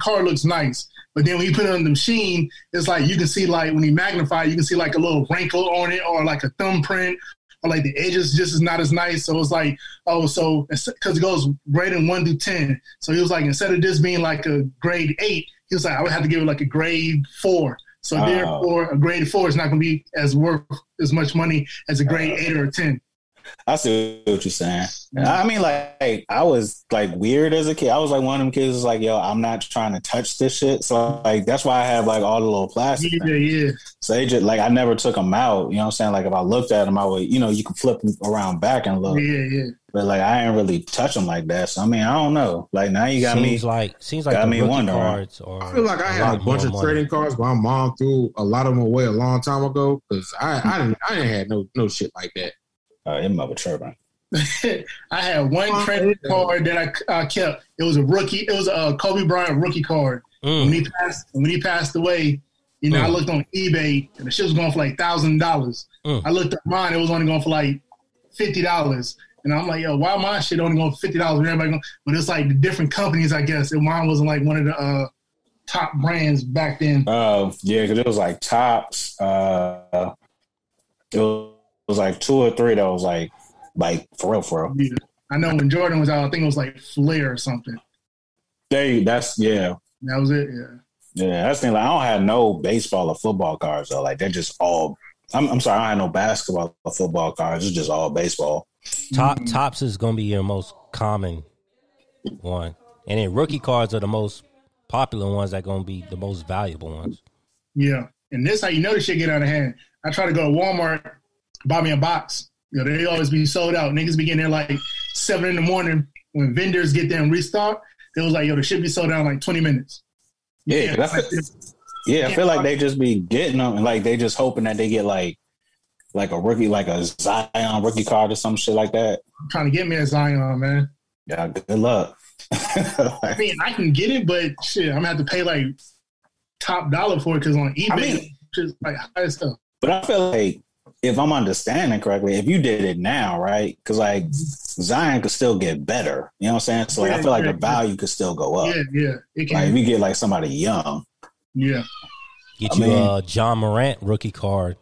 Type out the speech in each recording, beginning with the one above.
car looks nice. But then when you put it on the machine, it's like you can see like when you magnify, you can see like a little wrinkle on it or like a thumbprint or like the edges just is not as nice. So it's like, oh, so because it goes grading one through ten. So he was like, instead of this being like a grade eight, he was like, I would have to give it like a grade four. So Oh. therefore, a grade four is not going to be as worth as much money as a grade eight or a ten. I see what you're saying. I mean, like, I was like weird as a kid. I was like one of them kids was like, yo, I'm not trying to touch this shit. So like that's why I have like all the little plastic. Yeah, things. yeah, So they just like I never took them out. You know what I'm saying? Like if I looked at them, I would, you know, you can flip them around back and look. yeah, yeah. But like I ain't really touch them like that. So I mean, I don't know. Like now you got seems me. like seems like got the me rookie wondering. cards are. I feel like I had a bunch of money. trading cards. But my mom threw a lot of them away a long time ago because I, I didn't I didn't have no no shit like that. Oh, it mother chirping. I had one credit card that I uh, kept. It was a rookie. It was a Kobe Bryant rookie card. When Mm. he passed, when he passed away, you know, I Mm. looked on eBay and the shit was going for like thousand dollars. Mm. I looked at mine; it was only going for like fifty dollars. And I'm like, yo, why my shit only going for fifty dollars? Everybody going, but it's like the different companies, I guess. And mine wasn't like one of the uh, top brands back then. Oh yeah, because it was like Topps. Uh, it was, it was like two or three that was like like for real, for real. Yeah. I know when Jordan was out, I think it was like Flair or something. They that's yeah. That was it. Yeah. Yeah, that's the thing. Like, I don't have no baseball or football cards though. Like they're just all. I'm, I'm sorry, I don't have no basketball or football cards. It's just all baseball. Top Topps is gonna be your most common one, and then rookie cards are the most popular ones that gonna be the most valuable ones. Yeah. And this how you know this shit get out of hand. I try to go to Walmart, buy me a box. You know, they always be sold out. Niggas be getting there like seven in the morning when vendors get there and restock. They was like, yo, the shit be sold out in like 20 minutes. Yeah, that's yeah. I feel like they just be getting them and like they just hoping that they get like like a rookie, like a Zion rookie card or some shit like that. I'm trying to get me a Zion, man. Yeah, good luck. I mean, I can get it, but shit, I'm gonna have to pay like top dollar for it because on eBay, I mean- it's just like high stuff. But I feel like if I'm understanding correctly, if you did it now, right? Because like Zion could still get better. You know what I'm saying? So like, I feel like the value could still go up. Yeah, yeah, it Like can. if you get like somebody young, yeah, Get I you mean- a Ja Morant rookie card.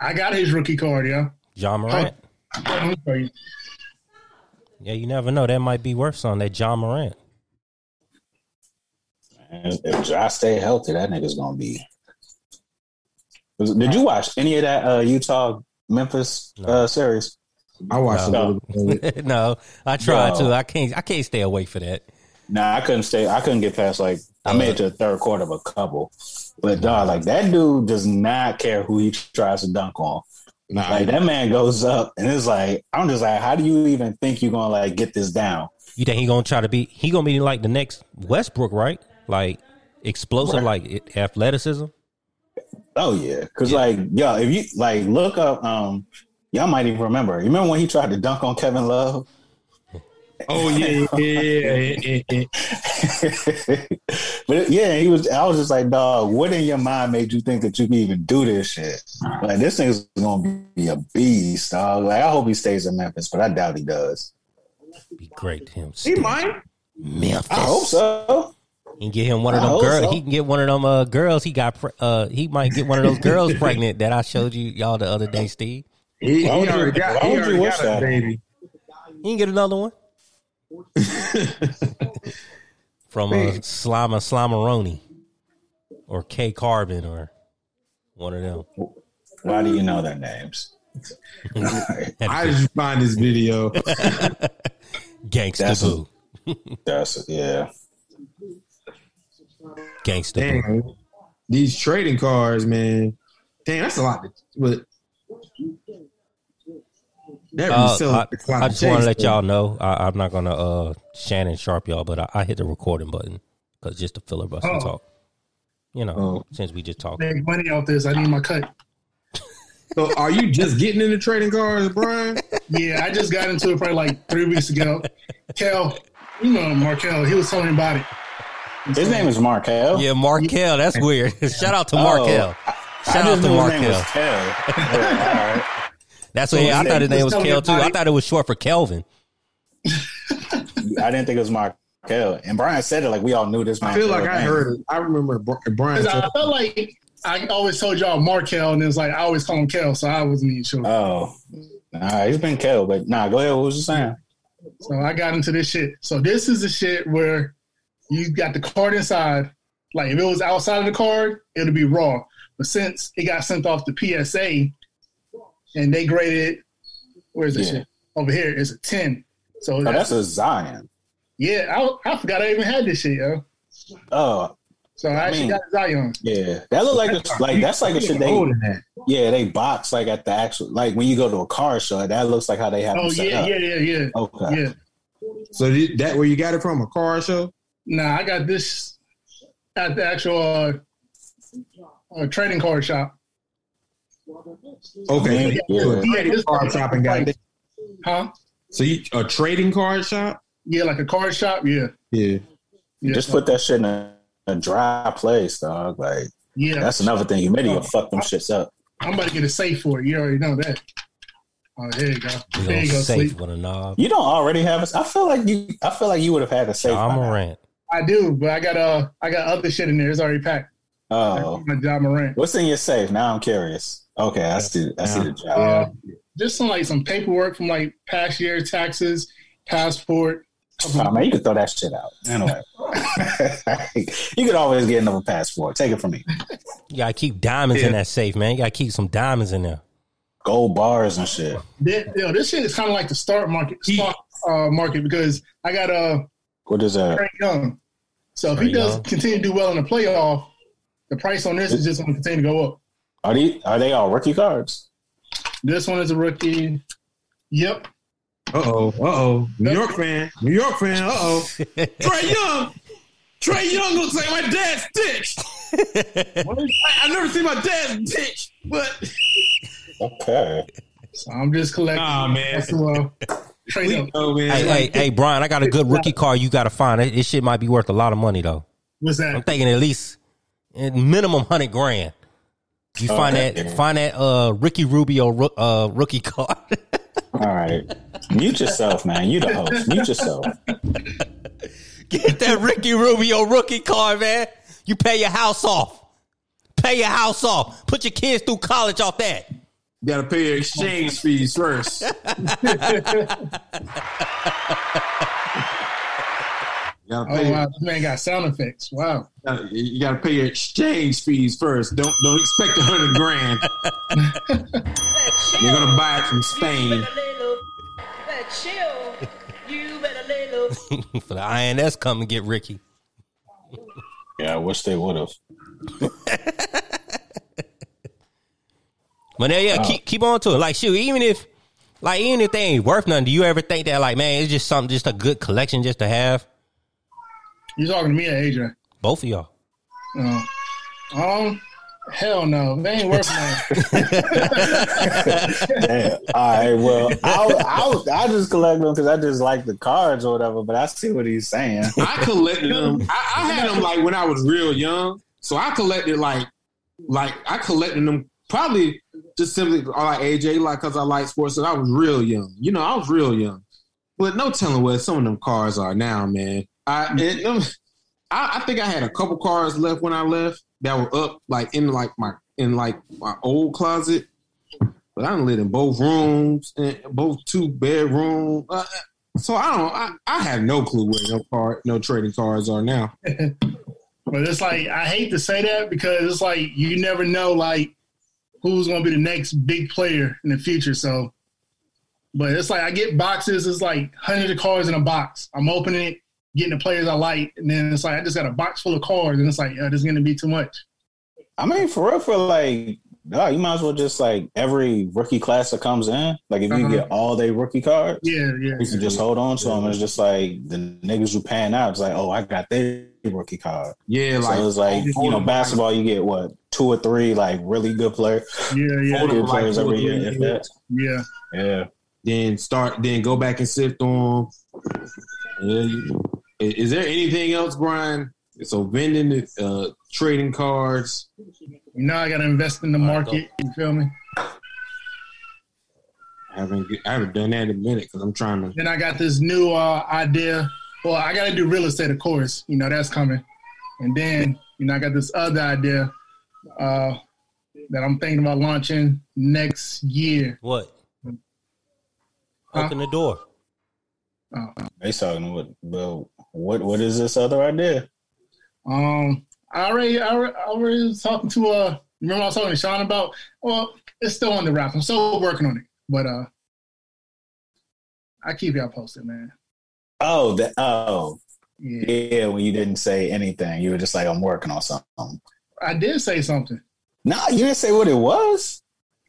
I got his rookie card, yeah. Ja oh. Morant. Let me tell you. Yeah, you never know. That might be worth something. That Ja Morant. and if I stay healthy, that nigga's gonna be. Did you watch any of that uh, Utah Memphis No. uh, series? I watched No. a little bit no, I tried Yo. to. I can't. I can't stay away for that. Nah, I couldn't stay. I couldn't get past like I made it to the third quarter of a couple. But dog, like that dude does not care who he tries to dunk on. Nah, Like that man goes up and it's like I'm just like, how do you even think you're gonna like get this down? You think he gonna try to be? He gonna be like the next Westbrook, right? Like explosive, like athleticism. Oh yeah, because Yeah. like yo, if you like look up, um, y'all might even remember. You remember when he tried to dunk on Kevin Love? oh yeah, yeah, yeah, yeah, yeah. but yeah, he was. I was just like, dog, what in your mind made you think that you can even do this shit? Like this thing's gonna be a beast, dog. Like I hope he stays in Memphis, but I doubt he does. Be great to him. He might. Memphis. I hope so. He can get him one of them girls. so. He can get one of them uh, girls. He got. Pre- uh, he might get one of those girls pregnant that I showed you y'all the other day, Steve. He, he Why already got. why He would you already wish got a that? baby. He can get another one from uh, Slama Slamaroni or K Carbon or one of them. Why do you know their names? I just find this video. Gangsta That's a- Boo. That's yeah. Gangsta Boo. Damn, these trading cards, man. Damn, that's a lot. To, but that Uh, resell I, I just want to let y'all know I, I'm not gonna uh Shannon Sharpe y'all, but I, I hit the recording button because just to filibuster Oh. talk. You know, Oh. since we just talked. Make money off this. I need my cut. So, are you just getting into trading cards, Brian? Yeah, I just got into it probably like three weeks ago. Kel, you know Markel, he was telling me about it. His name is Markel. Yeah, Markel. That's weird. Shout out to Oh, Markel. I Shout out to knew his name was Markel. Kel. Yeah, all right. That's what yeah, I thought his name name was was Kel too. everybody- I thought it was short for Kelvin. I didn't think it was Markel Markel. And Brian said it like we all knew this. I feel like I name. heard it. I remember Brian. Brian. 'Cause I felt like I always told y'all Markel, and it was like I always call him Kel, so I wasn't even sure. Oh, nah, he's been killed, but nah, go ahead. What was you saying? So I got into this shit. So this is the shit where you got the card inside. Like if it was outside of the card, it would be raw. But since it got sent off to PSA and they graded, it where's this Yeah. shit? Over here, it's a 10. So Oh, that's, that's a Zion. yeah, I, I forgot I even had this shit, yo. Oh, So I, actually mean- got Zion. yeah, that look like a, like that's like a shit they older than that. yeah they box like at the actual like when you go to a car show that looks like how they have Oh them set yeah, up. yeah, yeah, yeah, Okay. yeah. So did, that where you got it from? A car show? Nah, I got this at the actual uh, uh, trading card shop. Okay. Yeah. So a Yeah, trading this- card shop and got it. Huh? So you a trading card shop? Yeah, like a card shop. Yeah. Yeah. yeah. Just put that shit in a, a dry place, dog. Like Yeah. that's another thing. Humidity will fuck them shits up. I'm about to get a safe for it. You already know that. Oh, there you go. We There you go, safe sleep. with a knob. You don't already have a. I feel like you. I feel like you would have had a safe. I'm a now. rant. I do, but I got uh, I got other shit in there. It's already packed. Oh, My job Morant. what's in your safe? Now I'm curious. Okay, I see. I see the job. Uh, just some like some paperwork from like past year taxes, passport. Oh, man, you could throw that shit out. Anyway, you could always get another passport. Take it from me. You gotta keep diamonds in that safe, man. You gotta keep some diamonds in there. Gold bars and shit. This, yo, this shit is kind of like the start market, stock uh, market because I got uh What is that? Trae Young. So if Trae he does Young. continue to do well in the playoff, the price on this is just going to continue to go up. Are they? Are they all rookie cards? This one is a rookie. Yep. Uh oh. Uh oh. New York fan. New York fan. Uh oh. Trae Young. Trae Young looks like my dad's dick. I, I've never seen my dad's dick, but Okay. So I'm just collecting. Nah, man. That's who, oh man. Hey, hey, hey, Brian, I got a good rookie card you gotta find. This shit might be worth a lot of money though. What's that? I'm thinking at least minimum hundred grand. You find Okay. that find that uh Ricky Rubio roo- uh rookie card. All right. Mute yourself, man. You the host. Mute yourself. Get that Ricky Rubio rookie card, man. You pay your house off. Pay your house off. Put your kids through college off that. You gotta pay your exchange fees first. You gotta Oh pay. wow, this man got sound effects. Wow. You gotta pay your exchange fees first. Don't don't expect a hundred grand. You're gonna buy it from Spain. For the INS come and get Ricky. Yeah, I wish they would have. But yeah, yeah, keep keep on to it. Like shoot, even if like even if they ain't worth nothing, do you ever think that like man, it's just something just a good collection just to have? You talking to me or AJ? Both of y'all. No. Um, hell no. They ain't worth nothing. Damn. All right. Well, I'll, I'll, I'll just collect them because I just like the cards or whatever. But I see what he's saying. I collected them. I, I had them like when I was real young. So I collected like, like I collected them probably just simply like AJ, like because I like sports. And I was real young. You know, I was real young. But no telling what some of them cars are now, man. I it, them, I, I think I had a couple cars left when I left that were up like in like my in like my old closet. But I lived in both rooms and both two bedroom. Uh, so I don't. I, I have no clue where no car, no trading cards are now. But it's like I hate to say that because it's like you never know like who's gonna be the next big player in the future. So, but it's like I get boxes. It's like hundreds of cards in a box. I'm opening it, getting the players I like, and then it's like I just got a box full of cards, and it's like this is gonna be too much. I mean, for real, for like, dog, you might as well just like every rookie class that comes in. Like, if you Uh-huh. get all day rookie cards, Yeah, yeah. you can just hold on to them. It's just like the niggas who pan out. It's like, oh, I got their rookie card. Yeah, like so it's like you know, basketball, you get what two or three like really good players, Yeah, yeah, good players or every year. Yeah. yeah. yeah. then start, then go back and sift on. Yeah, is, is there anything else, Brian? So vending, uh, trading cards. You know I gotta invest in the market. You feel me? I haven't, I haven't done that in a minute because I'm trying to. Then I got this new uh, idea well, I got to do real estate, of course. You know that's coming, and then you know I got this other idea uh, that I'm thinking about launching next year. What? Huh? Open the door. They talking what? Well, what? What is this other idea? Um, I already, I already, was talking to uh, remember I was talking to Sean about. Well, it's still on the wrap. I'm still working on it, but uh, I keep y'all posted, man. Oh, the Oh, Yeah, yeah. When you didn't say anything, you were just like, "I'm working on something." I did say something. Nah, you didn't say what it was.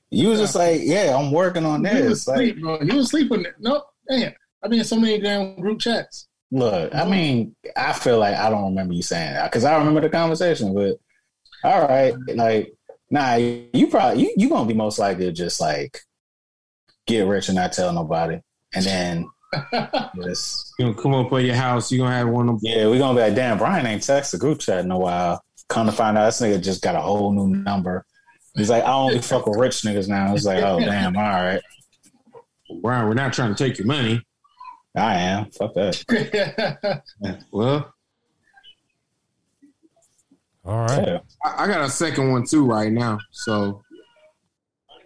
You was just like, "Yeah, I'm working on You was this." Like, asleep, bro. You was sleeping. No, damn. I've been in so many damn group chats. Look, I mm-hmm. mean, I feel like I don't remember you saying that because I remember the conversation. But all right, like, nah, you probably you you gonna be most likely to just like get rich and not tell nobody, and then just You gonna come up at your house, you gonna have one of them yeah, we gonna be like, damn, Brian ain't text the group chat in a while. Come to find out, this nigga just got a whole new number. He's like, I only fuck with rich niggas now. It's like, oh damn, all right, Brian, we're not trying to take your money. I am. Fuck that. Well, All right. Yeah. I, I got a second one too right now. So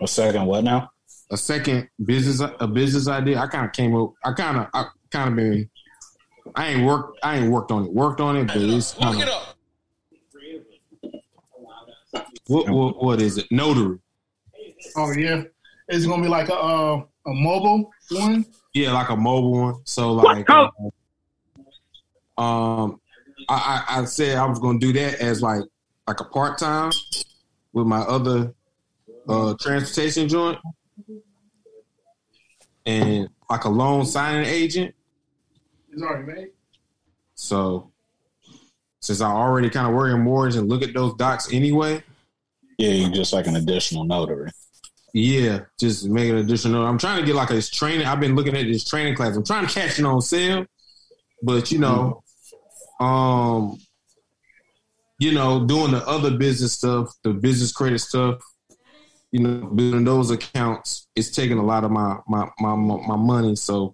A second, what now? a second business a business idea. I kind of came up. I kind of I kind of been. I ain't worked. I ain't worked on it. Worked on it, but it's kind of. What, what what is it? Notary. oh yeah, it's gonna be like a uh, a mobile one? Yeah, like a mobile one. So like, um, I, I I said I was gonna do that as like like a part time with my other uh transportation joint and like a loan signing agent. It's already made. So since I already kind of work in mortgage and look at those docs anyway, Yeah, you just like an additional notary. Yeah, just make an additional. I'm trying to get like this training. I've been looking at this training class. I'm trying to catch it on sale, but you know, um, you know, doing the other business stuff, the business credit stuff, you know, building those accounts, it's taking a lot of my my my my money. So,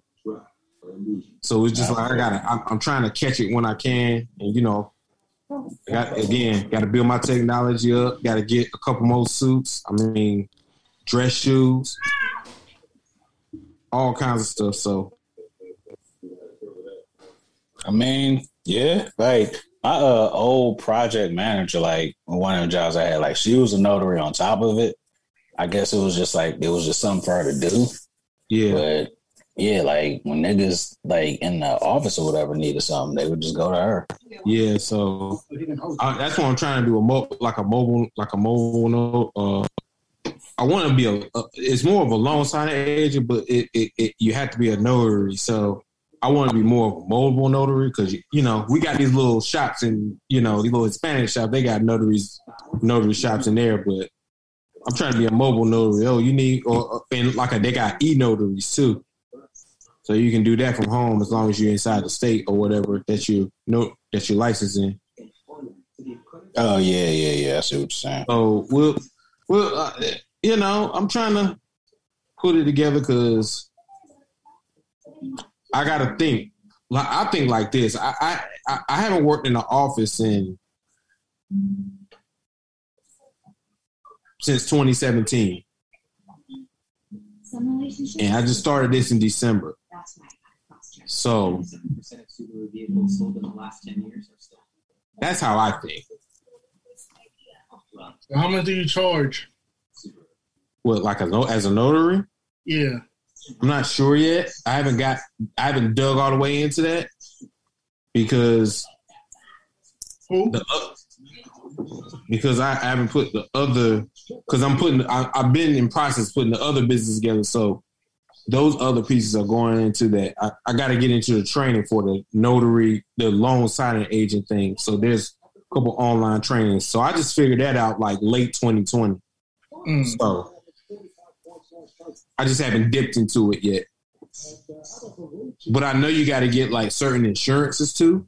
so it's just like I gotta. I'm, I'm trying to catch it when I can, and you know, got again, got to build my technology up. Got to get a couple more suits. I mean, dress shoes, all kinds of stuff. So I mean, yeah, like my uh, old project manager, like one of the jobs I had, like she was a notary on top of it. I guess it was just like it was just something for her to do. yeah, But yeah, like when niggas like in the office or whatever needed something, they would just go to her. yeah. So I, that's what I'm trying to do. A mo- like a mobile, like a mobile note. Uh, I want to be a, a. It's more of a loan signing agent, but it, it, it you have to be a notary. So I want to be more of a mobile notary because you know we got these little shops and you know these little Hispanic shops. They got notaries, notary shops in there, but I'm trying to be a mobile notary. Oh, you need or and like a, they got e notaries too. So you can do that from home as long as you're inside the state or whatever that you know that you're licensed in. Oh yeah, yeah, yeah. I see what you're saying. So we'll, we'll, uh, you know, I'm trying to put it together because I got to think. Like I think like this. I, I I- I haven't worked in the office in since 2017, and I just started this in December. So percent of Subaru vehicles sold in the last 10 years that's how I think. How much do you charge? What like a no as a notary? Yeah. I'm not sure yet. I haven't got I haven't dug all the way into that because Who? the because I, I haven't put the other because I'm putting I, I've been in process putting the other business together. So those other pieces are going into that. I, I got to get into the training for the notary, the loan signing agent thing. So there's a couple online trainings. So I just figured that out like late 2020. Mm. So I just haven't dipped into it yet. But I know you got to get like certain insurances too.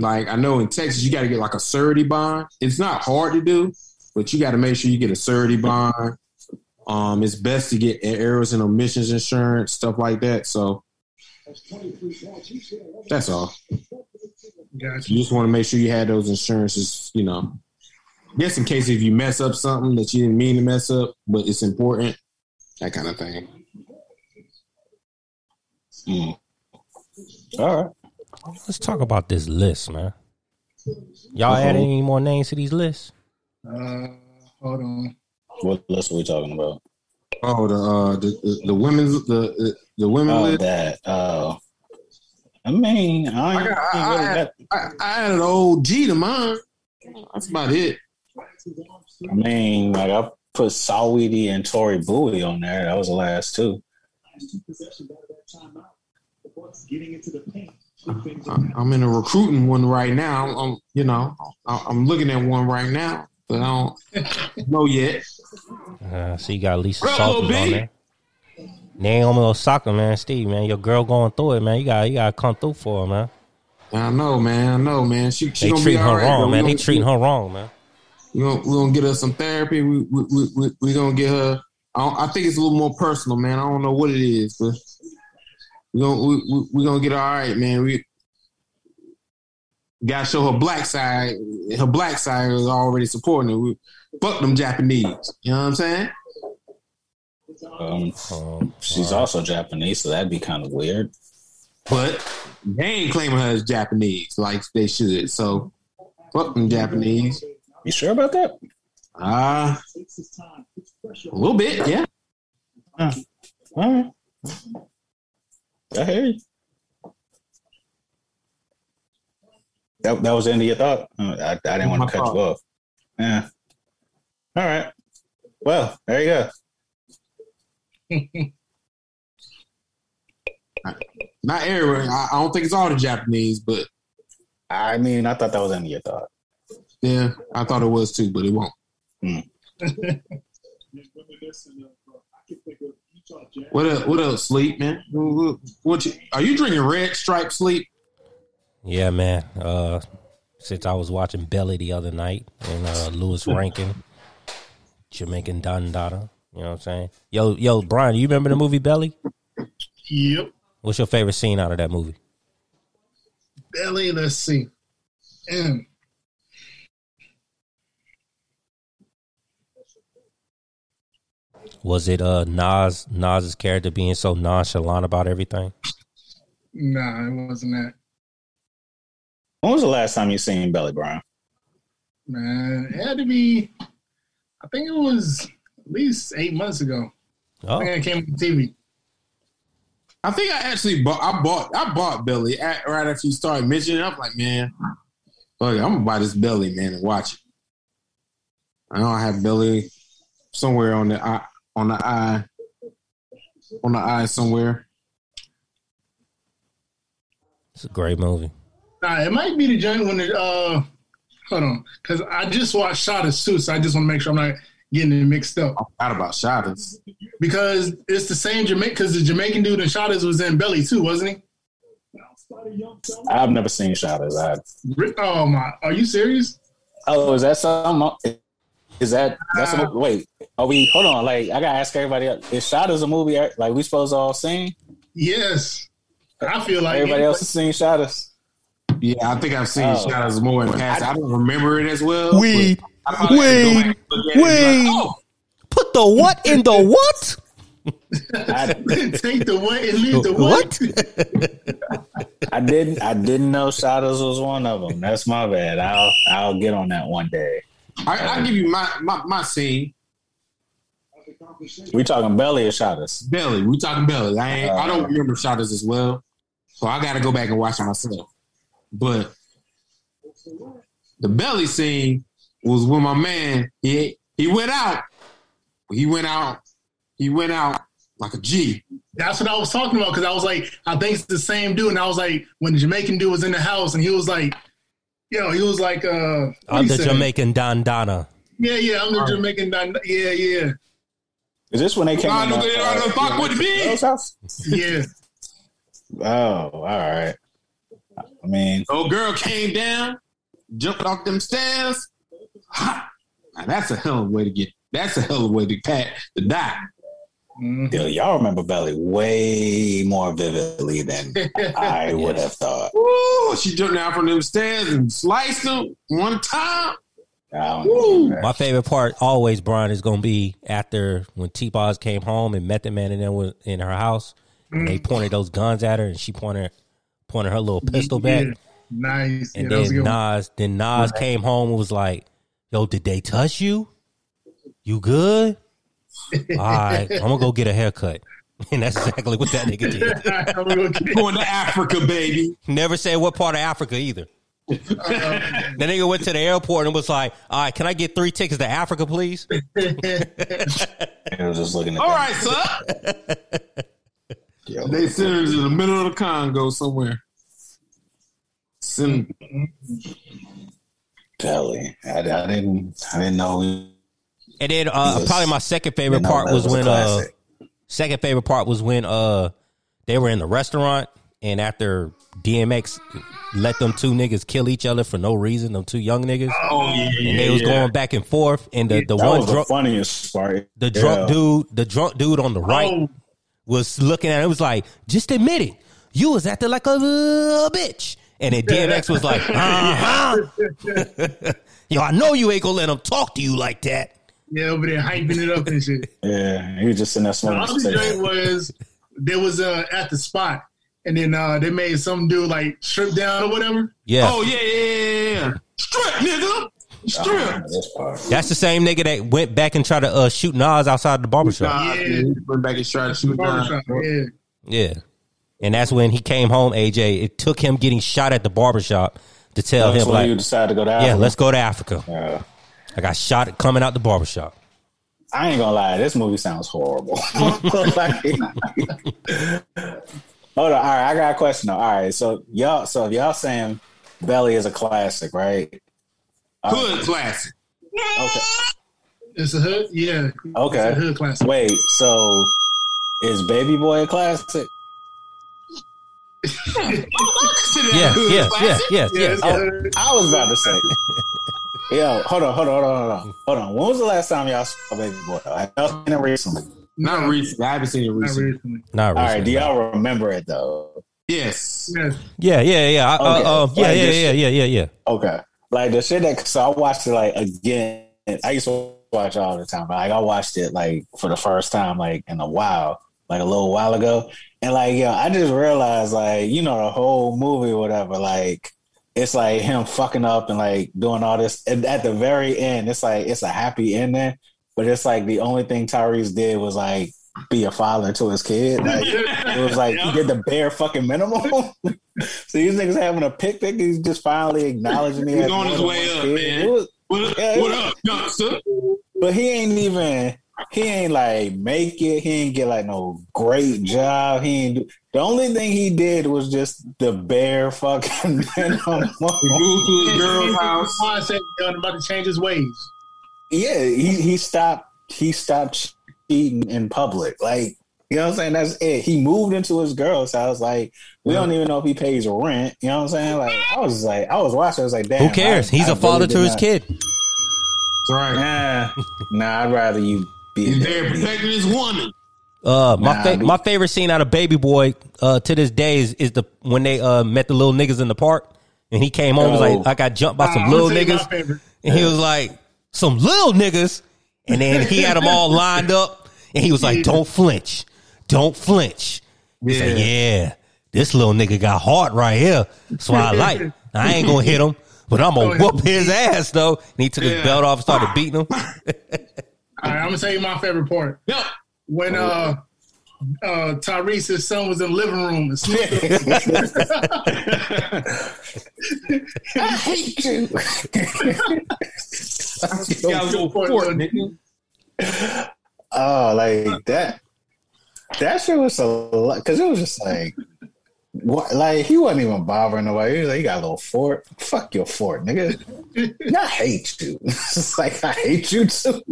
Like I know in Texas, you got to get like a surety bond. It's not hard to do, but you got to make sure you get a surety bond. Um, it's best to get errors and omissions insurance, stuff like that. So That's all. Gotcha. You just want to make sure you had those insurances, you know, just in case if you mess up something that you didn't mean to mess up, but it's important, that kind of thing. Mm. All right. Let's talk about this list, man. Y'all add any more names to these lists? Uh, hold on. What list are we talking about? Oh, the uh, the, the, the women's the the, the women Oh, list. that. Oh. I mean, I, I ain't- got- ain't I- really I- got- I, I added old G to mine. That's about it. I mean, like I put Sawidi and Tori Bowie on there. That was the last two. I- I'm in a recruiting one right now. I'm, you know, I- I'm looking at one right now, but I don't know yet. Uh, so you got Lisa Bro, Salters B. on there. Naomi Osaka, man. Steve, man, your girl going through it, man. You got you got to come through for her, man. I know, man. I know, man. She, she They gonna be treating her all right. wrong, man. We They treating her wrong, man. We gonna, we gonna get her some therapy. We we we, we, gonna get her. I, I think it's a little more personal, man. I don't know what it is, but we gonna we, we, we gonna get her all right, man. We gotta show her black side. Her black side is already supporting her. We, fuck them Japanese. You know what I'm saying? Um, Um, she's also Japanese, so that'd be kind of weird. But they ain't claiming her as Japanese like they should. So fuck them Japanese. You sure about that? Ah, a little bit, yeah. All right. I hear you. That, that was the end of your thought? Uh, I, I didn't want to cut thought. you off. Yeah. All right. Well, there you go. Not everyone. I, I don't think it's all the Japanese, but I mean, I thought that was the end of your thought. Yeah, I thought it was too, but it won't. What else? What else? Sleep, man. What, what- what you, are you drinking red stripe sleep? yeah, man. Uh, since I was watching Belly the other night and uh, Louie Rankin, Jamaican Don Dada. You know what I'm saying? Yo, yo, Brian, you remember the movie Belly? Yep. What's your favorite scene out of that movie? Belly, let's see. M. Was it uh Nas Nas's character being so nonchalant about everything? Nah, it wasn't that. When was the last time you seen Belly Brown? Man, it had to be, I think it was at least eight months ago. Oh. I Oh, think it came on TV. I think I actually bought. I bought. I bought Belly at, right after you started mentioning. it. I'm like, man, fuck it, I'm gonna buy this Belly, man, and watch it. I know I have Belly somewhere on the eye, on the eye, on the eye somewhere. it's a great movie. Nah, it might be the joint when the, uh, hold on. Because I just watched Shottas. So I just want to make sure I'm not getting it mixed up. I forgot about Shottas. Because it's the same Jamaican, because the Jamaican dude in Shottas was in Belly too, wasn't he? I've never seen Shottas. I, Oh my, are you serious? oh, is that something? Is that that's a, uh, wait? Are we? Hold on. Like I gotta ask everybody. else, Is Shottas a movie? Uh, like we supposed to all seen? Yes. I feel like Everybody it. else has seen Shottas. Yeah, I think I've seen Oh. Shottas more in the past. I don't remember it as well. Weed, but I probably have to go weed, back and look at it and be weed. oh, Put the what in the what? I, Take the what and leave the what? I didn't. I didn't know Shottas was one of them. That's my bad. I'll I'll get on that one day. I, I'll give you my, my, my scene. We talking Belly or Shottas? Belly. We talking Belly. I ain't, I don't remember Shottas as well, so I got to go back and watch it myself. But the Belly scene was when my man he he went out. He went out. He went out like a G. That's what I was talking about because I was like, I think it's the same dude. And I was like, when the Jamaican dude was in the house and he was like, yo, he was like, uh, I'm the said? Jamaican Don Donna. Yeah, yeah, I'm the Jamaican. Don. Yeah, yeah, Is this when they came? I know uh, they- I know fuck with the big. Rose house? yeah. Oh, all right. I mean, Old girl came down, jumped off them stairs. Ha! Now that's a hell of a way to get. That's a hell of a way to pat to die. Mhm. Yo, y'all remember Belly way more vividly than I would have thought. Woo, she jumped down from them stairs and sliced them one time. I don't Woo. know. My favorite part always, Brian, is gonna be after when T Boz came home and met the Man and them was in her house and they pointed those guns at her and she pointed pointed her little pistol back. Nice. And yeah, that was then good one. Nas then Nas came home and was like, Yo, did they touch you? You good? All right, I'm gonna go get a haircut. And that's exactly what that nigga did. Gonna get- Going to Africa, baby. Never said what part of Africa either. uh, The nigga went to the airport and was like, All right, can I get three tickets to Africa, please? I was just looking at All that. right, sir. Yo, They sent her to the middle of the Congo somewhere. Send Belly. I, I didn't. I didn't know. We- And then uh, Jesus. probably my second favorite didn't know part that was when uh, second favorite part was when uh they were in the restaurant and after DMX let them two niggas kill each other for no reason, them two young niggas, Oh yeah, yeah, and they was yeah. going back and forth, and the the that one was the drunk funniest part. the drunk dude the drunk dude on the right oh, was looking at it was like, just admit it, you was acting like a little bitch, and then DMX was like, uh huh, yo, I know you ain't gonna let him talk to you like that. Yeah, over there hyping it up and shit. Yeah, he was just in there The smoking. other cigarettes. joint was there was uh at the spot, and then uh they made some dude like strip down or whatever. Yeah, Oh yeah, yeah, yeah, yeah. Strip, nigga. Strip. Oh, that's the same nigga that went back and tried to uh, shoot Nas outside the barbershop. Nah, Yeah. yeah. Went back and tried to shoot down. Barbershop, yeah. Yeah. And that's when he came home, AJ. It took him getting shot at the barbershop to tell That's him, when you like, decided to go down. yeah, let's go to Africa. Yeah. I got shot coming out the barbershop. I ain't gonna lie, this movie sounds horrible. Hold on, all right, I got a question though. All right, so y'all, so if y'all saying Belly is a classic, right? Uh, hood classic. Okay, It's a hood, yeah. Okay. It's a okay. hood classic. Wait, so is Baby Boy a classic? Yeah, yeah, yeah, yeah, Yeah, yeah. it's Oh. I was about to say. Yo, hold on, hold on, hold on, hold on, hold on. When was the last time y'all saw Baby Boy? I know seen it recently. Not recently. I haven't seen it recently. Not recently. Not recently. All right, do y'all remember it though? Yes. Yes. Yeah, yeah, yeah. I- Okay. Uh, uh, yeah, Like yeah, this yeah, yeah, yeah, yeah. Okay. Like the shit that so I watched it like again. I used to watch it all the time, but like I watched it like for the first time like in a while, like a little while ago. And like yeah, I just realized like, you know, the whole movie whatever, like it's like him fucking up and like doing all this. And at the very end, it's like it's a happy ending, but it's like the only thing Tyrese did was like be a father to his kid. Like it was like he did the bare fucking minimum. so these niggas having a picnic. He's just finally acknowledging me. He's on his way up, kid. man. Was- What, Yeah, what up, youngster? but he ain't even. He ain't like make it. He ain't get like no great job. He ain't. Do, the only thing he did was just the bare fucking minimum. He moved to his girl's house. Mindset about to change his ways. yeah, he he stopped. He stopped cheating in public. Like you know what I'm saying. That's it. He moved into his girl's house. Like we don't even know if he pays rent. You know what I'm saying. Like I was like, I was watching. I was like, damn. Who cares? I- He's I a father really to his not- kid. That's right. Nah, nah. I'd rather you be. He's a there protecting his woman. Uh, my Nah, fa- dude. my favorite scene out of Baby Boy uh, to this day is, is the when they uh, met the little niggas in the park and he came home and was Oh. like I got jumped by some I'm little gonna tell you niggas my favorite. and he was like some little niggas and then he had them all lined up and he was like don't flinch, don't flinch. He's like Yeah. yeah, this little nigga got heart right here. That's why I like. it. I ain't gonna hit him. But I'm gonna whoop his ass though. And he took his belt off and started beating him. All right, I'm gonna tell you my favorite part. Yep. When uh uh Tyrese's son was in the living room and Snoop I hate you. You got a little fort, nigga. oh, like that. That shit was a lot because it was just like, what? Like he wasn't even bothering nobody. He was like, "You got a little fort? Fuck your fort, nigga. I hate you. it's like I hate you too."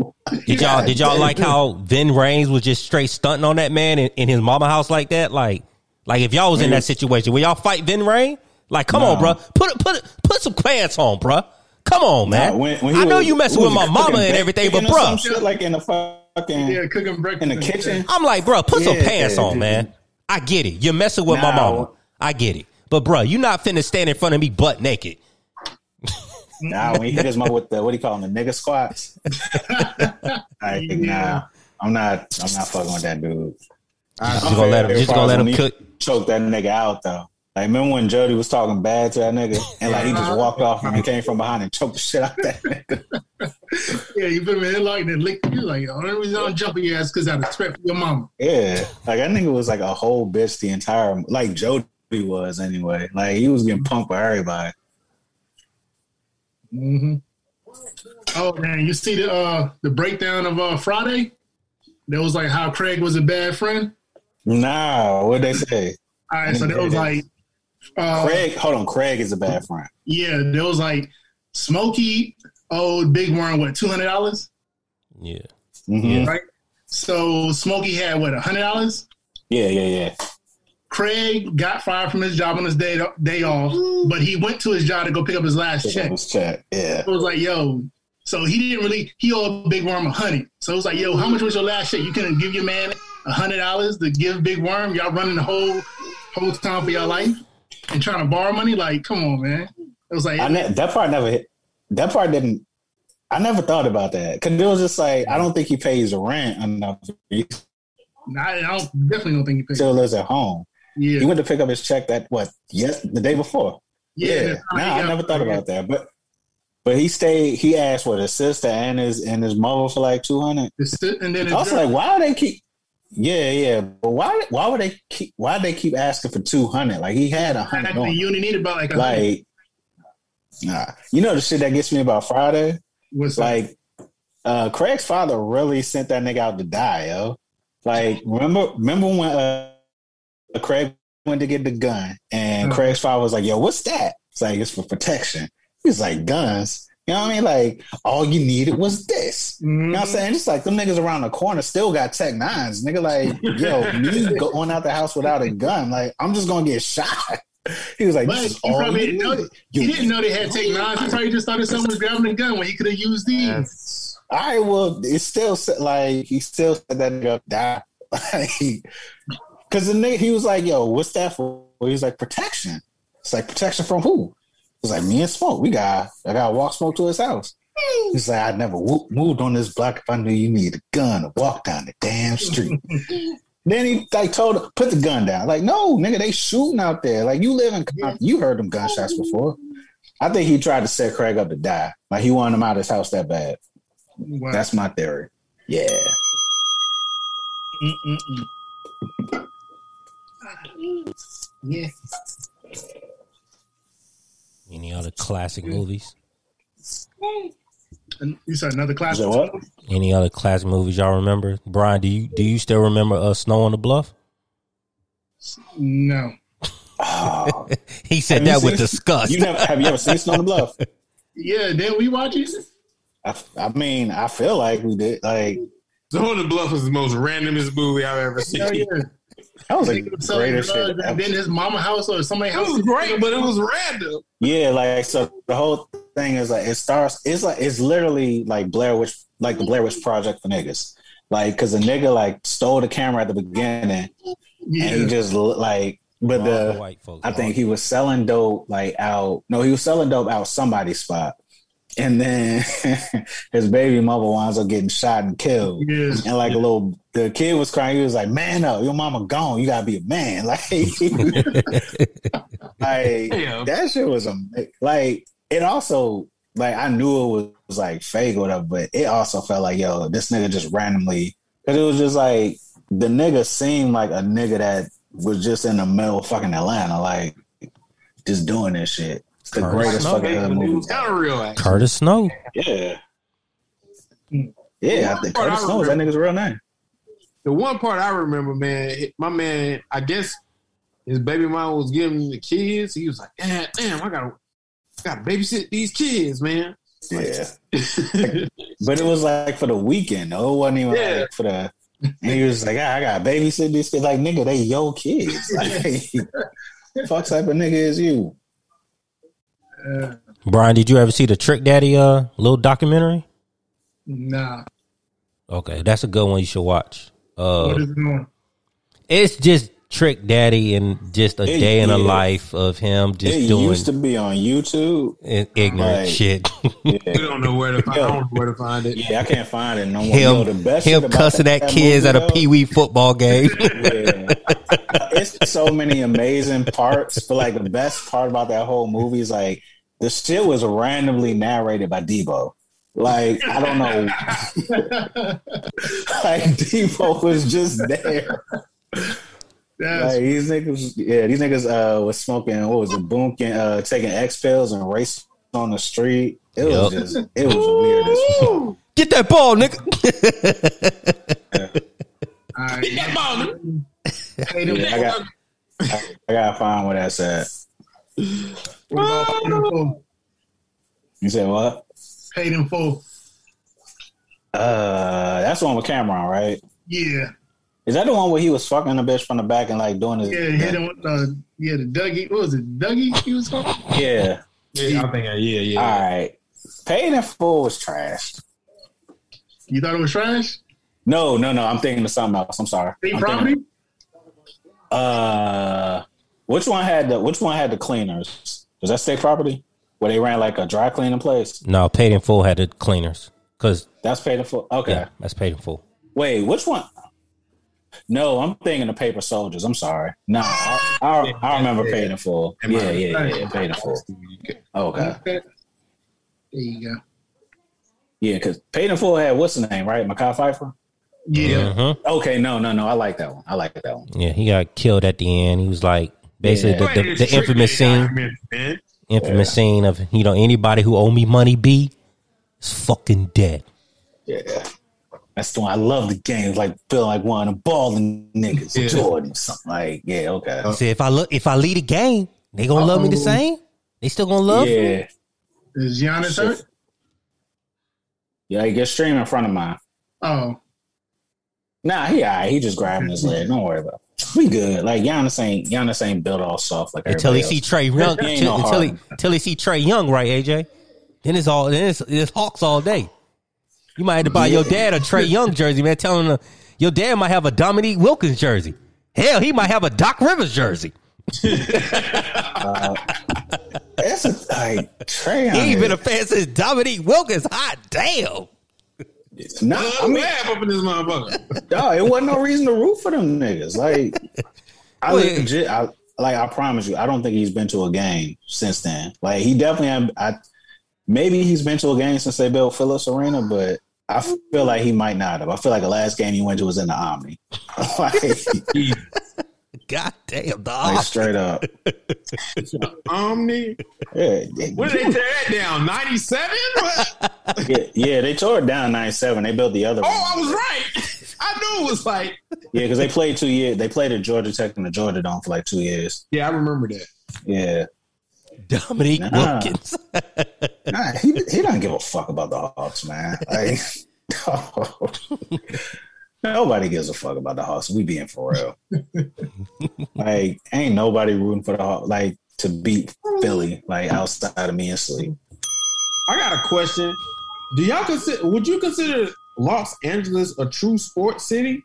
Did y'all God did y'all damn. like how Ving Rhames was just straight stunting on that man in, in his mama house like that? Like like if y'all was in that mm. situation, would y'all fight Vin Rain? Like, come on, bro, put put put some pants on, bro. Come on, man. Nah, when- when I know was- you messing with my mama and everything, but bacon some bro, shit like in the fucking fucking Yeah, cooking breakfast in the kitchen. I'm like, bro, put some Yeah, pants on, dude. man. I get it. You're messing with my Nah. mama. I get it. But bro, you not finna stand in front of me butt naked. Nah, when he hit his mother with the what do you call them, the nigga squats. Like, Yeah. nah, I'm not. I'm not fucking with that dude. Just gonna let him. Just gonna let him cook. choke that nigga out though. Like remember when Jody was talking bad to that nigga, and like he just walked off and he came from behind and choked the shit out that nigga. Yeah, you put him in headlock and then lick you. Like, only reason I'm jumping your ass because I respect for your mama. Yeah, like that nigga was like a whole bitch the entire like Jody was anyway. Like he was getting punked by everybody. Mm-hmm. Oh man, you see the uh the breakdown of uh Friday? That was like how Craig was a bad friend. Nah, what they say? All right, so that was like uh Craig, hold on, Craig is a bad friend. yeah, there was like Smokey owed Big Worm what two hundred dollars, Yeah. Mhm. right? So Smokey had what hundred dollars. Yeah, yeah, yeah. Craig got fired from his job on his day day off, but he went to his job to go pick up his last Check. check. Let's check. Yeah. It was like, yo, so he didn't really he owed Big Worm a hundred. So it was like, yo, how much was your last check? You couldn't give your man a hundred dollars to give Big Worm. Y'all running the whole whole town for your life and trying to borrow money. Like, come on, man. It was like, I ne- that part never hit. That part didn't. I never thought about that because it was just like I don't think he pays rent enough. I, I don't definitely don't think he pays. still lives at home. Yeah, He went to pick up his check that what? Yes, the day before. yeah. Yeah, nah, I never thought about that. But but he stayed. He asked for his sister and his and his mother for like two hundred. And then I was like, why would they keep? Yeah, yeah. But why? Why would they keep? Why they keep asking for two hundred? Like he had a hundred. you only need about like. Like, nah. You know the shit that gets me about Friday. What's like, uh, Craig's father really sent that nigga out to die, yo. Like, remember, remember when uh, Craig went to get the gun, and Mhm. Craig's father was like, "Yo, what's that?" It's like it's for protection. He's like, "Guns." You know what I mean? Like, all you needed was this. You know what I'm mm-hmm. saying? Just like them niggas around the corner still got Tech Nines. Nigga, like, yo, me going out the house without a gun, like, I'm just gonna get shot. He was like, But this is all probably you didn't know. He didn't know they had take nines. He probably just thought someone was grabbing a gun when he could have used these. All right, well, it's still like he still said that nigga die. Because the nigga, he was like, "Yo, what's that for?" He was like, "Protection." It's like protection from who? It's like me and Smoke. We got I got to walk Smoke to his house. He's like, "I never moved on this block if I knew you needed a gun to walk down the damn street." then he like told her, "Put the gun down." Like, no, nigga, they shooting out there. Like, you live in, Compton. you heard them gunshots before. I think he tried to set Craig up to die. Like he wanted him out of his house that bad. Wow. That's my theory. Yeah. Mm-mm-mm. Yeah. Any other classic movies? And you said another class. Is that what? Any other classic movies y'all remember? Brian, do you do you still remember uh, Snow on the Bluff? No. Oh, He said Have that with disgust. you never have you ever seen Snow on the Bluff? Yeah, did we watch it. I, I mean, I feel like we did. Like Snow on the Bluff is the most randomest movie I've ever seen. Hell yeah. That was a Nigga was greatest shit. and ever. then his mama house or somebody's It house. was great, but it was random. Yeah, like so the whole thing is like it starts. It's like it's literally like Blair Witch, like the Blair Witch Project for niggas. Like, cause the nigga like stole the camera at the beginning, and he just like, but All the the white folks. I think he was selling dope like out. No, he was selling dope out somebody's spot, and then his baby mother winds up getting shot and killed. Yeah. And like a little, the kid was crying. He was like, "Man up, your mama gone. You gotta be a man." Like, like Damn. that shit was a like. It also like I knew it was, was like fake or whatever, but it also felt like yo, this nigga just randomly because it was just like the nigga seemed like a nigga that was just in the middle of fucking Atlanta, like just doing this shit. It's the Curtis greatest Snow. fucking It hood movie. was kind of real. Actually. Curtis Snow. Yeah. Yeah, I think Part I Curtis Snow is that nigga's real name. The one part I remember, man, my man, I guess his baby mom was giving him the kids. He was like, "Damn, damn, I gotta, I gotta babysit these kids, man." Yeah. But it was like for the weekend, though. It wasn't even Yeah. like for the. And he was like, "Ah, I got to babysit these kids. Like, nigga, they your kids. Like, fuck type of nigga is you? Uh, Brian, did you ever see the Trick Daddy uh little documentary? nah. Okay, that's a good one. You should watch. Uh, What is it on? it's just Trick Daddy and just a It- day in the yeah. life of him just it doing used to be on YouTube. i- ignorant Right. shit. We don't know where to find. I don't know where to find it. yeah I can't find it no more. him Yo, the best him cussing that, at kids at a pee wee football game. Yeah. it's so many amazing parts, but like the best part about that whole movie is like the shit was randomly narrated by Debo. Like I don't know, like Debo was just there. That's Like these niggas, yeah, these niggas uh was smoking. What was it? Boomkin, uh, taking X pills and racing on the street. It was Yup. just, it was weird as fuck. Get that ball, nigga. all right. Get that ball. nigga. Paid Yeah, I got, I, I gotta find where that's at. what about paid in? You said what? Paid in full. Uh, that's the one with Cameron, right? Yeah, Is that the one where he was fucking the bitch from the back and like doing his? yeah. Hit him with the yeah the Dougie. What was it? Dougie? He was called. Yeah. Yeah, I think. uh, Yeah, yeah. All right. Paid in full was trash. You thought it was trash? No, no, no. I'm thinking of something else. I'm sorry. State I'm property? thinking- uh, which one had the Which one had the cleaners? Was that state property where they ran like a dry cleaning place? no, paid in full had the cleaners because That's paid in full. Okay. yeah, that's paid in full. Wait, which one? No, I'm thinking of paper soldiers. I'm sorry. No, I, I, I remember paid in full. Yeah, yeah, yeah, paid in full. Okay. Okay. There you go. Yeah, because paid in full had what's the name, right? Mekhi Phifer. Yeah. Mhm. Okay, no, no, no. I like that one. I like that one. Yeah, he got killed at the end. He was like basically Yeah. the, the, the infamous scene, Man. infamous scene of you know anybody who owe me money, B, is fucking dead. Yeah. That's the one. I love the game. Like feel like one of the balling niggas, Yeah. Jordan, something like. Yeah, okay. Uh, see, if I look if I lead a game, they gonna love me the same. They still gonna love me. yeah, Is Giannis hurt? yeah. He gets stream in front of mine. Oh, Nah, he alright. He just grabbing his leg. Don't worry about. it. We good. Like Giannis ain't Giannis ain't built all soft like Until he everybody see else. Trae Young, He ain't until, no until he Harden. until he see Trae Young, right, AJ? Then it's all then it's, it's Hawks all day. You might have to buy your dad a Trae Young jersey, man. Telling him uh, your dad might have a Dominique Wilkins jersey. Hell, he might have a Doc Rivers jersey. That's a, like Trae. He ain't been a fan since Dominique Wilkins. Hot damn. Nah, I I'm mean, laugh up in this motherfucker. dog, it wasn't no reason to root for them niggas. Like, I Well, legit, I like, I promise you, I don't think he's been to a game since then. Like, he definitely, had, I maybe he's been to a game since they built Phillips Arena, but I feel like he might not have. I feel like the last game he went to was in the Omni. like, God damn, dog. like straight up. Omni. Yeah, When did they tear that down? 97? yeah, yeah, they tore it down '97. They built the other Oh, one. I was right. I knew it was like. Yeah, because they played two years. They played at Georgia Tech and the Georgia Dome for like two years. Yeah, I remember that. Yeah. Dominique Nah. Wilkins. Nah, he he doesn't give a fuck about the Hawks, man. Like, nobody gives a fuck about the Hawks. We being for real. like, ain't nobody rooting for the Hawks like to beat Philly like outside of me and sleep. I got a question. Do y'all consider? Would you consider Los Angeles a true sports city,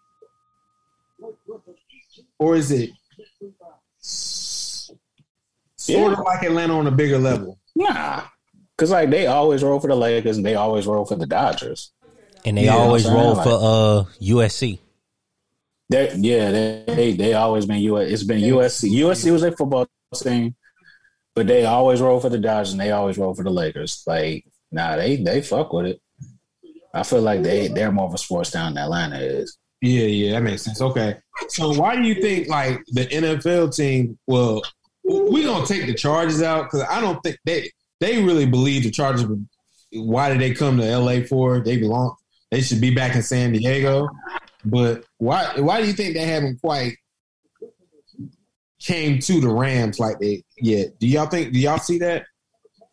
or is it sort of Yeah. like Atlanta on a bigger level? Nah, because like they always roll for the Lakers and they always roll for the Dodgers. And they Yeah, always roll like- for uh USC. They, yeah, they, they they always been US. It's been USC. USC was a football team, but they always roll for the Dodgers and they always roll for the Lakers. Like, nah, they they fuck with it. I feel like they they're more of a sports town than Atlanta is. Yeah, yeah, that makes sense. Okay, so why do you think like the NFL team? Well, we gonna take the charges out because I don't think they they really believe the charges. Why did they come to LA for? They belong. They should be back in San Diego. But why why do you think they haven't quite came to the Rams like they yet? Do y'all think? Do y'all see that?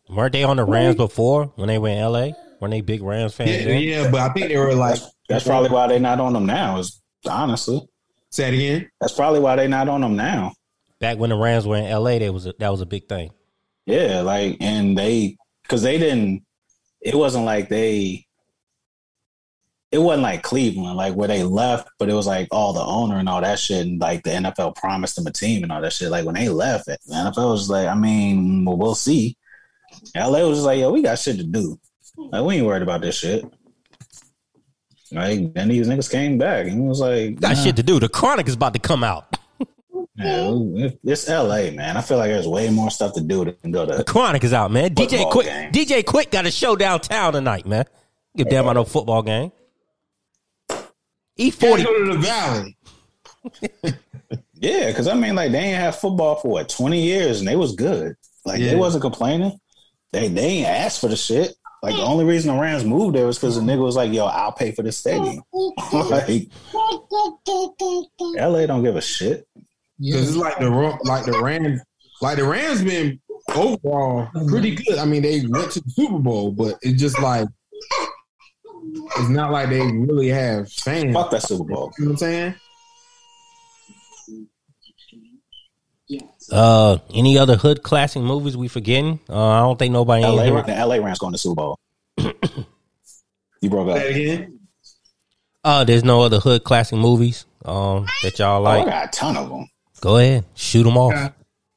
Weren't they on the Rams before when they were in LA? Weren't they big Rams fans? Yeah, yeah, but I think they were like. That's probably why they're not on them now. Is honestly, Say it again. that's probably why they're not on them now. Back when the Rams were in LA, they was a, that was a big thing. Yeah, like and they because they didn't. It wasn't like they. it wasn't like Cleveland, like where they left, but it was like all the owner and all that shit, and like the NFL promised them a team and all that shit. Like when they left, the NFL was like, I mean, well, we'll see. LA was just like, yo, we got shit to do. Like we ain't worried about this shit. Like then these niggas came back and it was like, Got shit to do. The Chronic is about to come out. Yeah, it- it's LA, man. I feel like there's way more stuff to do than go to. The. Chronic is out, man. DJ Quik, game. DJ Quik got a show downtown tonight, man. Give a damn about no football game. E forty go to the valley. Yeah, because I mean, like they ain't have football for what twenty years, and they was good. Like Yeah. they wasn't complaining. They they ain't asked for the shit. Like the only reason the Rams moved there was because the nigga was like, "Yo, I'll pay for the stadium." like LA don't give a shit. Because it's like the Ro- like the Rams, like the Rams been overall pretty good. I mean, they went to the Super Bowl, but it's just like it's not like they really have fans. Fuck that Super Bowl. You know what I'm saying? Uh, any other hood classic movies we forgetting? Uh, I don't think nobody. in LA, here- the LA Rams going to Super Bowl. you broke up. Say again. Uh, there's no other hood classic movies um that y'all Oh, I like. got a ton of them. Go ahead, shoot them off. Yeah.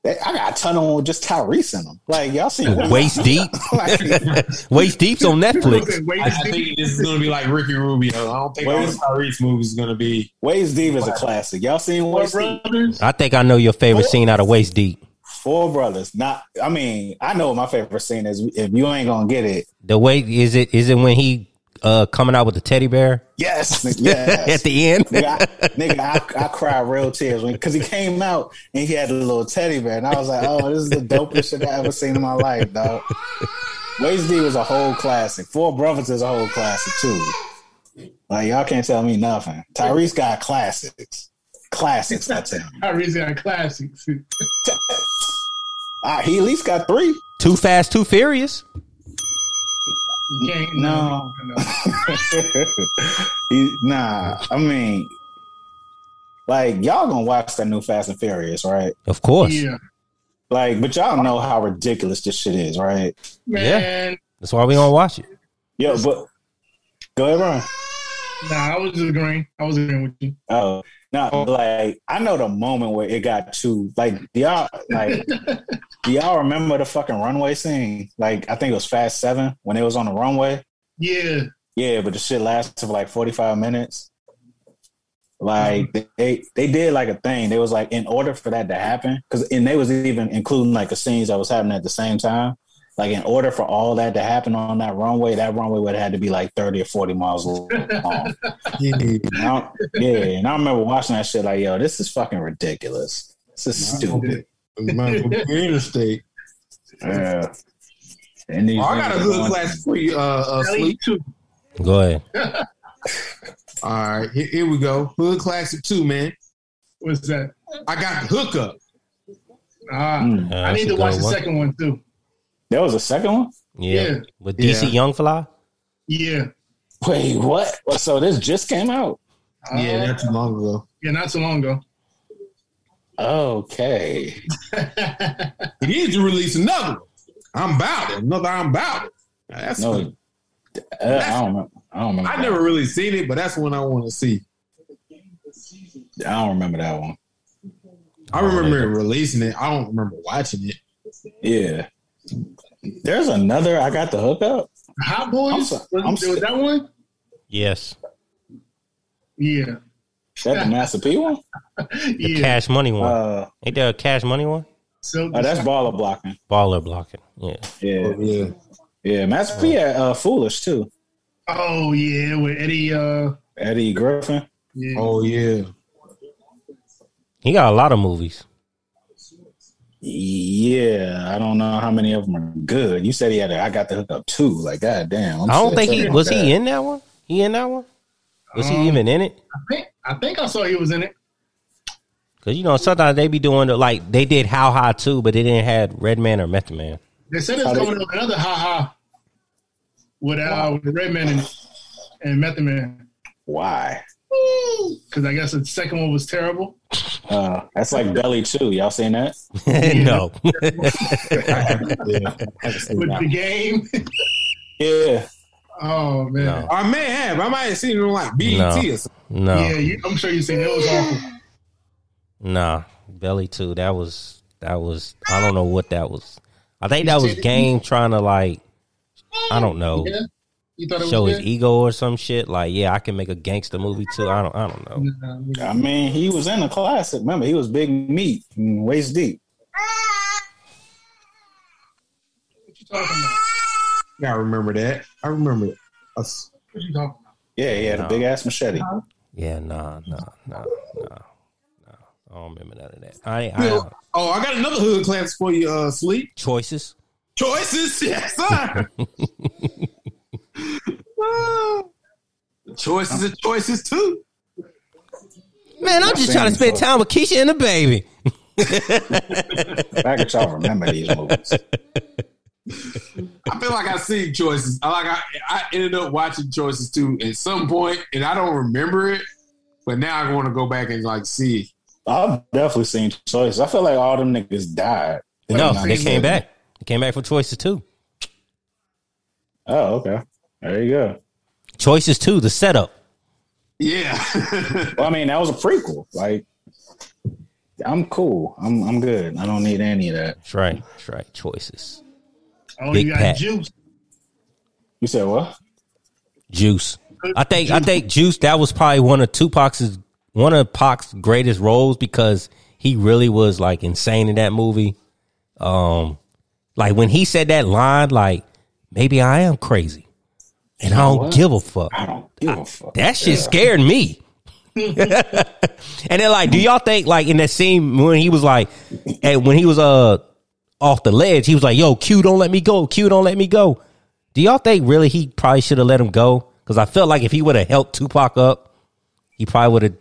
I got a ton of them with just Tyrese in them. Like y'all seen Waist deep, like, waist deep's on Netflix. I, I think this is going to be like Ricky Rubio. I don't think all the Tyrese movies is going to be. Waist Deep is a classic. Y'all seen Four Waist Deep? brothers. I think I know your favorite scene out of Waist Deep. Four brothers. Not. I mean, I know what my favorite scene is. If you ain't gonna get it, The way is it is it when he uh coming out with the teddy bear yes, yes. at the end? nigga, I, nigga, I, I cried real tears because he came out and he had a little teddy bear, and I was like, "Oh, this is the dopest shit I ever seen in my life, dog." Waist D was a whole classic. Four Brothers is a whole classic too. Like y'all can't tell me nothing. Tyrese got classics, classics. I tell you, I really got classics. Ah, he at least got three. Too fast, too furious. You can't, No. he, nah, I mean, like y'all gonna watch that new Fast and Furious, right? Of course, Yeah, Like, but y'all know how ridiculous this shit is, right? man. that's why we gonna watch it. Yo, but go ahead, Ron. Nah, I was just agreeing. I was agreeing with you. Oh, no, oh. like I know the moment where it got too like do y'all like do y'all remember the fucking runway scene? Like I think it was Fast Seven when it was on the runway. Yeah, Yeah, but the shit lasted for like forty five minutes. Like mm-hmm. they they did like a thing. They was like in order for that to happen, because and they was even including like the scenes that was happening at the same time. Like in order for all that to happen on that runway, that runway would have had to be like thirty or forty miles long. And I- yeah, and I remember watching that shit like, yo, this is fucking ridiculous. This is stupid. Might as well be interstate. Yeah. And these Oh, I got a good want- class for you, uh, uh, sleep. too. Go ahead. All right, here, here we go. Hood classic two, man. What's that? I got the hookup. Ah, Mm. I need to watch good the one. second one too. There was a second one? Yeah, Yeah. with DC Yeah. Youngfly. Yeah, Wait, what? So this just came out? Yeah, Uh, not too long ago. yeah, not too long ago. Okay. He needs to release another one. I'm about it. Another I'm about it. That's No, one. uh, I don't remember. I don't remember. I never really seen it, but that's one I want to see. I don't remember that one. I remember releasing it. I don't remember watching it. Yeah. There's another. I got the hookup. Hot Boys. I'm so- was, I'm was so- that one? Yes, Yeah, That the Master P one? the yeah. Cash Money one. Uh, Ain't there a Cash Money one? So oh, that's baller blocking. Baller blocking. Yeah. Yeah, yeah. yeah. Master P had uh, Foolish too. oh yeah, with Eddie. Uh, Eddie Griffin. yeah. Oh yeah. He got a lot of movies. Yeah, I don't know how many of them are good. You said he had. A, I got the hookup too. Like, god damn. I'm I don't think he was about he in that one. He in that one? Was Um, he even in it? I think I think I saw he was in it. Because you know sometimes they be doing the, like they did How High too, but they didn't have Redman or Method Man. They said it's How they- coming up another ha ha with uh with Redman and and Method Man Why? Because I guess the second one was terrible. Uh, that's like Belly too. Y'all seen that? no. yeah. I haven't seen With that. the game, Yeah. Oh man. No. I may have. I might have seen it on like BET No. or something. No, Yeah, you, I'm sure you seen it. It was awful. nah, Belly Two. That was that was. I don't know what that was. I think that was game trying to like. I don't know. Yeah, you thought it was Show his ego or some shit. Like, yeah, I can make a gangster movie too. I don't. I don't know. I mean, he was in a classic. Remember, he was big meat, and waist deep. What you talking about? Yeah, I remember that. I remember it. What you talking about? Yeah, he had No. a big ass machete. Yeah, nah, nah, nah, nah, nah. I don't remember none of that. I, I Well, oh, I got another hood class for you, uh, Sleep. choices. Choices, yes, sir. Choices are choices too. Man, I'm just trying to spend time with Keisha and the baby. Back at y'all remember these movies. I feel like I seen choices. I like I, I ended up watching choices too at some point, and I don't remember it. But now I want to go back and like see. I've definitely seen choices. I feel like all them niggas died. No, they they came back. They came back for choices too. Oh, okay. There you go. Choices too. The setup. Yeah, Well, I mean, that was a prequel. Like, I'm cool. I'm I'm good. I don't need any of that. That's right. That's right. Choices. Oh, Big you got Pat. juice. You said what? Juice. I think. I think Juice. That was probably one of Tupac's one of Pac's greatest roles because he really was like insane in that movie. Um, like when he said that line, like maybe I am crazy, and I don't what? give a fuck. I don't give a fuck. That shit scared me. and then like, do y'all think like in that scene when he was like, and when he was uh off the ledge, he was like, "Yo, Q, don't let me go. Q, don't let me go." Do y'all think really he probably should have let him go? Because I felt like if he would have helped Tupac up, he probably would have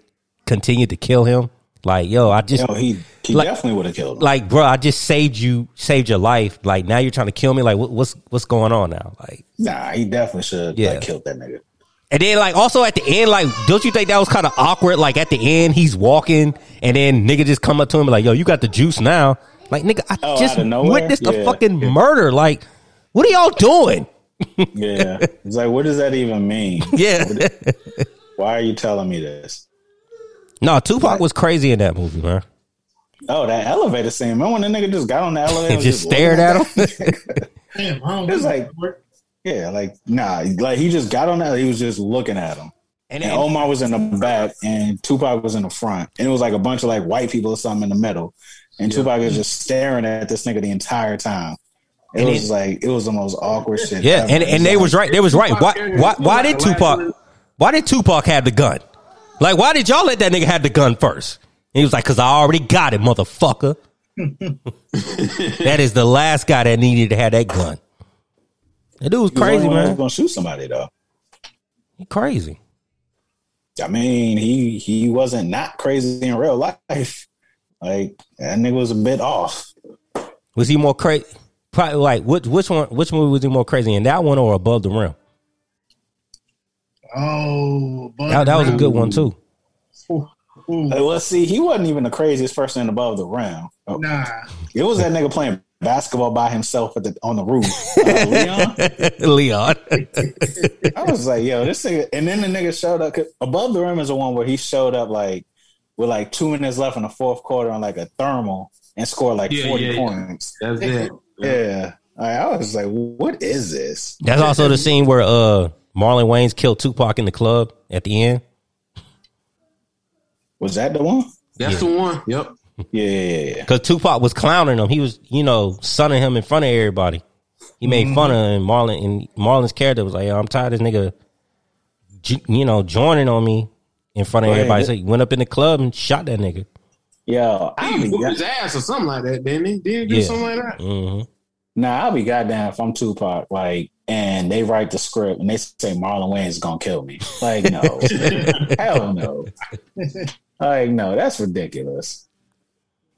continued to kill him. Like, yo, I just Yo, he he Like- definitely would have killed him. like, bro, I just saved you, saved your life. Like now you're trying to kill me. Like, what, what's what's going on now? Like. nah, he definitely should have Yeah. like, killed that nigga. And then like also at the end, like, don't you think that was kind of awkward? Like at the end, he's walking and then nigga just come up to him like, yo, you got the juice now. Like, nigga, I Oh, just out of nowhere? witnessed a Yeah. fucking murder. Like, what are y'all doing? Yeah, it's like, what does that even mean? Yeah. Why are you telling me this? No, Tupac was crazy in that movie, man. Oh, that elevator scene. Remember when the nigga just got on the elevator And and just stared at him? that? Damn, I don't It's know. like- yeah, like nah, like he just got on that. He was just looking at him. And And Omar was in the back, and Tupac was in the front, and it was like a bunch of like white people or something in the middle, and Tupac was just staring at this nigga the entire time. It And was it- like it was the most awkward shit. yeah, ever. and, It's and they like- was right. They was right. Why, why, why did Tupac, why did Tupac have the gun? Like, why did y'all let that nigga have the gun first? And he was like, cause I already got it, motherfucker. that is the last guy that needed to have that gun. That dude was He crazy, man. one who was gonna shoot somebody though. He crazy. I mean, he he wasn't not crazy in real life. Like that nigga was a bit off. Was he more crazy? Probably like which which one? Which movie was he more crazy in? That one or Above the Rim? Oh, That, that was a good one too. Ooh, Like, well, see, he wasn't even the craziest person above the rim. Nah, It was that nigga playing basketball by himself at the on the roof. Uh, Leon. Leon. I was like, yo, this nigga. And then the nigga showed up. Above the rim is the one where he showed up like with like two minutes left in the fourth quarter on like a thermal and scored like Yeah, forty yeah, yeah. points. That's it. Yeah, Like, I was like, what is this? That's also the scene where uh Marlon Wayans killed Tupac in the club at the end. Was that the one? That's the one. Yep. Yeah, yeah, yeah, yeah. Because Tupac was clowning him. He was, you know, sunning him in front of everybody. He made fun of him. Marlon and Marlon's character was like, Yo, I'm tired of this nigga, you know, joining on me in front of Right. everybody. So he went up in the club and shot that nigga. Yeah, I'll He be, whooped his ass or something like that, didn't he? Did he do Yeah. something like that? hmm nah, I'll be goddamn if I'm Tupac, like, and they write the script and they say Marlon Wayans is gonna kill me. Like, no, hell no. Like, no, that's ridiculous.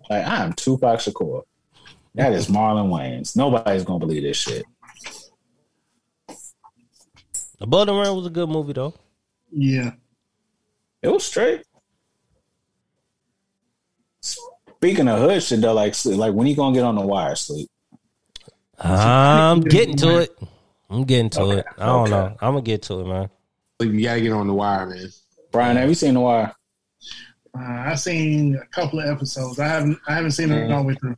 Like, I am Tupac Shakur. That is Marlon Wayans. Nobody's gonna believe this shit. Above the Rim was a good movie though. yeah. It was straight. Speaking of hood shit though, like, like when you gonna get on the wire, sleep? I'm getting to it. I'm getting to Okay, it. I don't okay. know. I'm gonna get to it, man. You gotta get on the wire, man. Brian, have you seen The Wire? Uh, I've seen a couple of episodes. I haven't. I haven't seen it all the way through.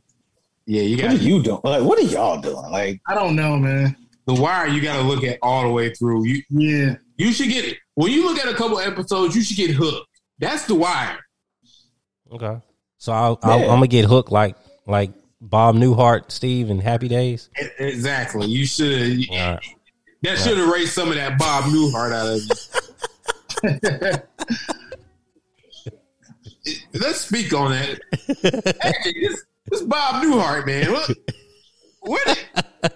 Yeah, you got. What got are you doing? Like, what are y'all doing? Like, I don't know, man. the wire. You got to look at all the way through. You Yeah, you should get it when you look at a couple episodes. You should get hooked. That's the wire. Okay. So I'll, I'll, Yeah. I'm gonna get hooked like like Bob Newhart, Steve, and Happy Days. Exactly. You should. Right. That should erase some of that Bob Newhart out of you. Let's speak on that. Hey, this, this Bob Newhart, man. Look, what? Can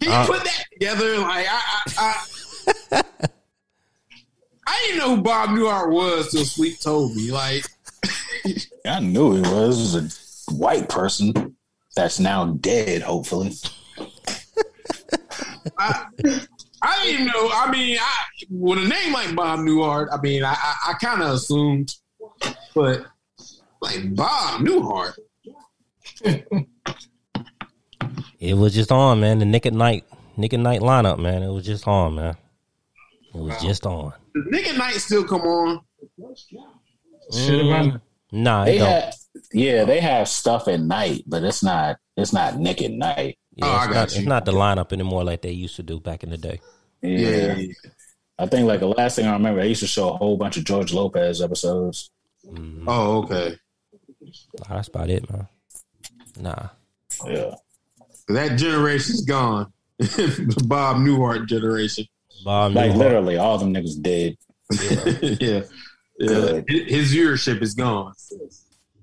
you Uh, put that together? Like, I, I, I, I didn't know who Bob Newhart was till Sleep told me. Like, I knew it was. It was a white person that's now dead, hopefully. I, I didn't even know. I mean, I with a name like Bob Newhart, I mean, I, I, I kind of assumed, but like Bob Newhart, It was just on, man. The Nick at Night, Nick at Night lineup, man. It was just on, man. It was just on. does Nick at Night still come on? Should have run. Nah, They don't. have, yeah, they have stuff at night, but it's not. It's not Nick at night. Yeah, Oh, I it's, got not, you. it's not the lineup anymore like they used to do back in the day. Yeah. I think like the last thing I remember, they used to show a whole bunch of George Lopez episodes. Mhm. Oh, okay. Nah, that's about it, man. Nah. Yeah, That generation's gone. the Bob Newhart generation. Bob like Newhart. literally all them niggas dead. yeah. Yeah. Good. His viewership is gone.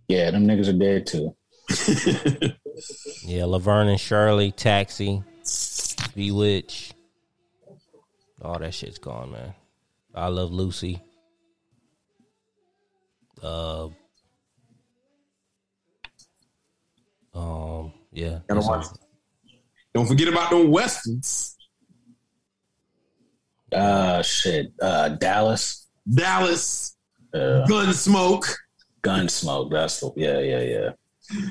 Yeah, them niggas are dead too. Yeah, Laverne and Shirley, Taxi, Bewitch. All that shit's gone, man. I love Lucy. Uh, um, yeah. Gotta watch. all. Don't forget about the westerns. Uh, shit. Uh, Dallas. Dallas, Uh, Gunsmoke. Gunsmoke. That's the yeah, yeah, yeah.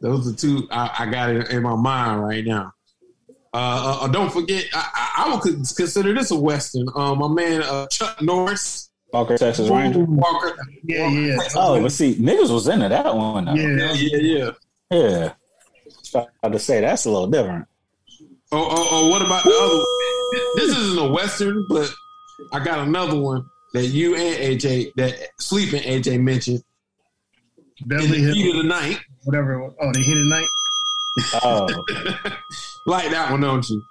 Those are two I, I got it in my mind right now. Uh, uh, don't forget, I, I, I would consider this a western. Um, my man uh, Chuck Norris, Walker Texas Ranger. Walker. Yeah, yeah, Oh, but see, niggas was into that one. Though. yeah. yeah, yeah, yeah. yeah. About to say that's a little different. Oh, oh, oh, what about the other one? This isn't a western, but I got another one that you and AJ, that sleeping AJ mentioned. In Beverly the heat of the night, whatever. it was. Oh, they hit at night. Oh, like that one, don't you?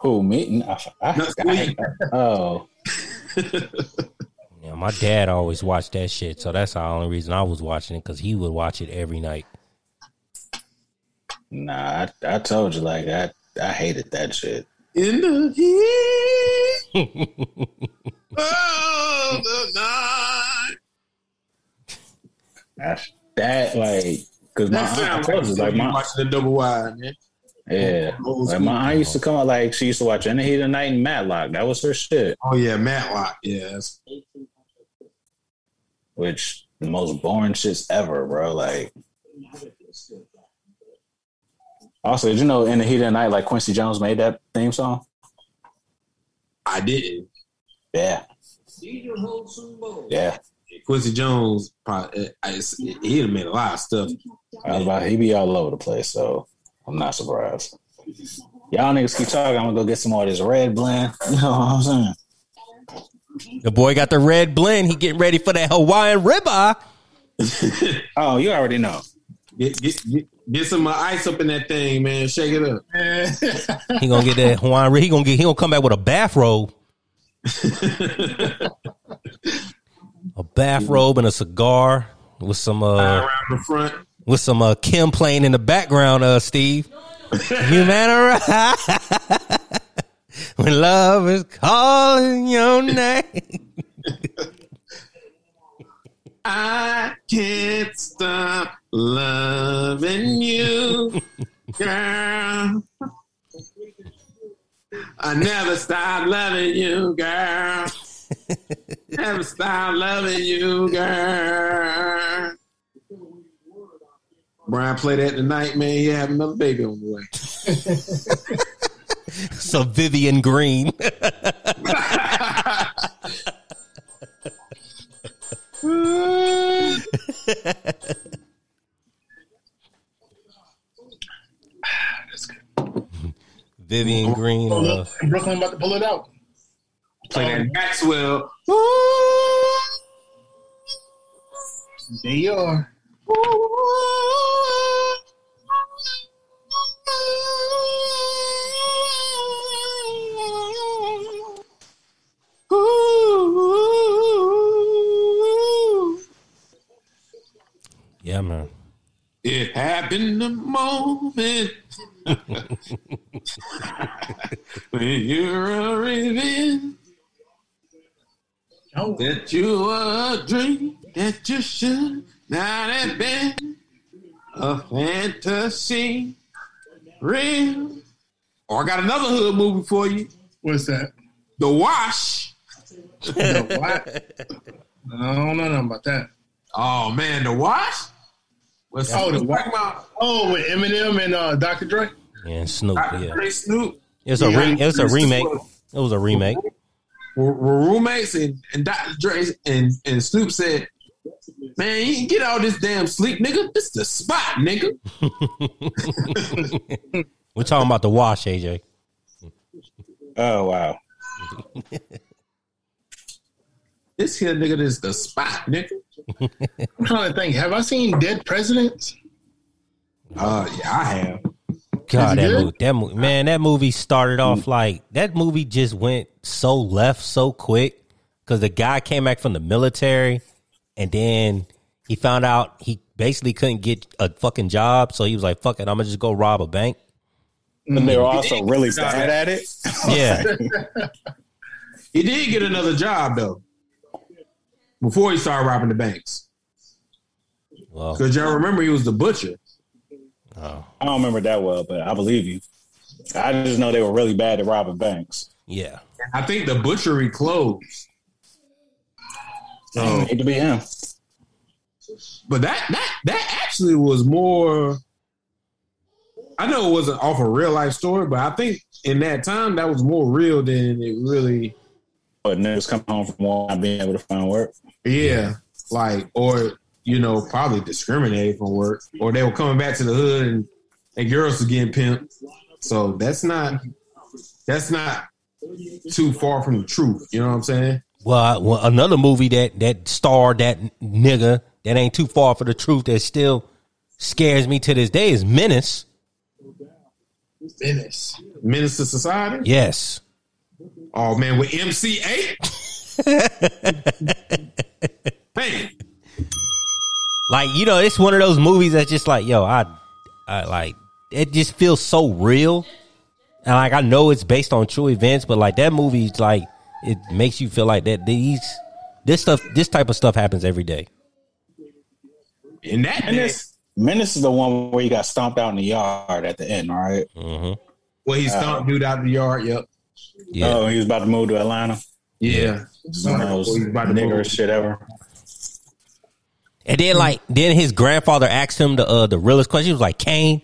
who me? I, I, Not sleep. oh, Yeah, my dad always watched that shit, so that's the only reason I was watching it because he would watch it every night. nah. I, I told you, like I, I hated that shit. In the heat of the night. That's that like because my aunt, I sounds like my watching the double wide, man. yeah, like my aunt used to come out like she used to watch In the Heat of the Night and Matlock. That was her shit. Oh yeah, Matlock. Yes. Which the most boring shits ever, bro. Like. Also, did you know in the heat of the night, like Quincy Jones made that theme song? I didn't. Yeah, yeah. Quincy Jones, probably, I, he'd have made a lot of stuff. I was about he be all over the place, so I'm not surprised. Y'all niggas keep talking. I'm gonna go get some more of this red blend. You know what I'm saying? The boy got the red blend. He getting ready for that Hawaiian ribeye. Oh, you already know. Get, get, get, get some uh, ice up in that thing, man. Shake it up. He gonna get that Hawaiian. rib- He gonna get. He gonna come back with a bathrobe, a bathrobe and a cigar with some uh with some uh Kim playing in the background. Uh, Steve, you man right when love is calling your name. I can't stop loving you, girl. I never stop loving you, girl. Never stop loving you, girl. Brian play that tonight, man. He have another baby on the way. So Vivian Green. That's good. Vivian Green. Uh, look, and Brooklyn about to pull it out. Play that Maxwell. There you are. yeah, man. It happened the moment when you're a raven Oh, that you were a dream that you should not have been a fantasy real. Or I got another hood movie for you, what's that? The Wash. The what? I don't know nothing about that. Oh man, The Wash. What's Oh, The Wash. talking about? Oh, with Eminem and uh, Dr. Dre. And Snoop. Dr. Yeah, Dre, Snoop. It's a re- it's a remake. It was a remake. were, were roommates and, and Dr. Dre and, and Snoop said, Man, you can get all this damn sleep, nigga. This the spot, nigga. We're talking about the wash, AJ. Oh wow. This here nigga this the spot, nigga. I'm trying to think. Have I seen Dead Presidents? Uh yeah, I have. God, that movie, that movie, man, that movie started off like that movie just went so left so quick because the guy came back from the military and then he found out he basically couldn't get a fucking job, so he was like, "Fuck it, I'm gonna just go rob a bank." But they were mm. also really bad at it. Yeah, He did get another job though. Before he started robbing the banks. well, Because y'all remember he was the butcher. Oh, I don't remember that well, but I believe you. I just know they were really bad at robbing banks. yeah, I think the butchery closed. Um, um, so Hate to be him. But that that that actually was more. I know it wasn't off a real life story, but I think in that time that was more real than it really. But niggas come home from war not being able to find work. Yeah, like or you know probably discriminated from work, or they were coming back to the hood and and girls were getting pimped. So that's not that's not too far from the truth. You know what I'm saying? well, I- well, another movie that that starred that nigga that ain't too far for the truth that still scares me to this day is Menace. Menace, Menace Minister Society. Yes, Oh man, with MC Eiht. Man, like you know, it's one of those movies that's just like, yo, I, I like it. Just feels so real, and like I know it's based on true events, but like that movie's like it makes you feel like that these this stuff, this type of stuff happens every day. in that Menace, Menace is the one where he got stomped out in the yard at the end, all right? hmm Well, he stomped dude out the yard. Yep. Yeah, Oh, he was about to move to Atlanta. Yeah. One of those nigger shit ever. And then like then his grandfather asked him the uh, the realest question. He was like, "Caine,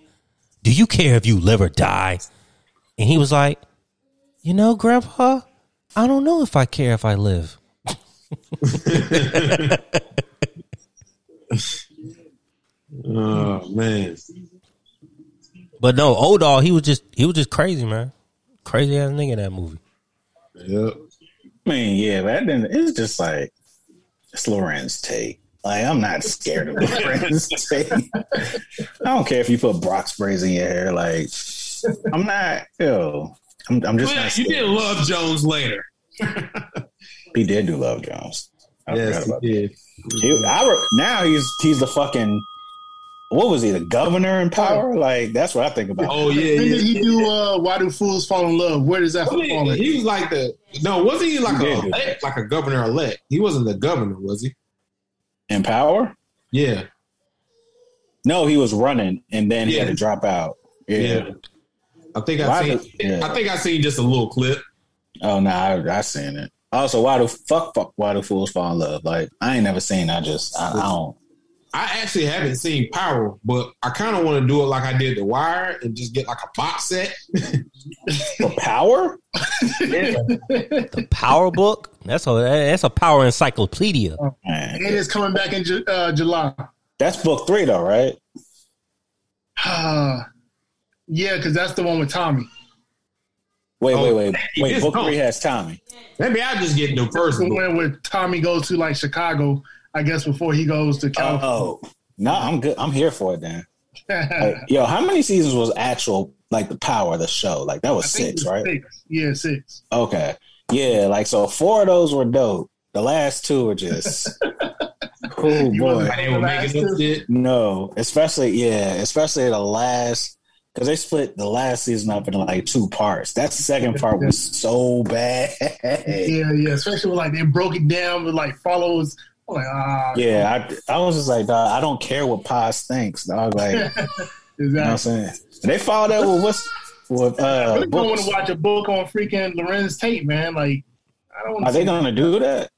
do you care if you live or die?" And he was like, "You know, Grandpa, I don't know if I care if I live." Oh man. But no, old dog, he was just he was just crazy, man. Crazy ass nigga in that movie. Yep. I mean, yeah, but then it's just like it's Larenz Tate. Like I'm not scared of Larenz Tate. I don't care if you put Brock sprays in your hair. Like I'm not. Yo, I'm, I'm just Well, not. you did love Jones later. He did do Love Jones. I Yes, he did. He, I re- now he's he's the fucking. What was he? The governor in power? Like that's what I think about. Oh yeah, When yeah. did he do uh, Why Do Fools Fall in Love? Where does that fall Wasn't in? he, he was like the no, wasn't he like He a elect, like a governor elect? He wasn't the governor, was he? In power? Yeah, No, he was running, and then he had to drop out. Yeah. yeah. I think I Why seen. yeah. I think I seen just a little clip. Oh no, I, I seen it. Also, why do fuck, fuck why do fools fall in love? Like I ain't never seen. I just I, I don't. I actually haven't seen Power, but I kind of want to do it like I did The Wire and just get like a box set. For power? The Power Book. That's a that's a power encyclopedia. Man, And it's coming back in Ju- uh, July. that's book three though, right? yeah, because that's the one with Tommy. Wait, Oh, wait, wait, wait. Book gone. three has Tommy. Maybe I just get the first The one where Tommy goes to like Chicago, I guess, before he goes to oh, California. Oh, no, I'm good. I'm here for it then. Like, yo, how many seasons was actual like the power of the show? Like that was I think six, was right? Six. Yeah, six. Okay, yeah, like so four of those were dope. The last two were just, oh You boy, wasn't- They were making up shit. no, especially yeah, especially the last because they split the last season up into like two parts. That second part was so bad. Yeah, yeah. Especially when like they broke it down with like follows. Like, ah, Yeah, I, I was just like, dog, I don't care what Paz thinks, dog. Like, you know what I'm exactly. saying? They followed that with what's with I uh really don't want to watch a book on freaking Larenz Tate, man. Like, I don't. Are they gonna do that?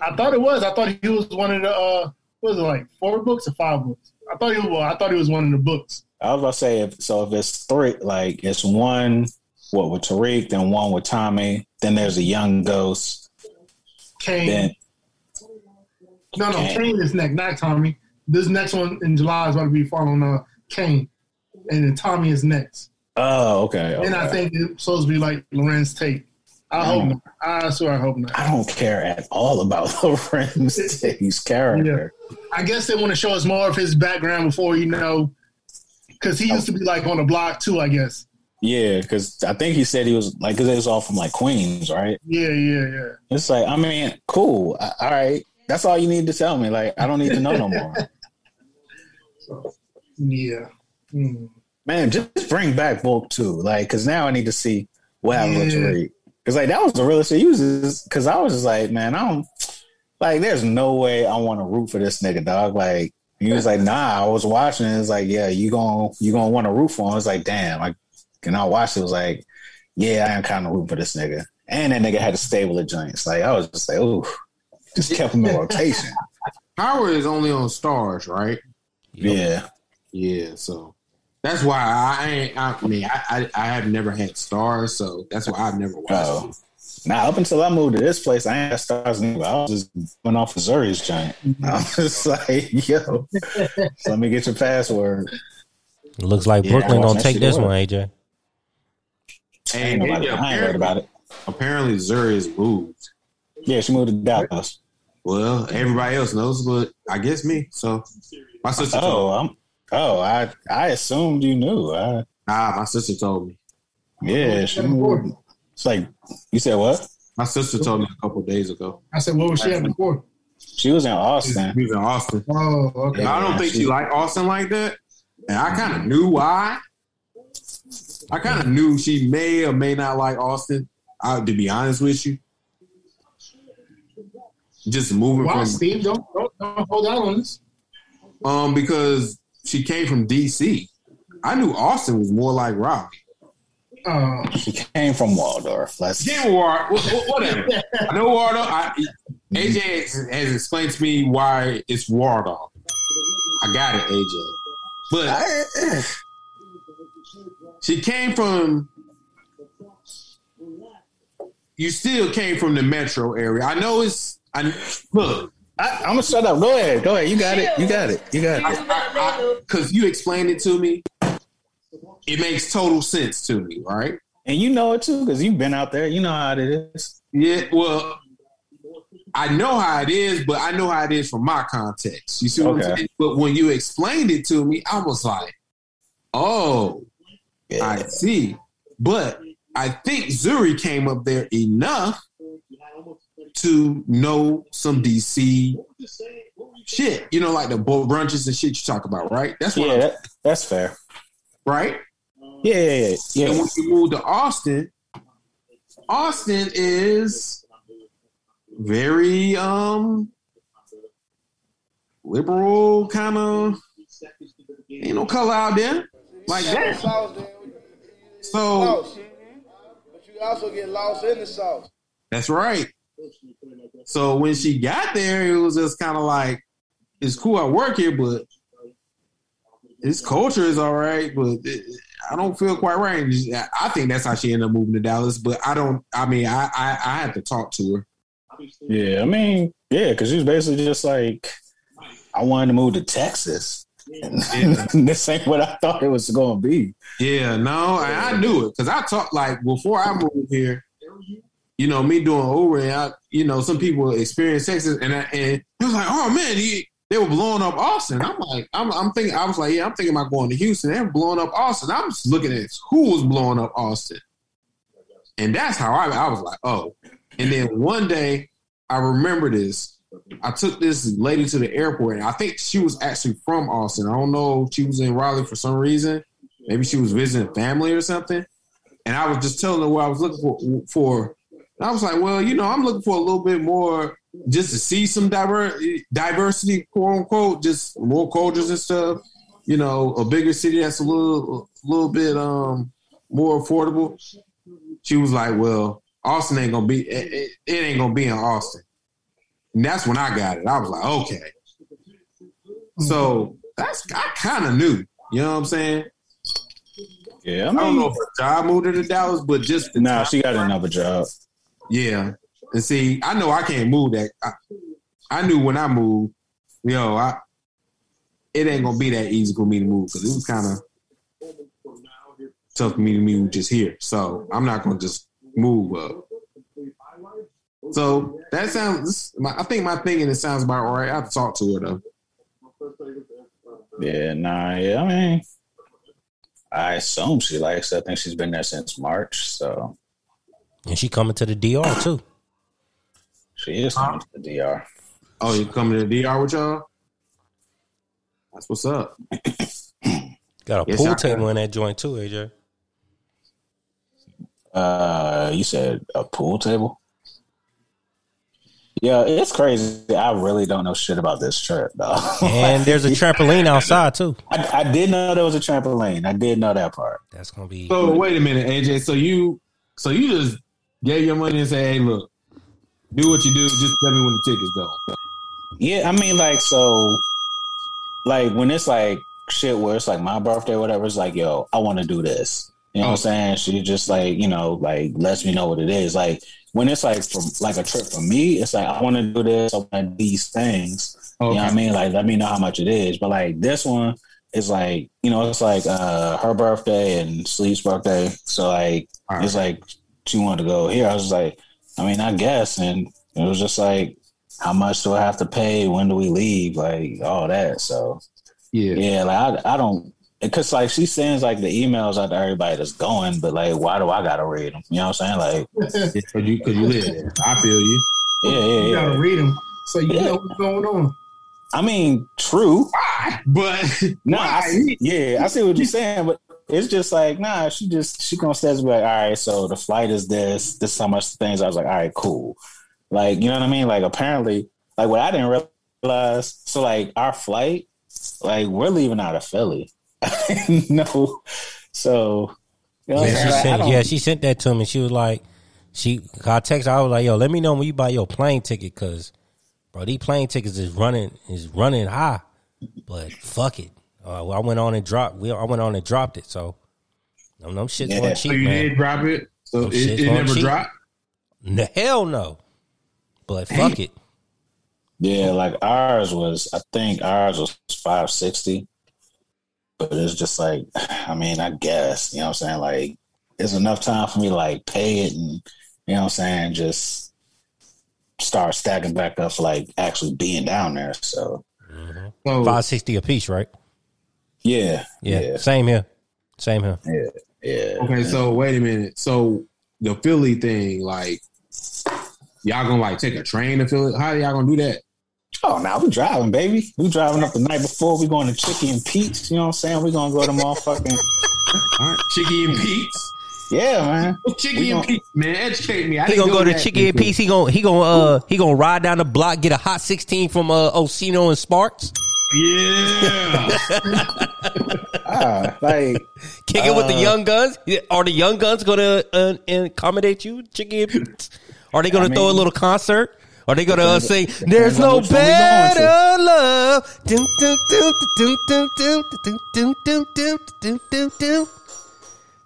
I thought it was. I thought he was one of the. uh what was it like four books or five books? I thought he was. Well, I thought he was one of the books. I was about to say if so if it's three like it's one what with Tariq, then one with Tommy, then there's a young ghost, Kane. then no, no, Kane. Kane is next, not Tommy. This next one in July is going to be following uh, Kane, and then Tommy is next. oh okay. And I think it's supposed to be like Larenz Tate. I hope not. I swear I hope not. I don't care at all about Larenz Tate's character. I guess they want to show us more of his background before you know, because he used to be like on the block too. I guess. Yeah, because I think he said he was like because it was all from like Queens, right? Yeah, yeah, yeah. It's like I mean, cool, all right. That's all you need to tell me. Like I don't need to know no more. Yeah. Mm. Man, just bring back Volk too, like because now I need to see what happened with to read. Because like that was the realest. Uses Because I was just like, man, I don't like. There's no way I want to root for this nigga, dog. Like he was like, nah. I was watching. It's like, yeah, you gonna you gonna want to root for him. It's like, damn. Like, and I watched it. it was like, yeah, I am kind of rooting for this nigga. And that nigga had a stable of joints. Like I was just like, ooh, just kept them in rotation. Power is only on Starz, right? Yeah. Yeah, so that's why I ain't. I mean, I, I I have never had Starz, so that's why I've never watched. Oh. it. Now, up until I moved to this place, I ain't had Starz anyway. I was just went off of Zuri's giant. Mm-hmm. I was just like, yo, so let me get your password. It looks like Yeah, Brooklyn gonna take this one, AJ. Ain't nobody, yeah, I ain't worried about it. Apparently, Zuri is moved. Yeah, she moved to Dallas. Well, everybody else knows, but I guess me. So my sister Oh, told. I'm. Oh, I I assumed you knew. I, Ah, my sister told me. yeah, she moved. It's like you said what? My sister told me a couple days ago. I said, what was she at before? She was in Austin. He was in Austin. Oh, okay. And I don't think she liked Austin like that, and I kind of knew why. I kind of knew she may or may not like Austin. I, to be honest with you, just moving Wow, from Steve, don't, don't don't hold out on this. um because she came from DC. I knew Austin was more like Raleigh. Uh, She came from Waldorf. Let's Damn, War, wh- wh- whatever. I know Waldorf. I, AJ has, has explained to me why it's Waldorf. I got it, AJ. But she came from. You still came from the metro area. I know it's. I look I, I'm gonna shut up. Go ahead. Go ahead. You got it. You got it. You got it. because you explained it to me. It makes total sense to me, right? And you know it too because you've been out there. You know how it is. Yeah, well, I know how it is, but I know how it is from my context. You see what Okay. I'm saying? But when you explained it to me, I was like, oh, I see. But I think Zuri came up there enough to know some DC shit. You know, like the bull brunches and shit you talk about, right? That's what Yeah, that, that's fair. right? Yeah, yeah, yeah. And when you move to Austin, Austin is very um liberal kind of ain't no color out there like that. Sauce. So Sauce. But you also get lost in the sauce. that's right. So when she got there, it was just kind of like, it's cool. I work here, but this culture is all right, but it, I don't feel quite right. I think that's how she ended up moving to Dallas, but I don't. I mean, I I, I had to talk to her. Yeah, I mean, yeah, because she was basically just like, I wanted to move to Texas. And this ain't what I thought it was going to be. Yeah, no, I, I knew it because I talked like before I moved here. You know, me doing Uber, and I, you know, some people experience Texas, and I, and it was like, oh man, he, they were blowing up Austin. I'm like, I'm, I'm thinking, I was like, yeah, I'm thinking about going to Houston. They're blowing up Austin. I'm just looking at who was blowing up Austin, and that's how I, I was like, oh. And then one day, I remember this. I took this lady to the airport, and I think she was actually from Austin. I don't know if she was in Raleigh for some reason. Maybe she was visiting family or something. And I was just telling her what I was looking for. For I was like, well, you know, I'm looking for a little bit more, just to see some diver- diversity, quote unquote, just more cultures and stuff. You know, a bigger city that's a little, a little bit um more affordable. She was like, well, Austin ain't gonna be, it, it, it ain't gonna be in Austin. And that's when I got it. I was like, okay. So that's I kind of knew. You know what I'm saying? Yeah, I, I don't know if her job moved her to Dallas, but just nah, she got another job. Yeah, and see, I know I can't move that. I, I knew when I moved, yo, I it ain't gonna be that easy for me to move because it was kind of tough for me to move just here. So I'm not gonna just move up. So that sounds. I think my thinking it sounds about right. I have to talk to her though. Yeah, nah, yeah, I mean, I assume she likes it. I think she's been there since March, so And she coming to the DR too. she is coming to the DR. Oh, you coming to the DR with y'all? That's what's up. Got a Yes, pool table in that joint too, AJ. Uh, you said a pool table? Yeah, it's crazy. I really don't know shit about this trip, though. And there's a trampoline outside too. I, I did know there was a trampoline. I did know that part. That's gonna be So wait a minute, AJ. So you, so you just gave your money and say, "Hey, look, do what you do. Just tell me when the tickets go." Yeah, I mean, like, so, like, when it's like shit where it's like my birthday or whatever, it's like, yo, I want to do this. You know what I'm saying? She just like, you know, like lets me know what it is. Like when it's like from like a trip for me, it's like I want to do this, I want to these things. You know what I mean? Like let me know how much it is. But like this one is like, you know, it's like uh her birthday and Sleep's birthday. So like right. it's like she wanted to go here. I was like, I mean, I guess. And it was just like, how much do I have to pay? When do we leave? Like all that. So Yeah. yeah, like I, I don't because like she sends like the emails out to everybody that's going, but like why do I gotta read them? You know what I'm saying? Like Cause you, cause you live there. I feel you. yeah, yeah, You yeah. gotta read them so you know what's going on. I mean, true. But No, I see, yeah, I see what you're saying, but it's just like nah. She just she gonna say like, all right, so the flight is this. This is how much things. I was like, all right, cool. Like you know what I mean? Like apparently, like what I didn't realize. So like our flight, like we're leaving out of Philly. no, so you know Yeah, she Like, sent. Yeah, she sent that to me. She was like, she. I text. I was like, yo, let me know when you buy your plane ticket, cause bro, these plane tickets is running is running high. But fuck it. Uh, well, I went on and dropped. We, I went on and dropped it. So, no, no shit's Yeah. going so you man. did drop it. So it, it never cheap. dropped. The hell no. But fuck it. Yeah, like ours was, I think ours was 560. But it's just like, I mean, I guess, you know what I'm saying? Like, it's enough time for me to like pay it and, you know what I'm saying? Just start stacking back up like actually being down there. So, So Five sixty a piece, right? Yeah. Yeah. Yeah. Same here. Same here. Yeah. Yeah. Okay, so wait a minute. So the Philly thing, like, y'all gonna like take a train to Philly? How y'all gonna do that? Oh, now we driving, baby. We driving up the night before. We going to Chicky and Pete's. You know what I'm saying? We gonna go to motherfucking All right, Chicky and Pete's. yeah, man. Chicky We and gon- Pete's, man. Educate me. I He gonna go to that Chicky and before. Peace. He gonna he gonna uh he gonna ride down the block, get a hot sixteen from uh Osino and Sparks, yeah. ah, like kicking uh, with the Young Gunz. Are the Young Gunz going to uh, accommodate you, chicken? Are they going to throw a little concert? Are they going to uh, sing? There's no better love.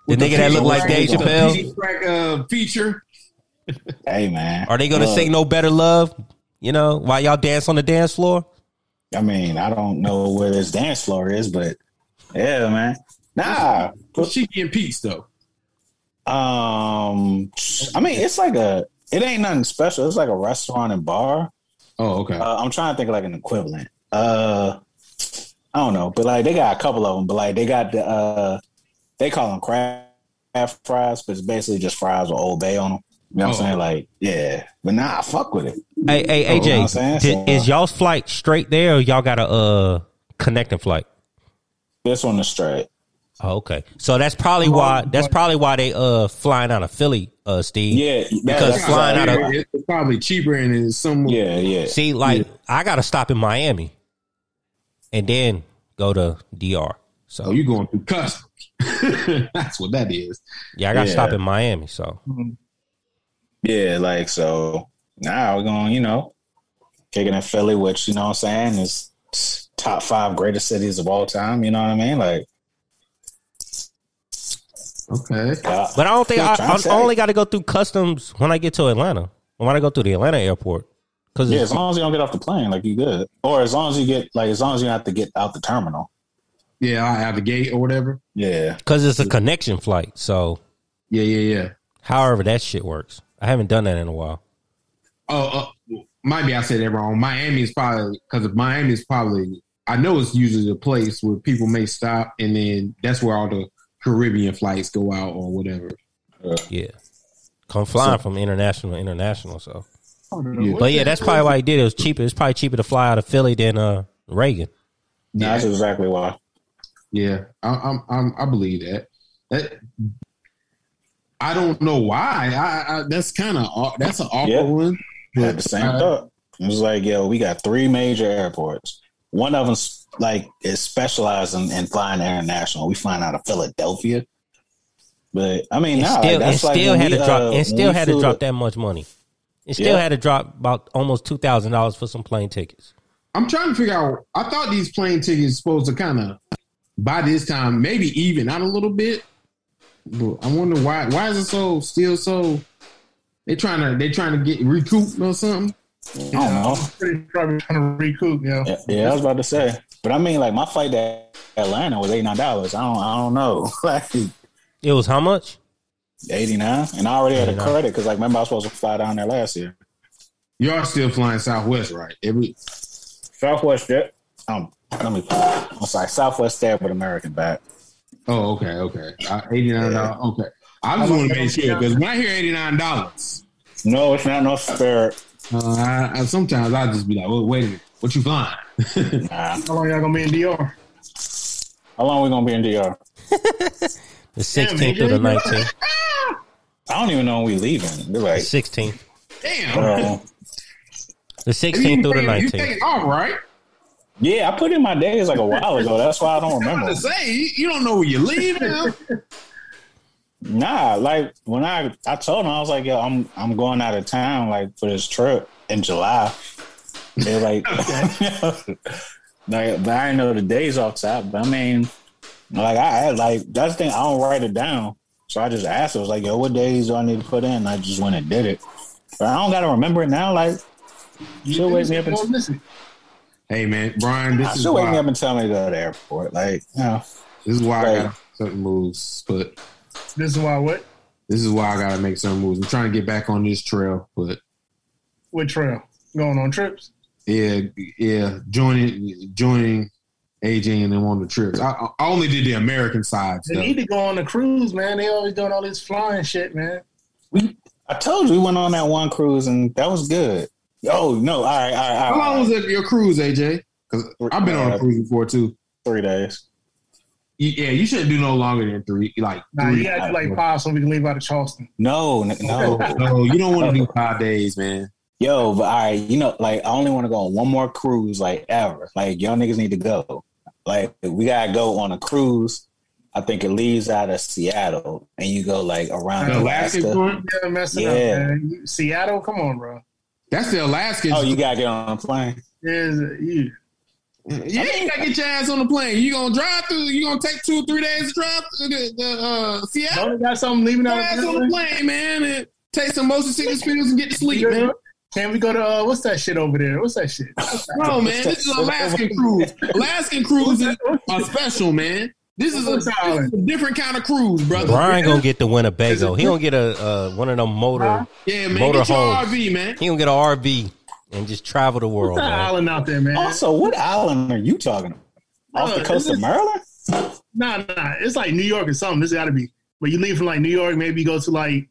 The nigga that look like Dave Chappelle track, uh, feature. hey man, are they going to say "No Better Love"? You know, while y'all dance on the dance floor. I mean, I don't know where this dance floor is, but yeah, man. Nah, But she getting peace though. um, I mean, it's like a. It ain't nothing special. It's like a restaurant and bar. Oh, okay. Uh, I'm trying to think of like an equivalent. Uh, I don't know, but like they got a couple of them. But like they got the uh, they call them craft fries, but it's basically just fries with Old Bay on them. You know what Oh. I'm saying? Like, yeah, but nah, I fuck with it. Hey, hey, You know what I'm AJ, did, is y'all's flight straight there or y'all got a uh connecting flight? this one is straight. Oh, okay. So that's probably why that's probably why they uh flying out of Philly, uh Steve. Yeah, Because that's flying out of- it's probably cheaper and it's some. yeah, yeah. See, like I gotta stop in Miami and then go to DR. So Oh, you going through customs? That's what that is. yeah, I gotta Yeah. stop in Miami. So Yeah, like so now we're going, you know, kicking in Philly, which, you know what I'm saying, is top five greatest cities of all time. You know what I mean? Like, Okay. uh, But I don't think I, I only got to go through customs when I get to Atlanta. When I go through the Atlanta airport, because yeah, as long as you don't get off the plane, like you good. Or as long as you get, like, as long as you have to get out the terminal. Yeah, I have the gate or whatever. Yeah. because it's a connection flight. So Yeah, yeah, yeah. however that shit works, I haven't done that in a while. Oh, uh, might be I said that wrong. Miami is probably because Miami is probably. I know it's usually the place where people may stop, and then that's where all the Caribbean flights go out or whatever. Yeah, come flying from international to international. So, Yeah. but yeah, that's probably why he did. It was cheaper. It's probably cheaper to fly out of Philly than uh Reagan. Nah, That's exactly why. Yeah, I, I'm, I'm, I believe that. That I don't know why. I, I that's kind of that's an awkward Yeah. one. I had the same Uh, thought. It was like, yo, we got three major airports. One of them, like, is specialized in, in flying international. We flying out of Philadelphia. But I mean, It nah, still, like, it that's like still when had we, to drop. uh, It when still had to flew drop that much money. It still Yeah. had to drop about almost two thousand dollars for some plane tickets. I'm trying to figure out. I thought these plane tickets supposed to kind of by this time maybe even out a little bit. But I wonder why. Why is it so still so? They trying to they trying to get recouped or something. I don't know. Pretty probably trying to recoup, you know. Yeah, yeah, I was about to say. But I mean, like, my flight to Atlanta was $89. I don't, I don't know. like, It was how much? 89 And I already had a credit because, like, remember I was supposed to fly down there last year. You are still flying Southwest, right? Every Southwest Jet. Um, let me, I'm sorry, Southwest there, but American back. oh, okay, okay, uh, eighty nine dollars. Okay, I just want to make sure because when I hear eighty nine dollars, No, it's not no spirit. uh, I, I, sometimes I just be like, well, wait a minute, what you flying? Nah. How long y'all gonna be in DR? How long we gonna be in DR? The sixteenth through the nineteenth. I don't even know when we leaving. They're like, Sixteenth. Damn, uh, The sixteenth through the nineteenth. All right. yeah, I put in my days like a while ago. That's why I don't I'm remember. to say you, you don't know where you're leaving. Nah, like when I I told him I was like, yo, I'm I'm going out of town like for this trip in July. They're like, like, but I didn't know the days off top. But I mean, like I had like that's the thing. I don't write it down, so I just asked. I was like, yo, what days do I need to put in? I just went and did it. But I don't got to remember it now. Like, she'll wake me up and Don't listen. hey man, Brian, this is she'll wake why me up and tell me to go to the airport. Like, you know, this is why I got certain moves, but This is why what? this is why I got to make some moves. I'm trying to get back on this trail, but What trail? Going on trips? yeah, yeah, joining joining AJ and them on the trips. I, I only did the American side They stuff. need to go on the cruise, man. They always doing all this flying shit, man. we. I told you we went on that one cruise and that was good. Oh no! All right, all right, all right. How long was it your cruise, AJ? Because I've been on a uh, cruise before too. Three days. You- Yeah, you shouldn't do no longer than three. Like Nah, three. you gotta do like five so we can leave out of Charleston. No, n- no. no, you don't want to do five days, man. Yo, but all right, you know, like I only want to go on one more cruise, like ever. Like y'all niggas need to go. Like we gotta go on a cruise. I think it leaves out of Seattle, and you go like around The Alaska Alaska. Yeah, Yeah. up. Seattle, come on, bro. That's the Alaskan. Oh, you gotta get on a plane. There's a, you. you ain't gotta get your ass on the plane. You gonna drive through? You gonna take two or three days to drive to the, the uh, Seattle? Don't got something leaving out your ass on the plane, man, and take some motion sickness pills and get to sleep, man. Can we go to uh, what's that shit over there? What's that shit? No, man, this is Alaskan cruise. Alaskan cruises are special, man. This is a, this that is island? a different kind of cruise, brother. Brian gonna get the Winnebago. He gonna get a uh, one of them motor. Yeah, man, Motor get your homes. RV, man. He gonna get an RV and just travel the world, What's that man. island out there, man? Also, what island are you talking about? Off the Uh, coast of this- Maryland? Nah, nah. It's like New York or something. This got to be. But you leave from like New York, maybe you go to like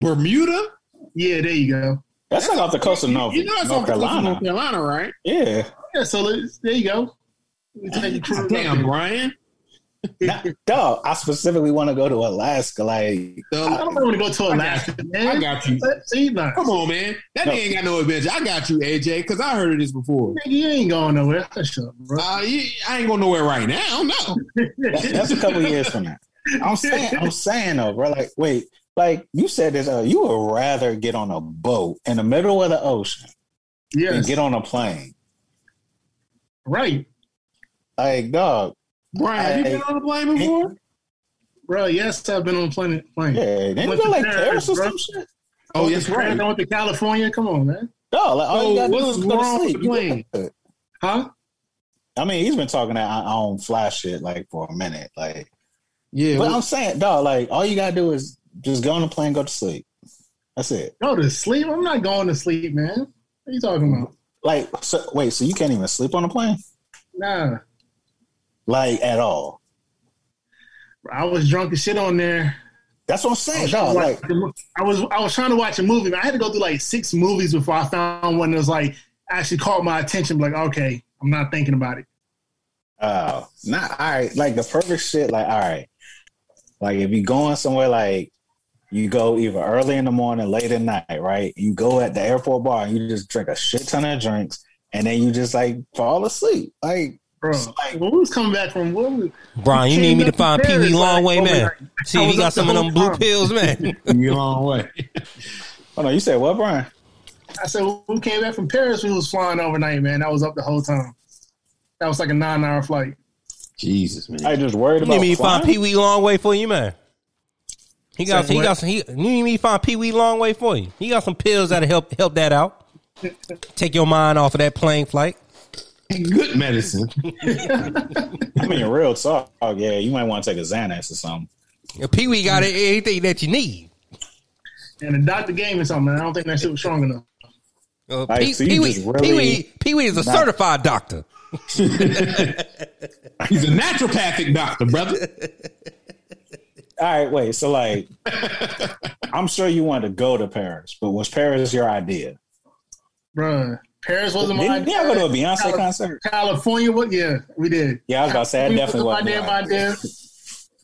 Bermuda? yeah, there you go. That's like off the coast of North, You know it's North off the coast of Carolina. North Carolina, right? Yeah. Yeah, so there you go. We take a cruise up Damn. Brian. Dog, I specifically want to go to Alaska. Like, I don't want to go to Alaska, man. I got you. Come on, man. That No. ain't got no adventure. I got you, AJ, because I heard of this before. Nigga, you ain't going nowhere. Shut up, bro. Uh, you, I ain't going nowhere right now. No. that- that's a couple years from now. I'm saying, I'm saying though, bro. Like, wait, like you said this. Uh, you would rather get on a boat in the middle of the ocean than yes, get on a plane. right, Like, dog. Brian, have you been on a plane before? bro. Yes, I've been on a plane. plane. Yeah, didn't Went you go like Paris, Paris or some shit? Oh, yes, I right. went to California. Come on, man. Dog, like all So you gotta do is go to wrong with sleep. the plane? Huh? I mean, he's been talking that on fly shit like for a minute. Like, Yeah. but I'm saying, dog, like all you gotta do is just go on the plane, go to sleep. That's it. Go to sleep. I'm not going to sleep, man. What are you talking about? Like, so, wait, so you can't even sleep on a plane, Nah, like at all? I was drunk as shit on there. That's what I'm I saying, was. Like, I was I was trying to watch a movie. I had to go through like six movies before I found one that was like actually caught my attention. Like, okay, I'm not thinking about it. oh, not all right. Like the perfect shit. Like, all right, like if you going somewhere, like you go either early in the morning, late at night, right? You go at the airport bar and you just drink a shit ton of drinks, and then you just like fall asleep. Like, Bro, Like- when we was coming back from what was, Brian, you need me to find Pee Wee Longway, oh, man. overnight. See if oh, was he got some of them blue time. pills, man. you a long way. oh no, you said what, Brian? I said when we came back from Paris, we was flying overnight, man. I was up the whole time. That was like a nine hour flight. Jesus, man. I just worried You about need me to find? Pee Wee Longway for you, man. He got Say he got some. He, you need me to find Pee Wee Longway for you. He got some pills that'll help help that out. Take your mind off of that plane flight. Good medicine. I mean, real talk. Oh yeah, you might want to take a Xanax or something. Pee Wee got anything that you need. And the doctor gave me something. I don't think that shit was strong enough. Uh, Like, Pee so Pee Wee really- Pee Wee Pee Wee is a Not- certified doctor. He's a naturopathic doctor, brother. All right, wait. So like, I'm sure you wanted to go to Paris, but was Paris your idea? Bruh. Paris wasn't my Didn't you ever go to a Beyonce Cali- concert? California, what? Yeah, we did. Yeah, I was about to say I definitely was wasn't. my your damn idea. idea.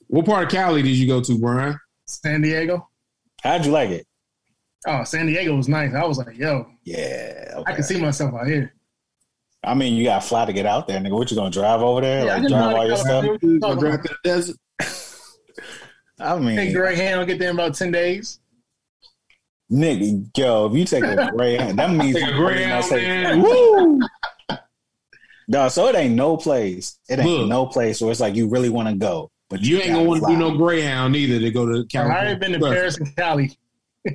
What part of Cali did you go to, Brian? San Diego. How'd you like it? Oh, San Diego was nice. I was like, yo, Yeah, I can see myself out here. I mean, you got to fly to get out there, nigga. What you gonna drive over there? Yeah, like drive drive all your stuff? there. You gonna drive to the desert? I mean, Take Greyhound, I'll get there in about ten days. Nigga, yo, if you take a Greyhound, that means Take a you Greyhound, must man. Woo! Dog, so it ain't no place. It ain't Look. no place where it's like you really want to go, but You ain't gonna want to do no Greyhound either to go to I California. already been to Paris and Cali.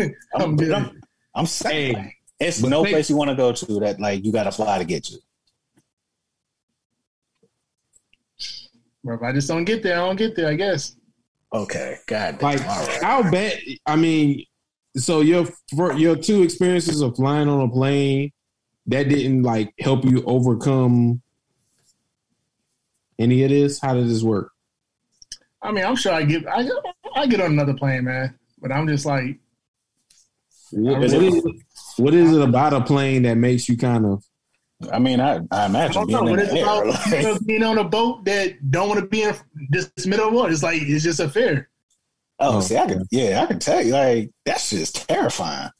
I'm, I'm. I'm, I'm saying, Hey, it's no think- place you want to go to that like you got to fly to get to. Bro, if I just don't get there, I don't get there, I guess. Okay, God, Like, all right. I'll bet. I mean, so your fir- your two experiences of flying on a plane that didn't like help you overcome any of this. How did this work? I mean, I'm sure I get I I get on another plane, man. But I'm just like, what, really, is, what is it about a plane that makes you kind of? I mean, I, I I imagine don't being know in the air. about like- you know, being on a boat that don't want to be in this middle of the water. It's like it's just a fear. Oh, Oh, see, I can, yeah, I can tell you, like that's just terrifying.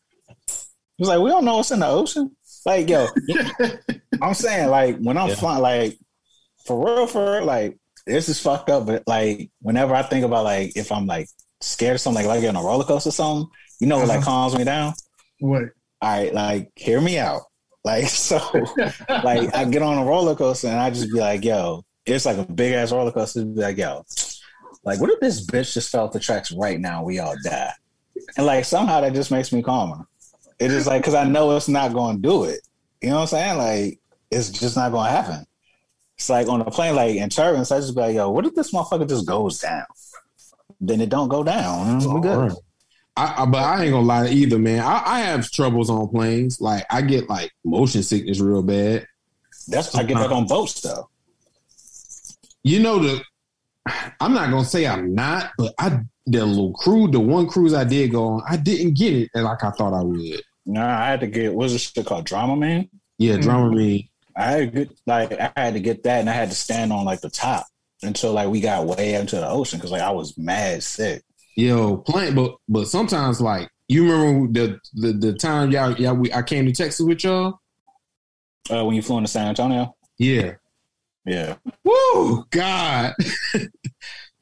It's like we don't know what's in the ocean. Like, yo, I'm saying, like, when I'm Yeah. flying, like, for real, for real, like, this is fucked up. But like, whenever I think about like, if I'm like scared of something, like, like on a roller coaster or something, you know, what like Uh-huh. calms me down. What? all right, like hear me out. Like so, like I get on a roller coaster and I just be like, yo, it's like a big ass roller coaster. Be like, yo, like what if this bitch just fell off the tracks right now? We all die, and like somehow that just makes me calmer. It is like because I know it's not going to do it. You know what I'm saying? Like it's just not going to happen. It's like on a plane, like in turbulence, I just be like, yo, what if this motherfucker just goes down? Then it don't go down. We good. I, I, but I ain't gonna lie either, man. I, I have troubles on planes. Like I get like motion sickness real bad. That's I get that on boats though. You know the. I'm not gonna say I'm not, but I the little cruise, the one cruise I did go on, I didn't get it like I thought I would. Nah, I had to get what's this shit called Dramamine. Yeah, Dramamine. I had to get like I had to get that, and I had to stand on like the top until like we got way into the ocean because like I was mad sick. Yo, playing, but but sometimes like you remember the the, the time y'all y'all we, I came to Texas with y'all. Uh, when you flew into San Antonio, Yeah. yeah, Woo, God,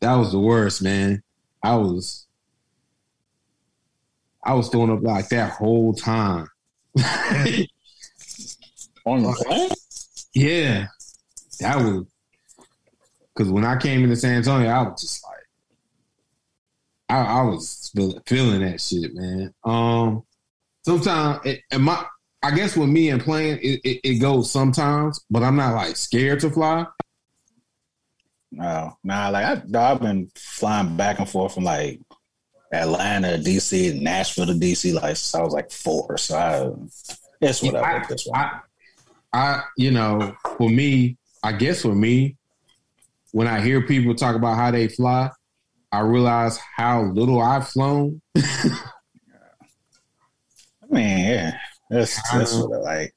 that was the worst, man. I was, I was throwing up like that whole time. on the plane. yeah, that was because when I came into San Antonio, I was just like, I, I was feel, feeling that shit, man. Um, sometimes it, and my, I guess with me and playing, it, it, it goes sometimes, but I'm not like scared to fly. No, nah, like I, dawg, I've been flying back and forth from like Atlanta, DC, Nashville to DC, like since I was like four. So I, it's whatever. I- this one. I, I, you know, for me, I guess for me, when I hear people talk about how they fly, I realize how little I've flown. I mean, yeah, that's that's Uh, what I like.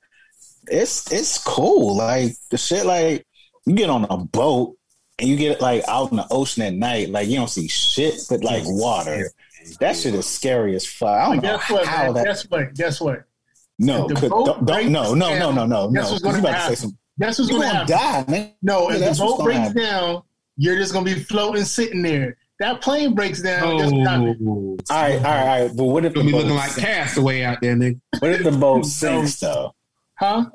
It's it's cool. Like the shit, like you get on a boat and you get like out in the ocean at night, like you don't see shit but like water. That shit is scary as fuck. I don't But know guess what, how man? that. Guess what? Guess what? no, could- don't, don't, breaks no, no, no, no, no, guess no. what's gonna about to happen? say some? Guess what's You going to gonna happen? die, man. No, Yeah, if the boat breaks happen. down, you're just going to be floating, sitting there. That plane breaks down. guess what oh. happens? Oh, All right, all right, all right. But what if the Gonna be looking like castaway out there, nigga. What if the boat sinks though? Huh?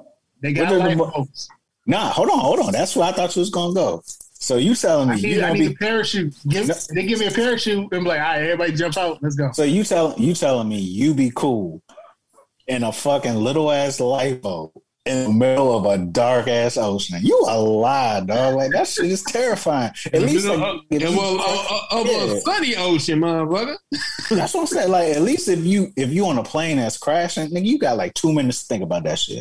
They got What the bo- boats. Nah, hold on, hold on. That's where I thought you was gonna go. So you telling me I you need, I gonna need be a parachute. Give, No. They give me a parachute and be like, all right, everybody jump out. Let's go. So you tell you telling me you be cool in a fucking little ass lifeboat in the middle of a dark ass ocean? You a lie, dog. Like that shit is terrifying. At least like, uh, if you- well, uh, uh, Yeah. a sunny ocean, motherfucker. that's what I'm saying. Like at least if you if you on a plane that's crashing, nigga, you got like two minutes to think about that shit.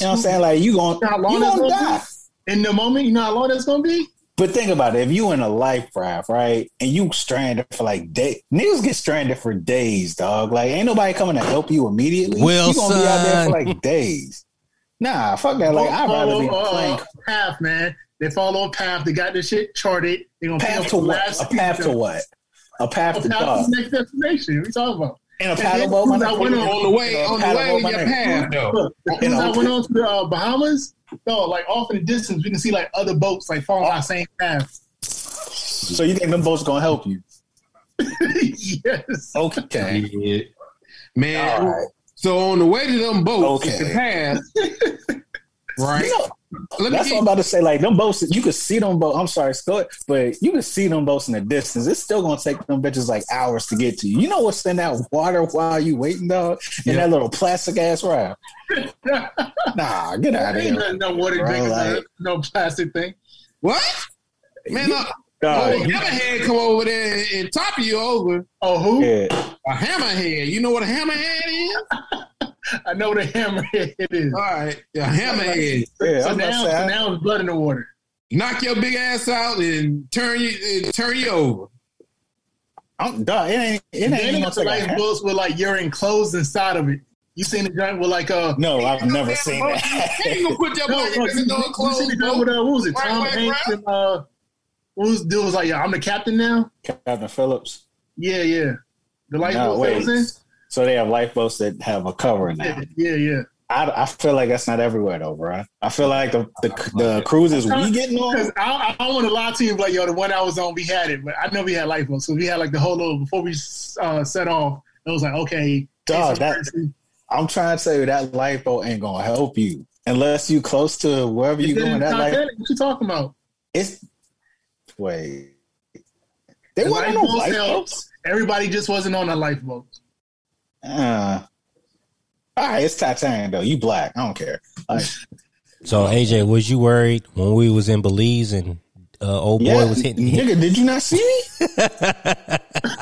You know what I'm saying? Like you gonna You how long that's gonna gonna die. be? In the moment, you know how long that's going to be? But think about it. If you in a life raft, right, and you stranded for like days, niggas get stranded for days, dog. Like, ain't nobody coming to help you immediately. you gonna be out there for like days. Nah, fuck that. Like, I'd rather be on a uh, path, man. They follow a path. They got this shit charted. They gonna Path to what? A path to what? A path jump. to A path dog. to the next destination. What you talking about? In a And paddle boat, my I went on- On the way, on the way, boat, my your nigga. path though. Look, as You soon as know, I went on to the uh, Bahamas, no, like off in the distance, we can see like other boats like following Oh. our same path. So you think them boats gonna help you? yes. Okay. Yeah. Man, All right. so on the way to them boats, Okay. the path, right? You know, Let that's what I'm about to say. Like them boats, you could see them boats. I'm sorry, Scott, but you can see them boats in the distance. It's still gonna take them bitches like hours to get to you. You know what's in that water while you waiting, dog? In Yeah. that little plastic ass raft. Nah, get out of here, no water Bro, like- no plastic thing. what? Man, uh, dog. oh, hammerhead come over there and, and top you over. Oh, who? Yeah, A hammerhead. You know what a hammerhead is? I know what a hammerhead is. All right, a hammerhead. yeah. so I'm about to now, so now it's blood in the water. Knock your big ass out and turn you and turn you over. I'm dog. It ain't. It And ain't then even it's gonna like take a ha- boats with like you're enclosed inside of it. You seen the joint with like a? No, I've no never seen that. You ain't gonna put your no, boat no, in you, the you, you seen the joint with uh, what was it? Right, Tom right, Hanks right. and uh what was dude was like, yeah, I'm the captain now? Captain Phillips. Yeah, yeah. The No, lifeboat that wait. So they have lifeboats that have a cover now. Yeah, yeah, yeah. I, I feel like that's not everywhere though, bro. I feel like the the, the cruises we getting on. I, I don't want to lie to you, but like, yo, the one I was on, we had it, but I know we had lifeboats, so we had like the whole little before we uh, set off. It was like, okay, Dog, that-. I'm trying to tell you that lifeboat ain't gonna help you unless you close to wherever you going. in That life, What you talking about? it's wait. They The weren't on no lifeboats lifeboats. Everybody just wasn't on a lifeboat. Uh, all right, it's Titanic though. You black. I don't care. Like, So AJ, was you worried when we was in Belize and uh, old boy yeah, was hitting? You? Nigga, did you not see me?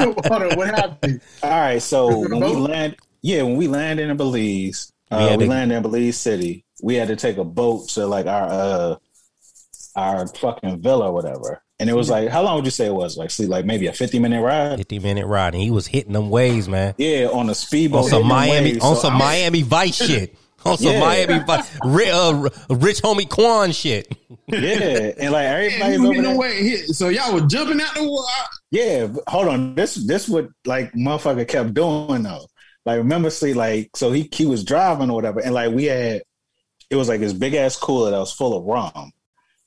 On, what happened? All right, so Was it when we land, yeah, when we land in Belize, We uh, had we to- landed in Belize City. We had to take a boat to like our uh our fucking villa or whatever. And it was like, how long would you say it was? Like, see, like maybe a fifty minute ride. Fifty minute ride, and he was hitting them waves, man. Yeah, on a speedboat. On some Miami, waves. on So some I'm- Miami Vice shit. On some Yeah. Miami Vice, rich, uh, rich homie Quan shit. Yeah, and like Man, everybody's you over getting there. away. So y'all were jumping out the water. Yeah, hold on. This this what like motherfucker kept doing though. Like remember, see, like so he he was driving or whatever, and like we had it was like this big ass cooler that was full of rum,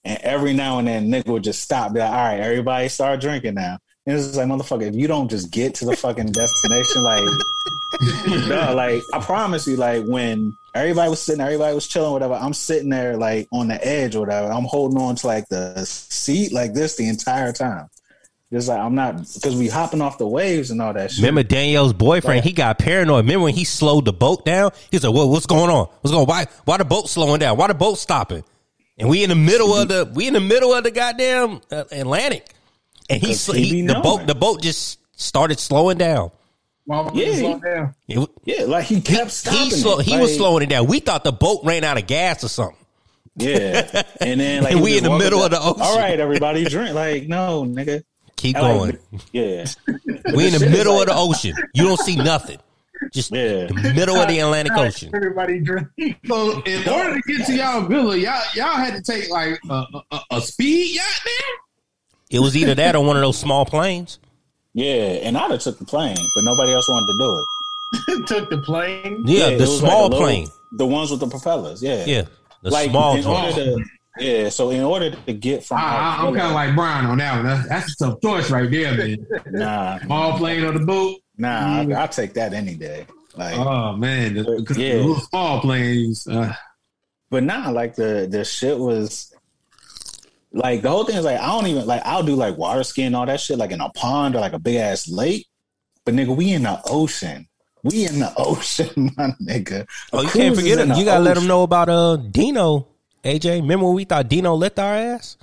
and every now and then nigga would just stop, be like, all right, everybody start drinking now. And it's like motherfucker, if you don't just get to the fucking destination, like, no, like I promise you, like when everybody was sitting, everybody was chilling, whatever. I'm sitting there like on the edge or whatever. I'm holding on to like the seat like this the entire time. Just like I'm not because we hopping off the waves and all that shit. Remember Danielle's boyfriend? He got paranoid. Remember when he slowed the boat down? He's like, "What? What's going on? What's going? Why? Why the boat slowing down? Why the boat stopping?" And we in the middle of the we in the middle of the goddamn uh, Atlantic, and he, Because he he the knowing. boat the boat just started slowing down. Why Yeah. you down? It, Yeah, like he kept stopping. he slow, it. he was slowing it down. We thought the boat ran out of gas or something. Yeah, and then like And we in the middle down- of the ocean. All right, everybody drink. Like no, nigga. Keep And, going. like, yeah, we in the middle like- of the ocean. You don't see nothing. Just Yeah. the middle of the Atlantic Ocean. Everybody drink. So in order to get to y'all villa, y'all y'all had to take like a, a, a speed yacht there. It was either that or one of those small planes. yeah. And I'd have took the plane, but nobody else wanted to do it. Took the plane. Yeah, it the was like small little- plane. the ones with the propellers. Yeah, Yeah, the like small in plane. to. Yeah, so in order to get from, ah, I, I, I'm kind of like Brian on that one. That's, that's a tough choice right there, man. nah, Small plane or the boat. Nah, I, I'll take that any day. Like, Oh man, the, the, Yeah. the little small planes. Uh, But nah, like the the shit was like the whole thing is like I don't even like I'll do like water skiing all that shit like in a pond or like a big ass lake. But nigga, we in the ocean. We in the ocean, my nigga. A Oh, you can't forget it. You gotta let them know about uh Dino. AJ, remember when we thought Dino licked our ass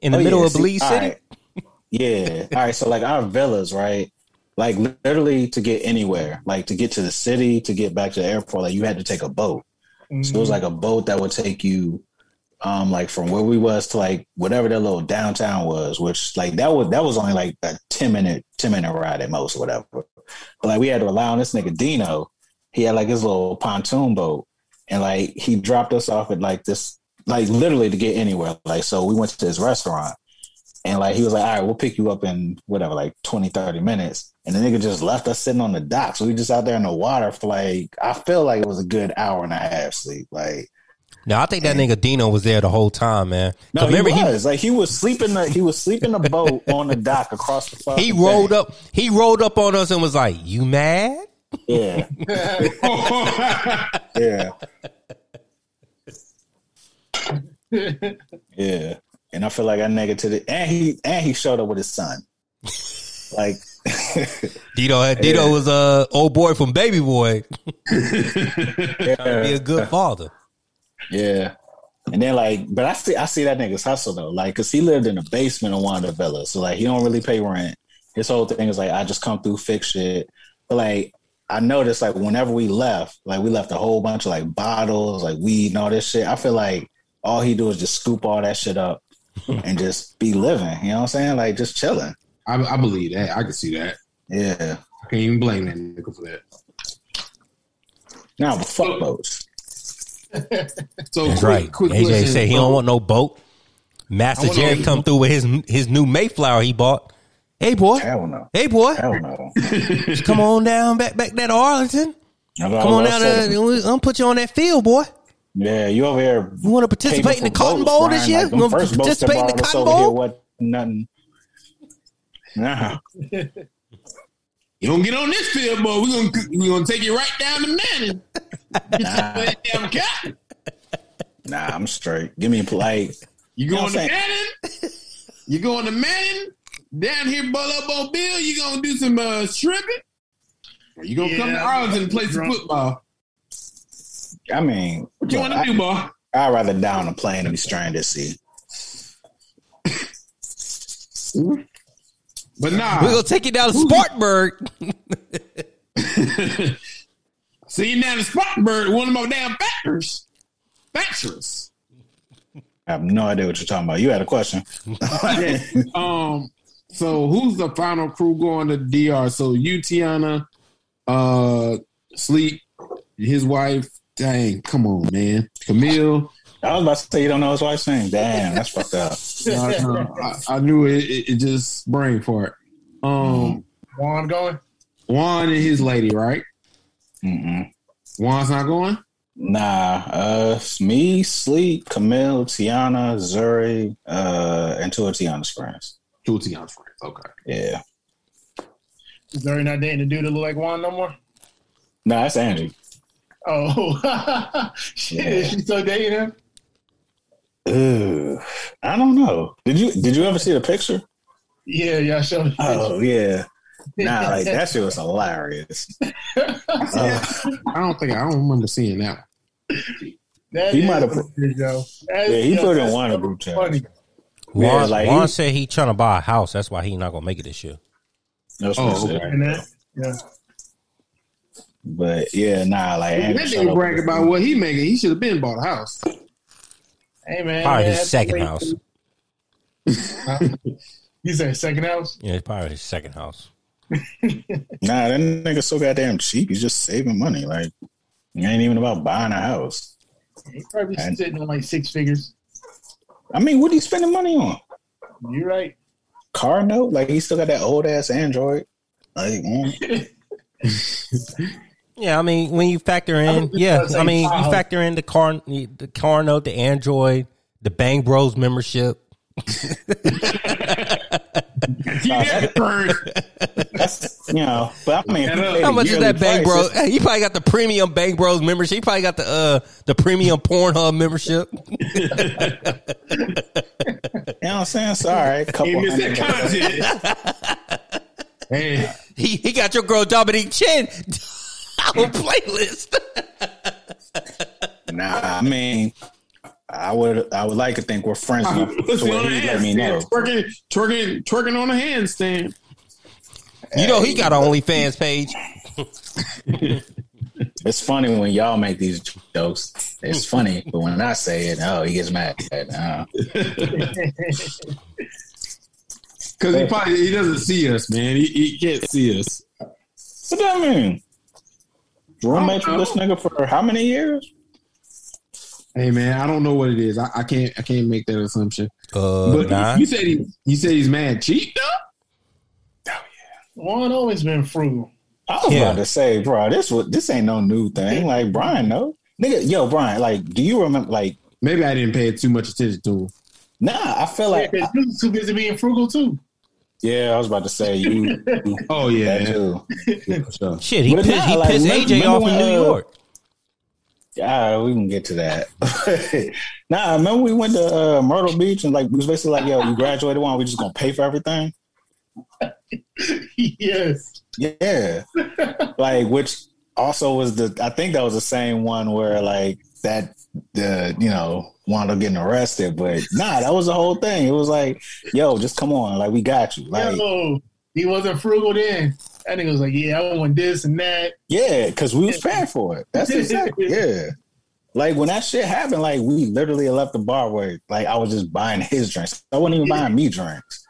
in the Oh, middle yeah, of see, Belize City? right. Yeah. All right. So like our villas, right? Like literally to get anywhere, like to get to the city, to get back to the airport, like you had to take a boat. So it was like a boat that would take you um like from where we was to like whatever that little downtown was, which like that was that was only like a 10 minute, 10 minute ride at most or whatever. But like we had to rely on this nigga Dino. He had like his little pontoon boat and like he dropped us off at like this like literally to get anywhere. Like so we went to his restaurant and like he was like, All right, we'll pick you up in whatever, like 20, 30 minutes. And the nigga just left us sitting on the dock. So we just out there in the water for like I feel like it was a good hour and a half sleep. Like No, I think that nigga Dino was there the whole time, man. no, 'Cause he remember was like he was sleeping the he was sleeping the boat on the dock across the fucking he he rolled thing. up he rolled up on us and was like, "You mad?" Yeah, yeah, yeah. And I feel like I nigga to the and he and he showed up with his son. Like Dino had Dino was a old boy from Baby Boy. Be a good father. yeah. And then like, but I see I see that nigga's hustle though, like, cause he lived in the basement of one of the villas, so like he don't really pay rent. His whole thing is like, I just come through, fix shit. But like, I noticed like whenever we left, like we left a whole bunch of like bottles, like weed and all this shit. I feel like all he do is just scoop all that shit up and just be living. You know what I'm saying? Like just chilling. I, I believe that. I can see that. Yeah. I can't even blame that nigga for that. Now, but fuck boats. So That's quick, right. Quick AJ question. said he don't want no boat. Master Jerry come through with his his new Mayflower he bought. Hey boy, Hell no. hey boy, Hell no. just come on down back back there to Arlington. Come Come on down there. I'm gonna put you on that field, boy. Yeah, you over here You want to participate in the Cotton Bowl this year? you want to participate in the Cotton Bowl? What nothing. Nah. You don't get on this field, boy. We're gonna we gonna take you right down to Manning. Nah, Damn cat. nah, I'm straight. Give me a like. You You know going to I'm Manning? You going to Manning? Down here, Bull Up on Bill, you gonna do some uh, stripping? Or you gonna come to Arlington and play some football? I mean, What you want to I, do, boy? I'd rather down a plane than be stranded at sea. But nah. We're gonna take you down to Spartanburg. See you down in Spartanburg, one of my damn factors. Factors. I have no idea what you're talking about. You had a question. Um, so who's the final crew going to DR? So you, Tiana, uh, Sleep, his wife. Dang, come on, man. Camille. I was about to say you don't know his wife's name. Damn, that's fucked up. No, no, I, I knew it, it. It just brain fart. Um, Juan going? Juan and his lady, right? Mm-mm. Juan's not going. Nah, uh, it's me, Sleep, Camille, Tiana, Zuri, uh, and two of Tiana's friends. Two of Tiana's friends. Okay. Yeah. Is Zuri not dating a dude that look like Juan no more? Nah, that's Angie. Oh, shit! Yeah. Is she still dating him? Ooh, I don't know. Did you did you ever see the picture? Yeah, yeah. I showed. me. Oh yeah. Nah, like that shit was hilarious. Uh, I don't think I don't remember seeing that. That He might have what it is, yo. That yeah, he put in that's one so of group chat. Funny. Yeah, Juan, like Juan he- said he trying to buy a house. That's why he not gonna make it this year. That's Oh, what he said. okay. That, yeah. But yeah, nah, like That Angie shut nigga brag about what he making. He should have been bought a house. Hey man, Probably man, his second the way- house. You said second house? Yeah, it's probably his second house. Nah, that nigga so goddamn cheap. He's just saving money. Like it ain't even about buying a house. He probably And- sitting on like six figures. I mean, what he spending money on? You're right. Car note? Like he still got that old ass Android. Like, mm. Yeah, I mean when you factor in, was yeah, I mean you factor in the car, the car note, the Android, the Bang Bros membership. that's you know. But I mean, How he paid How a much is that Bang price. Bros? Hey, you probably got the premium Bang Bros membership. You probably got the uh the premium Pornhub membership. You know what I'm saying? So, all right, He couple missed that hundred. content. hey, He he got your girl Dominique Chin on playlist. Nah, I mean, I would I would like to think we're friends enough pussy to where he let me know. twerking, twerking, twerking on a handstand. You know he got an OnlyFans page. It's funny when y'all make these jokes. It's funny, but when I say it, oh, he gets mad. Uh, Because he probably he doesn't see us, man. He, he can't see us. what that mean? Roommates with this nigga for how many years? Hey, man, I don't know what it is. I, I can't I can't make that assumption. Uh, But nah. you said he you said he's mad cheap though. No yeah. Juan always been frugal. I was Yeah. about to say, bro, this was this ain't no new thing. Like Brian, no nigga, yo, Brian, like, do you remember? Like, Maybe I didn't pay too much attention to him. nah, I feel like, Yeah, 'cause you was too busy being frugal too. Yeah, I was about to say you, you Oh yeah, that too. yeah, sure. Shit, he But pissed, nah, he like, pissed remember- AJ off remember in New uh, York. Yeah, we can get to that. nah, remember we went to uh, Myrtle Beach and like it was basically like, yo, you graduated one, we just gonna pay for everything. yes. Yeah, like which also was the I think that was the same one where like that the you know wound up getting arrested, but nah, that was the whole thing. It was like, yo, just come on, like we got you, like Yo, he wasn't frugal then. That nigga was like, yeah, I want this and that. yeah, because we was paying for it. That's exactly yeah. Like when that shit happened, like we literally left the bar where like I was just buying his drinks. I wasn't even buying me drinks.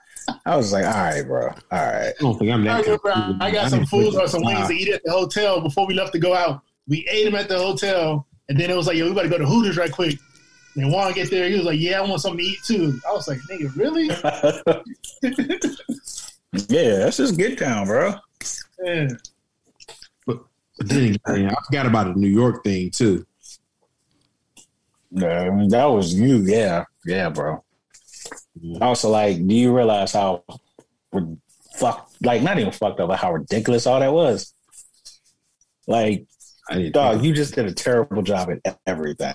I was like, all right, bro, all right. I don't think I'm I that. remember kind of I, I got some didn't food or some wings to eat at the hotel before we left to go out. We ate them at the hotel, and then it was like, yo, we got to go to Hooters right quick. And Juan get there, he was like, yeah, I want something to eat too. I was like, nigga, really? yeah, that's just good down, bro. Yeah. But then again, I forgot about the New York thing too. Yeah, I mean, that was you, yeah, yeah, bro. Also, like, do you realize how rid- fuck, like, not even fucked up, but how ridiculous all that was? Like, Dog, you just did a terrible job at everything.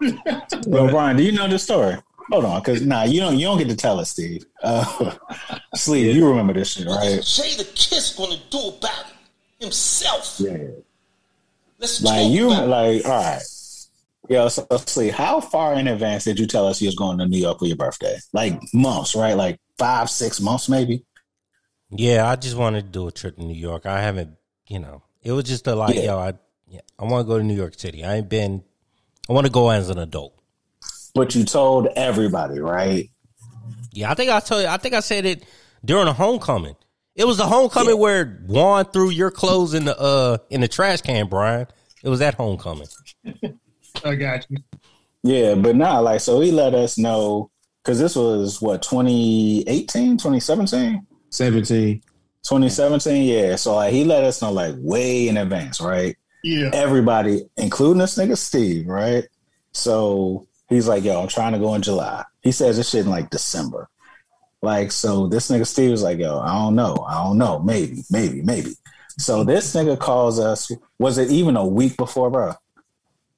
Yo, Brian, do you know the story? Hold on, because nah, you don't. You don't get to tell us, Steve. Uh, Sleeve, you remember this shit, right? is Jay the Kiss gonna do about it himself? Yeah. Let's Like talk you, about it. like all right. Yo, so Sleeve, how far in advance did you tell us you was going to New York for your birthday? Like months, right? Like five, six months, maybe. Yeah, I just wanted to do a trip to New York. I haven't, you know, it was just a like, Yeah. yo, I, yeah, I want to go to New York City. I ain't been. I want to go as an adult. But you told everybody, right? Yeah, I think I told you. I think I said it during a homecoming. It was the homecoming where Juan threw your clothes in the uh in the trash can, Brian. It was that homecoming. I got you. Yeah, but nah, like so he let us know because this was what 2018, 2017? 17. 2017, yeah. So like he let us know like way in advance, right? Yeah. Everybody, including this nigga Steve, right? So he's like, yo, I'm trying to go in July. He says this shit in like December. Like, so this nigga Steve was like, yo, I don't know. I don't know. Maybe, maybe, maybe. So this nigga calls us. Was it even a week before, bro?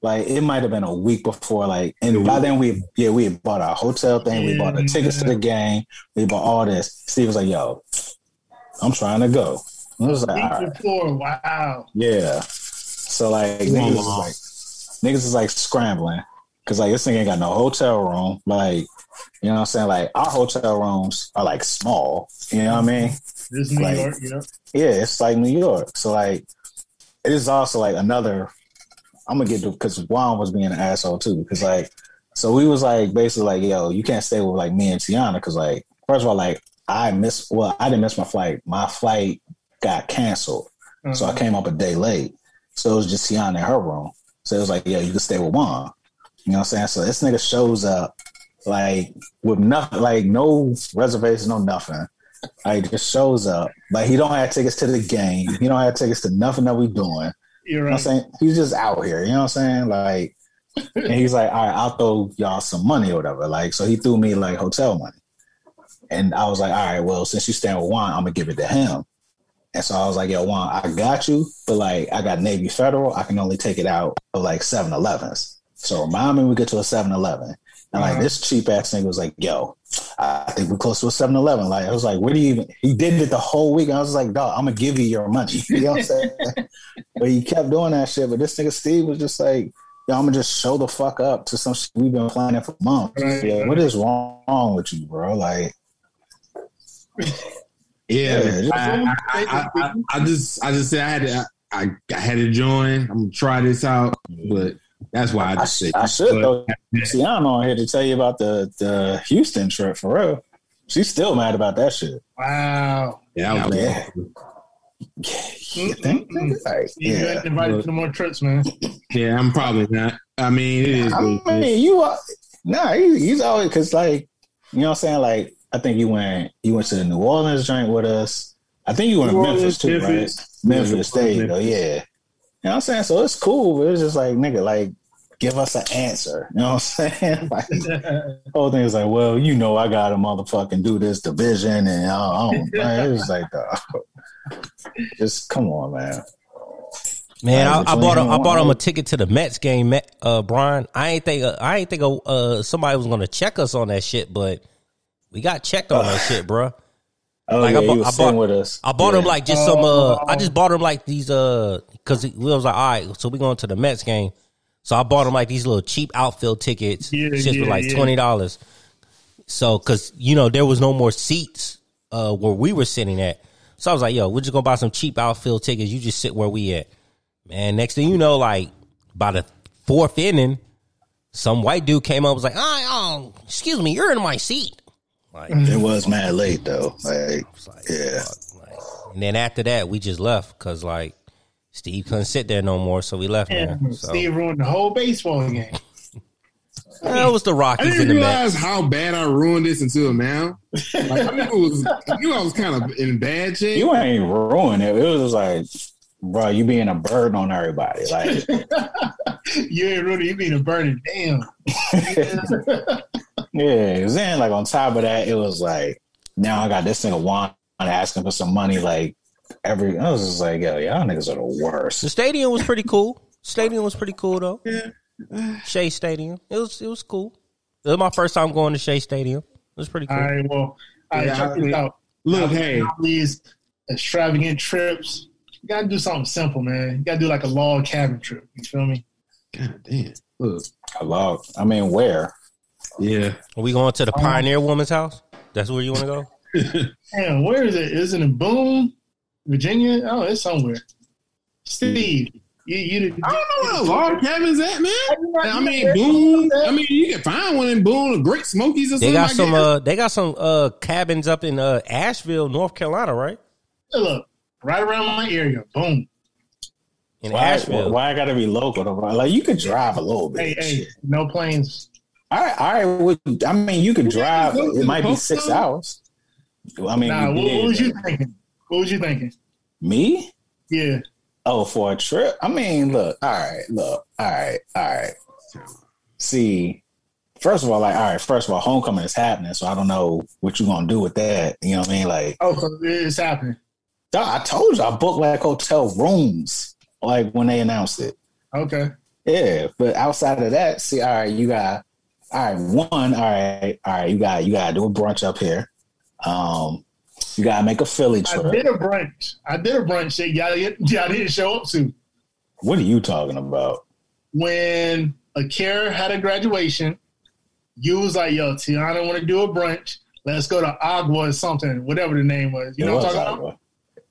Like it might have been a week before. Like, and by then we, yeah, we had bought our hotel thing. We bought the tickets to the game. We bought all this. Steve was like, yo, I'm trying to go. I was like, all right. before, wow. Yeah. So like niggas is like niggas is like scrambling because like this thing ain't got no hotel room. Like you know what I'm saying? Like our hotel rooms are like small. You know what I mean? This is New Like- York, yeah. Yeah, it's like New York. So like it is also like another. I'm gonna get to because Juan was being an asshole too. Because like so we was like basically like yo, you can't stay with like me and Tiana because like first of all like I missed well I didn't miss my flight. My flight got canceled. So I uh-huh. came up a day late. So it was just Tiana in her room. So it was like, yeah, you can stay with Juan. You know what I'm saying? So this nigga shows up like with nothing, like no reservation, no nothing. Like just shows up. Like he don't have tickets to the game. He don't have tickets to nothing that we doing. You're You know what I'm right. saying? He's just out here. You know what I'm saying? Like, and he's like, all right, I'll throw y'all some money or whatever. Like, so he threw me like hotel money. And I was like, all right, well, since you stand with Juan, I'm gonna give it to him. And so I was like, yo, Juan, I got you, but like I got Navy Federal, I can only take it out of like 7 Elevens. So remind me we get to a 7 Eleven. And like Uh-huh. this cheap ass nigga was like, yo, I think we're close to a 7 Eleven. Like, I was like, where do you even? He did it the whole week. I was like, dog, I'm gonna give you your money. You know what I'm saying? but he kept doing that shit. But this nigga Steve was just like, yo, I'm gonna just show the fuck up to some shit we've been planning for months. Right, Yo, right. what is wrong with you, bro? Like, Yeah, Yeah, I, I, I, I, I just I just said I had to I, I had to join. I'm gonna try this out, but that's why I I, just sh- said I should though. Tiana on here to tell you about the the Houston trip for real. She's still mad about that shit. Wow. Yeah, that was Yeah. You think? Mm-mm. Like, You yeah. got invited to more trips, man. yeah. I'm probably not. I mean, it is. I what it is. mean, you are nah. He, he's always because like you know what I'm saying. Like I think you went you went to the New Orleans joint with us. I think you went New to Memphis Orleans, too, Memphis. right? Memphis, there you go. Memphis. Yeah, you know what I'm saying. So it's cool, but it's just like nigga, like give us an answer. You know what I'm saying? Like the whole thing is like, well, you know, I got to motherfucking do this division, and I, I don't. Like, it was like, uh, just come on, man. Man, Right, I, I bought him him. I bought him a ticket to the Mets game, uh, Brian. I ain't think. Uh, I ain't think uh, uh, somebody was gonna check us on that shit, but we got checked on that shit, bro. Oh Like, yeah, I was I bought- with us. I bought yeah. him like just some. Uh, Oh. I just bought him like these. Uh, because we was like, all right, so we going to the Mets game. So I bought him like these little cheap outfield tickets. Yeah, Shit yeah, was like twenty dollars. So, cause you know there was no more seats uh where we were sitting at. So I was like, yo, we're just gonna buy some cheap outfield tickets. You just sit where we at. Man, next thing you know, like by the fourth inning, some white dude came up and was like, "I, um, excuse me, you're in my seat." Like, mm-hmm. It was mad late though. Like, like, yeah. like- and then after that, we just left because like Steve couldn't sit there no more, so we left. And Man. So Steve ruined the whole baseball game. That was the Rockies. I Rockies didn't and the realize Mets. how bad I ruined this until now. Like, I knew it was. I knew I was kind of in bad shape. You ain't ruin it. It was just like, bro, you being a burden on everybody. Like, you ain't really you being a burden. Damn. yeah. Then, like on top of that, it was like, now I got this nigga Juan asking for some money. Like every, I was just like, yo, y'all niggas are the worst. The stadium was pretty cool. Stadium was pretty cool though. Yeah. Shea Stadium. It was it was cool. It was my first time going to Shea Stadium. It was pretty cool. All right, well, all right, Yeah, check I this mean, out. Look, Now, hey, all these extravagant trips. You gotta do something simple, man. You gotta do like a log cabin trip. You feel me? God damn. Look, A log. I mean, where? Yeah. Are we going to the Pioneer Woman's house? That's where you want to go? Damn, where is it? Isn't it in Boone, Virginia? Oh, it's somewhere. Steve, you, you I don't know where a log cabin's at, man. I mean, Boone. I mean, you can find one in Boone, or Great Smokies or They something. got I some. Uh, they got some uh cabins up in uh Asheville, North Carolina, right? look right around my area. Boom. In Why, Asheville. why I gotta be local? Like you could drive a little Hey, bit. hey, no planes. All right, all right. well, I mean, you could drive. It might be six hours. I mean, Nah, what, what was you thinking? What was you thinking? me? Yeah. Oh, for a trip? I mean, look. All right, look. All right, all right. See, first of all, like, all right. First of all, homecoming is happening, so I don't know what you're gonna do with that. You know what I mean? Like, Oh, so it's happening. I told you, I booked like hotel rooms, like when they announced it. Okay. Yeah, but outside of that, see, all right, you got all right, one, all right, all right, you got you gotta do a brunch up here. Um, you gotta make a Philly trip. I did a brunch. I did a brunch that y'all, y'all didn't show up to. What are you talking about? When a Akira had a graduation, you was like, yo, Tiana want to do a brunch. Let's go to Agua or something, whatever the name was. You It know what I'm was talking about?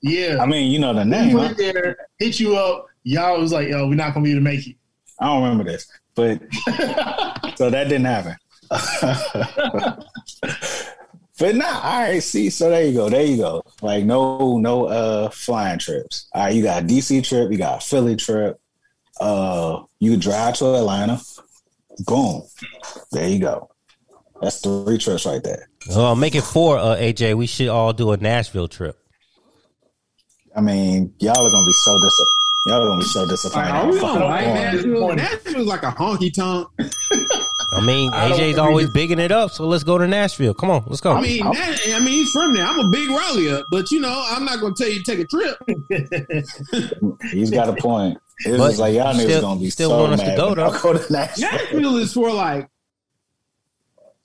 Yeah. I mean, you know the we name. huh? went there, hit you up. Y'all was like, yo, we're not to be able to make it. I don't remember this, but so that didn't happen. but nah, all right. See, so there you go. There you go. Like no, no uh flying trips. All right, you got a DC trip. You got a Philly trip. Uh, you drive to Atlanta. Boom. There you go. That's three trips right there. Oh, make it four, uh, AJ. We should all do a Nashville trip. I mean, y'all are gonna be so dis. Y'all are gonna be so disappointed. Are we gonna like. Nashville? Nashville's like a honky tonk. I mean, I don't AJ's agree always with- bigging it up, so let's go to Nashville. Come on, let's go. I mean, that, I mean, he's from there. I'm a big Raleigh up, but you know, I'm not gonna tell you to take a trip. He's got a point. It's But like y'all you niggas still- gonna be still so want us to mad go, when though. go to Nashville. Nashville is for like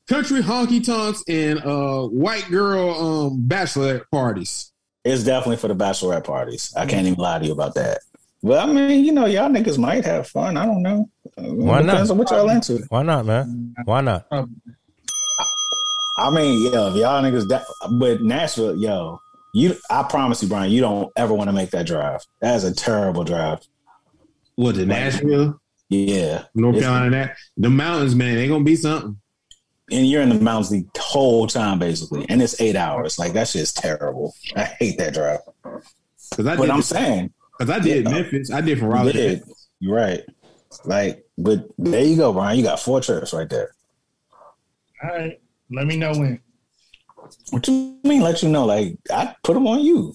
country honky tonks and uh white girl um bachelor parties. It's definitely for the bachelorette parties. I can't even lie to you about that. But I mean, you know, y'all niggas might have fun. I don't know. Why not? Depends on what y'all into. Why not, man? Why not? Oh. I mean, yo, if y'all niggas, that, but Nashville, yo, you, I promise you, Brian, you don't ever want to make that drive. That is a terrible drive. What the Nashville, Yeah, North Carolina? That the mountains, man, they gonna be something. and you're in the mountains the whole time basically, and it's eight hours. Like that shit's terrible. I hate that drive. Cause I But I'm saying, cause I did Yeah. Memphis. I did from you Raleigh. did. You're right. Like, but there you go, Brian. You got four trips right there. All right. Let me know when. What you mean? Let you know? Like I put them on you.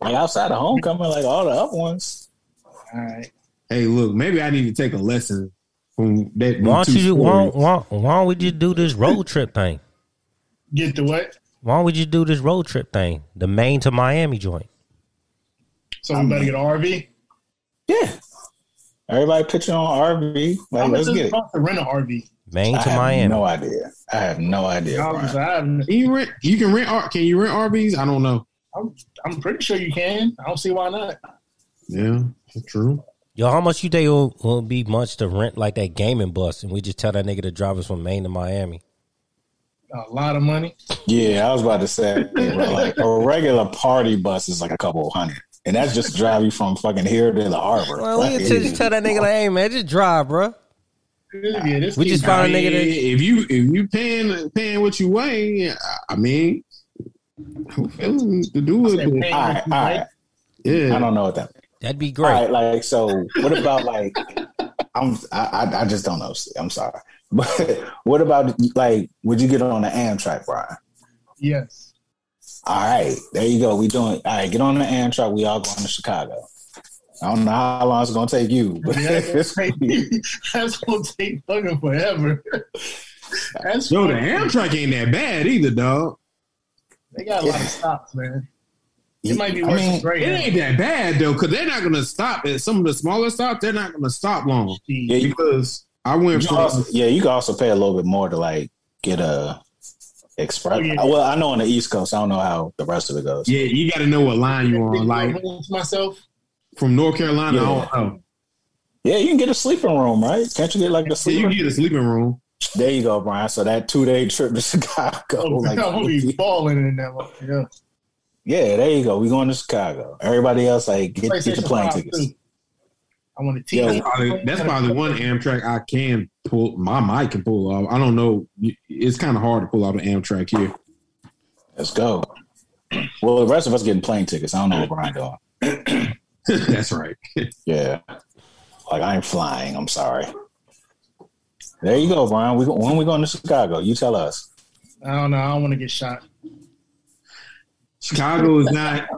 Like outside of homecoming, like all the other ones. All right. Hey, look, maybe I need to take a lesson from that. Why don't you? Why, why, why don't we just do this road trip thing? Get the what? Why don't we just do this road trip thing? The Maine to Miami joint. So we better get an RV. Yeah. Everybody pitching on RV. How Like, much let's does get it it. cost to rent an RV? Maine I to have Miami. no idea. I have no idea. I Brian. I haven't- you rent? You can rent. R- Can you rent RVs? I don't know. I'm, I'm pretty sure you can. I don't see why not. Yeah, that's true. Yo, how much you think it will, will be much to rent like that gaming bus, and we just tell that nigga to drive us from Maine to Miami? A lot of money. Yeah, I was about to say, like a regular party bus is like a couple hundred, and that's just drive you from fucking here to the harbor. Well, we Like, can just tell that nigga like, hey man, just drive, bro. Yeah, this We just kid- found a I nigga that if you if you paying paying what you weigh, I mean, I'm to do it. but- all right, all right. I don't know what that. that'd be great. right, like so. What about like? I'm I, I I just don't know. I'm sorry, but what about like? Would you get on the Amtrak, Brian? Yes. All right, there you go. We doing all right. Get on the Amtrak. We all going to Chicago. I don't know how long it's gonna take you, but Yeah, it's gonna That's gonna take fucking forever. That's yo, the Amtrak ain't that bad either, dog. They got a lot of stops, man. It might be I mean, than Greyhound. It ain't that bad though, because they're not gonna stop at some of the smaller stops. They're not gonna stop long Yeah, you, because I went you from also, yeah, you can also pay a little bit more to like get a express. Oh, yeah. Well, I know on the East Coast, I don't know how the rest of it goes. yeah, you got to know what line you're on. Like to myself. from North Carolina, Yeah. I don't know. Yeah, you can get a sleeping room, right? Can't you get like the So you can get a sleeping room. There you go, Brian. So that two day trip to Chicago, Oh, like, I'm gonna be balling in that one. Yeah. yeah, there you go. We going to Chicago. Everybody else, like, get, get the plane tickets. too. I want to Yeah, teach. Probably- that's probably one Amtrak I can pull. My mic can pull off. I don't know. It's kind of hard to pull out an Amtrak here. Let's go. Well, the rest of us getting plane tickets. I don't know what Brian doing. that's right. Yeah, like I ain't flying. I'm sorry. There you go, Brian. We when we going to Chicago? You tell us. I don't know. I don't want to get shot. Chicago is not.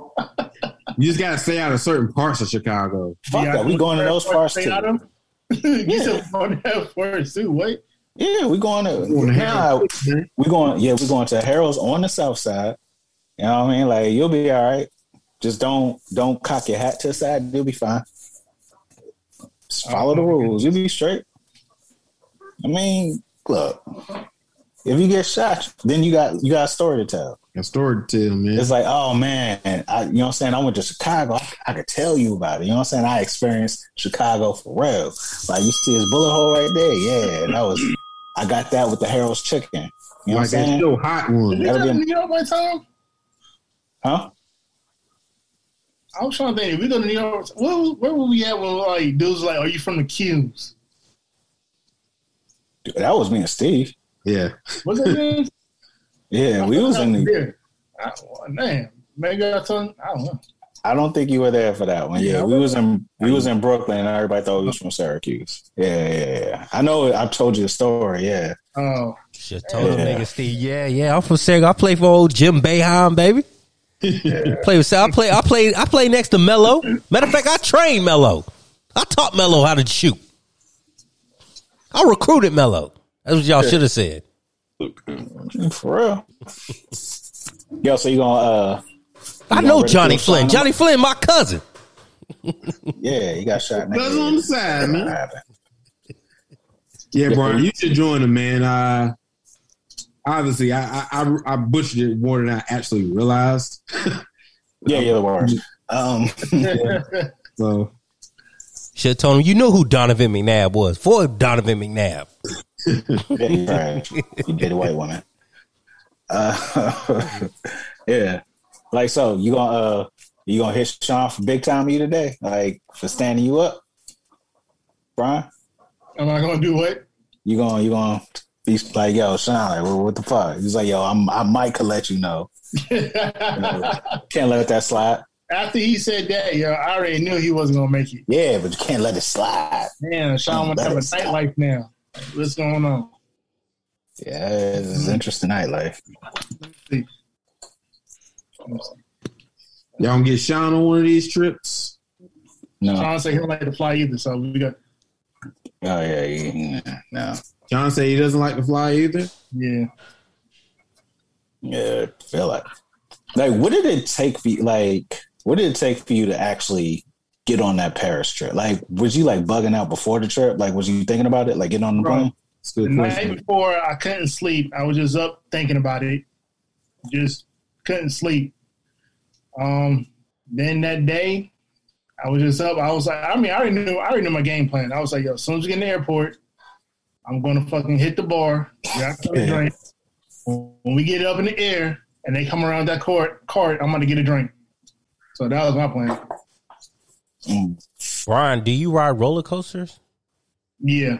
You just got to stay out of certain parts of Chicago. Fuck that. We going to those parts Stay too. out of them? you said we're going to have first too. Wait. Yeah, we going to. Going to Nah, Harold. we going. Yeah, we going to Harold's on the south side. You know what I mean? Like you'll be all right. Just don't don't cock your hat to the side. You'll be fine. Just follow the oh rules. You'll be straight. I mean, look. If you get shot, then you got you got a story to tell. A story to tell, man. It's like, oh man, I, you know what I'm saying? I went to Chicago. I, I could tell you about it. You know what I'm saying? I experienced Chicago for real. Like you see his bullet hole right there. Yeah, that was. I got that with the Harold's chicken. You know what I'm saying? show Hot One. Did we go to New York one time? Huh? I was trying to think. If we go to New York, where, where were we at when like dudes like, are you from the Cubes? Dude, that was me and Steve. Yeah. What's that name? Yeah, we was in. The, there. I, damn, maybe I told. I don't know. I don't think you were there for that one. Yeah, Yeah, we was in we was in Brooklyn, and everybody thought we was from Syracuse. Yeah, yeah, yeah. I know. I told you the story. Yeah, Oh, Shit, told them Yeah. niggas, Steve. Yeah, yeah. I'm from Sega. I play for old Jim Boeheim, baby. Play with. I play. I play. I play next to Melo. Matter of fact, I trained Melo. I taught Melo how to shoot. I recruited Melo. That's what y'all should have said. for real. Yo, so you gonna? uh I know Jonny Flynn. sign Jonny Flynn, my cousin. Yeah, he got shot. in That's head. on the side, man. Yeah, Brian, you should join them, man. Uh, obviously, I, I I I butchered it more than I actually realized. Yeah, yeah, the worst. Um, So Should have told him you know who Donovan McNabb was. For Donovan McNabb. You're. You did a white woman. Uh, yeah, like so. You gonna uh, you gonna hit Sean for big time you today? Like for standing you up, Brian? am I gonna do what? You gonna you gonna be like, yo, Sean, like, what, the fuck? He's like, yo, I'm I might could let you know. Can't let that slide. After he said that, yo, I already knew he wasn't gonna make it. Yeah, but you can't let it slide. Man, Sean want to have a nightlife now. What's going on? Yeah, it's an interesting nightlife. y'all gonna get Sean on one of these trips? No, oh Sean said he don't like to fly either, so we got oh, yeah, yeah, no, John say he doesn't like to fly either. yeah. yeah. I feel like, like, what did it take for you? Like, what did it take for you to actually get on that Paris trip? Like, was you like bugging out before the trip? Like, was you thinking about it? Like, getting on the Bro. plane? The night before, I couldn't sleep. I was just up thinking about it. Just couldn't sleep. Um, then that day, I was just up. I was like, I mean, I already knew, I already knew my game plan. I was like, yo, as soon as we get in the airport, I'm gonna fucking hit the bar, grab a drink. When we get up in the air and they come around that court, cart, I'm gonna get a drink. So that was my plan. Mm. Brian, do you ride roller coasters? Yeah,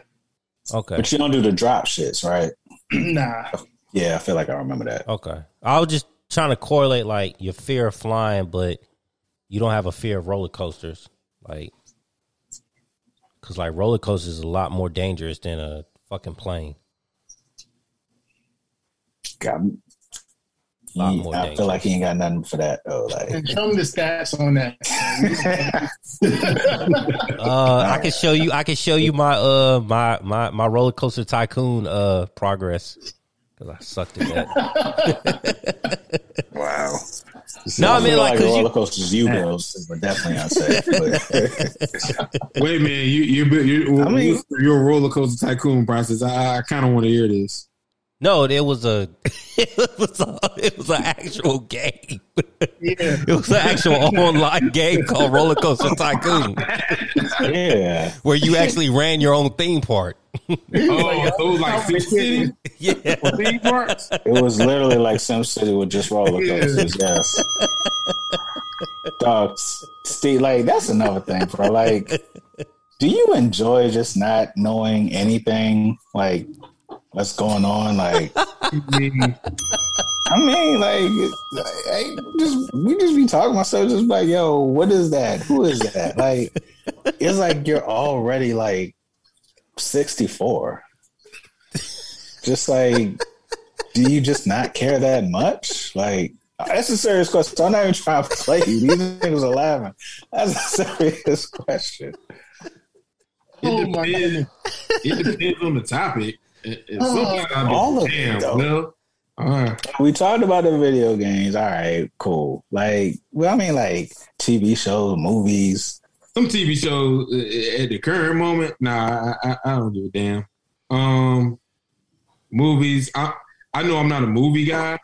Okay. But you don't do the drop shits, right? nah. Yeah, I feel like I remember that. Okay. I was just trying to correlate like your fear of flying, but you don't have a fear of roller coasters. Like, because like roller coasters is a lot more dangerous than a fucking plane. God, Lot he- more I dangerous. feel like he ain't got nothing for that though. Like, And show me the stats on that. Uh, I can show you. I can show you my uh my my my roller coaster tycoon uh progress because I sucked at that. wow. No, I I mean like like roller you. coasters, you girls were definitely unsafe. But Wait man, minute, you you you I mean- you're a roller coaster tycoon process. I, I kind of want to hear this. No, there was a. It was a. It was an actual game. Yeah. It was an actual online game called Roller Coaster Tycoon, yeah, where you actually ran your own theme park. Oh, it was like Sim City Yeah, theme parks. it was literally like Sim City with just roller coasters. Yes, dog, Steve. Like that's another thing, bro. Like, do you enjoy just not knowing anything? Like, what's going on? Like, I mean, like, I just we just be talking myself, just like, yo, what is that? Who is that? Like, it's like you're already like sixty four. Just like, do you just not care that much? Like, that's a serious question. I'm not even trying to play you. These niggas are laughing. That's a serious question. Oh It depends. goodness. It depends on the topic. It, it, Oh, sometimes all of it, though. well, all right. We talked about the video games. All right, cool. Like, well, I mean, like TV shows, movies. Some TV shows uh, at the current moment, nah, I, I, I don't give a damn. Um, movies, I I know I'm not a movie guy.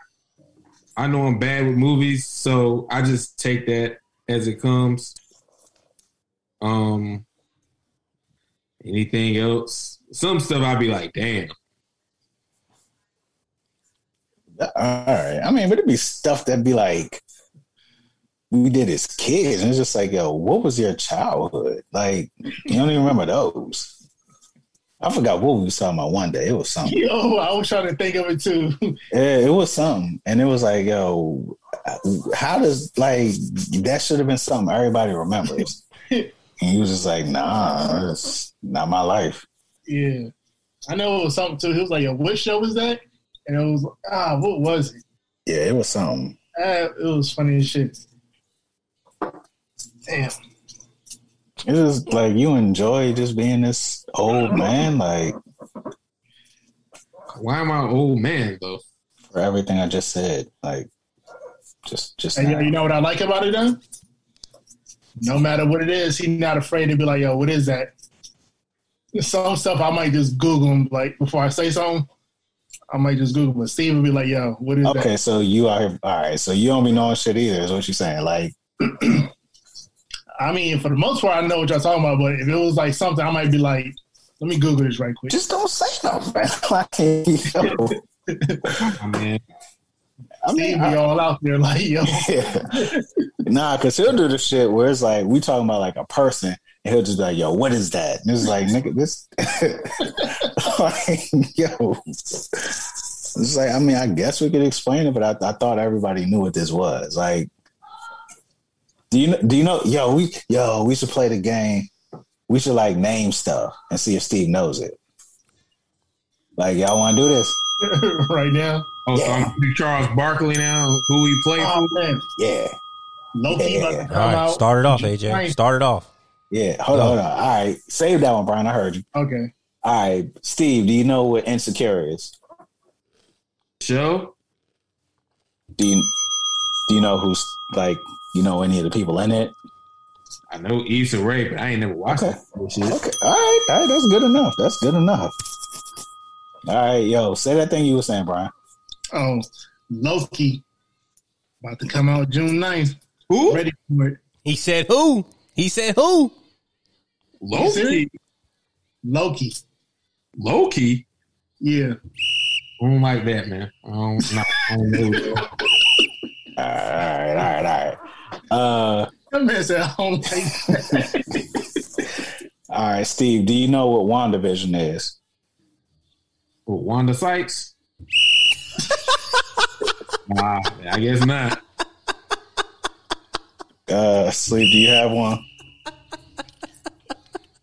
I know I'm bad with movies, so I just take that as it comes. Um, anything else? Some stuff I'd be like, damn. All right. I mean, but it'd be stuff that'd be like we did as kids, and it's just like, yo, what was your childhood? Like, you don't even remember those. I forgot what we was talking about one day. It was something. Yo, I was trying to think of it too. Yeah, it was something, and it was like, yo, how does like that should have been something everybody remembers? and he was just like, nah, it's not my life. Yeah. I know it was something too. He was like, Yo, what show was that? And it was ah, what was it? Yeah, it was something. Uh, it was funny as shit. Damn. It's just like you enjoy just being this old man, like Why am I an old man though? for everything I just said, like just just And you, now. you know what I like about it though? No matter what it is, he's not afraid to be like, yo, what is that? Some stuff I might just Google him like before I say something. I might just Google, but Steve would be like, yo, what is Okay, that? so you are all right. So you don't be knowing shit either, is what you're saying. Like, I mean, for the most part, I know what y'all talking about, but if it was like something, I might be like, let me Google this right quick. just don't say nothing, man. like, yo. Oh, man. I Steve mean, be all out there like, yo, yeah. nah, because he'll do the shit where it's like we talking about like a person, and he'll just be like, "Yo, what is that?" And it's like, nigga, this, like, yo, it's like, I mean, I guess we could explain it, but I, I thought everybody knew what this was. Like, do you do you know? Yo, we yo, we should play the game. We should like name stuff and see if Steve knows it. Like, y'all want to do this? right now. Oh, so Yeah. I'm Charles Barkley now, who he played Oh for. man, Yeah. Loki Yeah. about to All come right, out. start it off, AJ. Start it off. Yeah, hold on, hold on. All right, save that one, Brian. I heard you. Okay. All right, Steve, do you know what insecure is? Show. Do you do you know who's like you know any of the people in it? I know Issa Rae, but I ain't never watched Okay. that. Okay, all right, all right, that's good enough. That's good enough. All right, yo, say that thing you were saying, Brian. Oh, Loki about to come out June 9th. Who? Ready for it. He said who? He said who? Loki. Loki. Loki. Yeah. I don't like that, man. I don't, not, I don't know. All right, all right, all right. Uh, That man said, I don't like that. all right, Steve, do you know what WandaVision is? What, Wanda Sykes? nah, I guess not. Uh, Sleep, do you have one?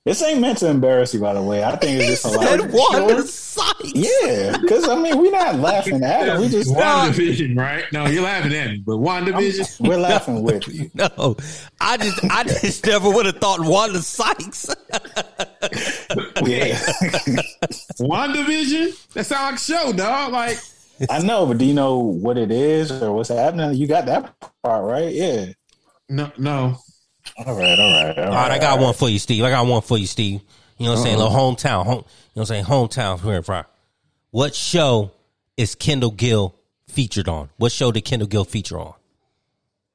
This ain't meant to embarrass you, by the way. I think it's just a lot. Said Wanda Sykes. Yeah, because I mean, we're not laughing at it. We just WandaVision, right? No, you're laughing at me, but WandaVision? we're laughing with you. No, I just I just never would have thought Wanda Sykes. Yeah, WandaVision? That sound like a show, dog. Like, I know, but do you know what it is or what's happening? You got that part, right? Yeah. No, no. All right, all right, all All right, I got one for you, Steve. I got one for you, Steve. You know what I'm saying? Little hometown, home. You know what I'm saying? Hometown here from. What show is Kendall Gill featured on? What show did Kendall Gill feature on?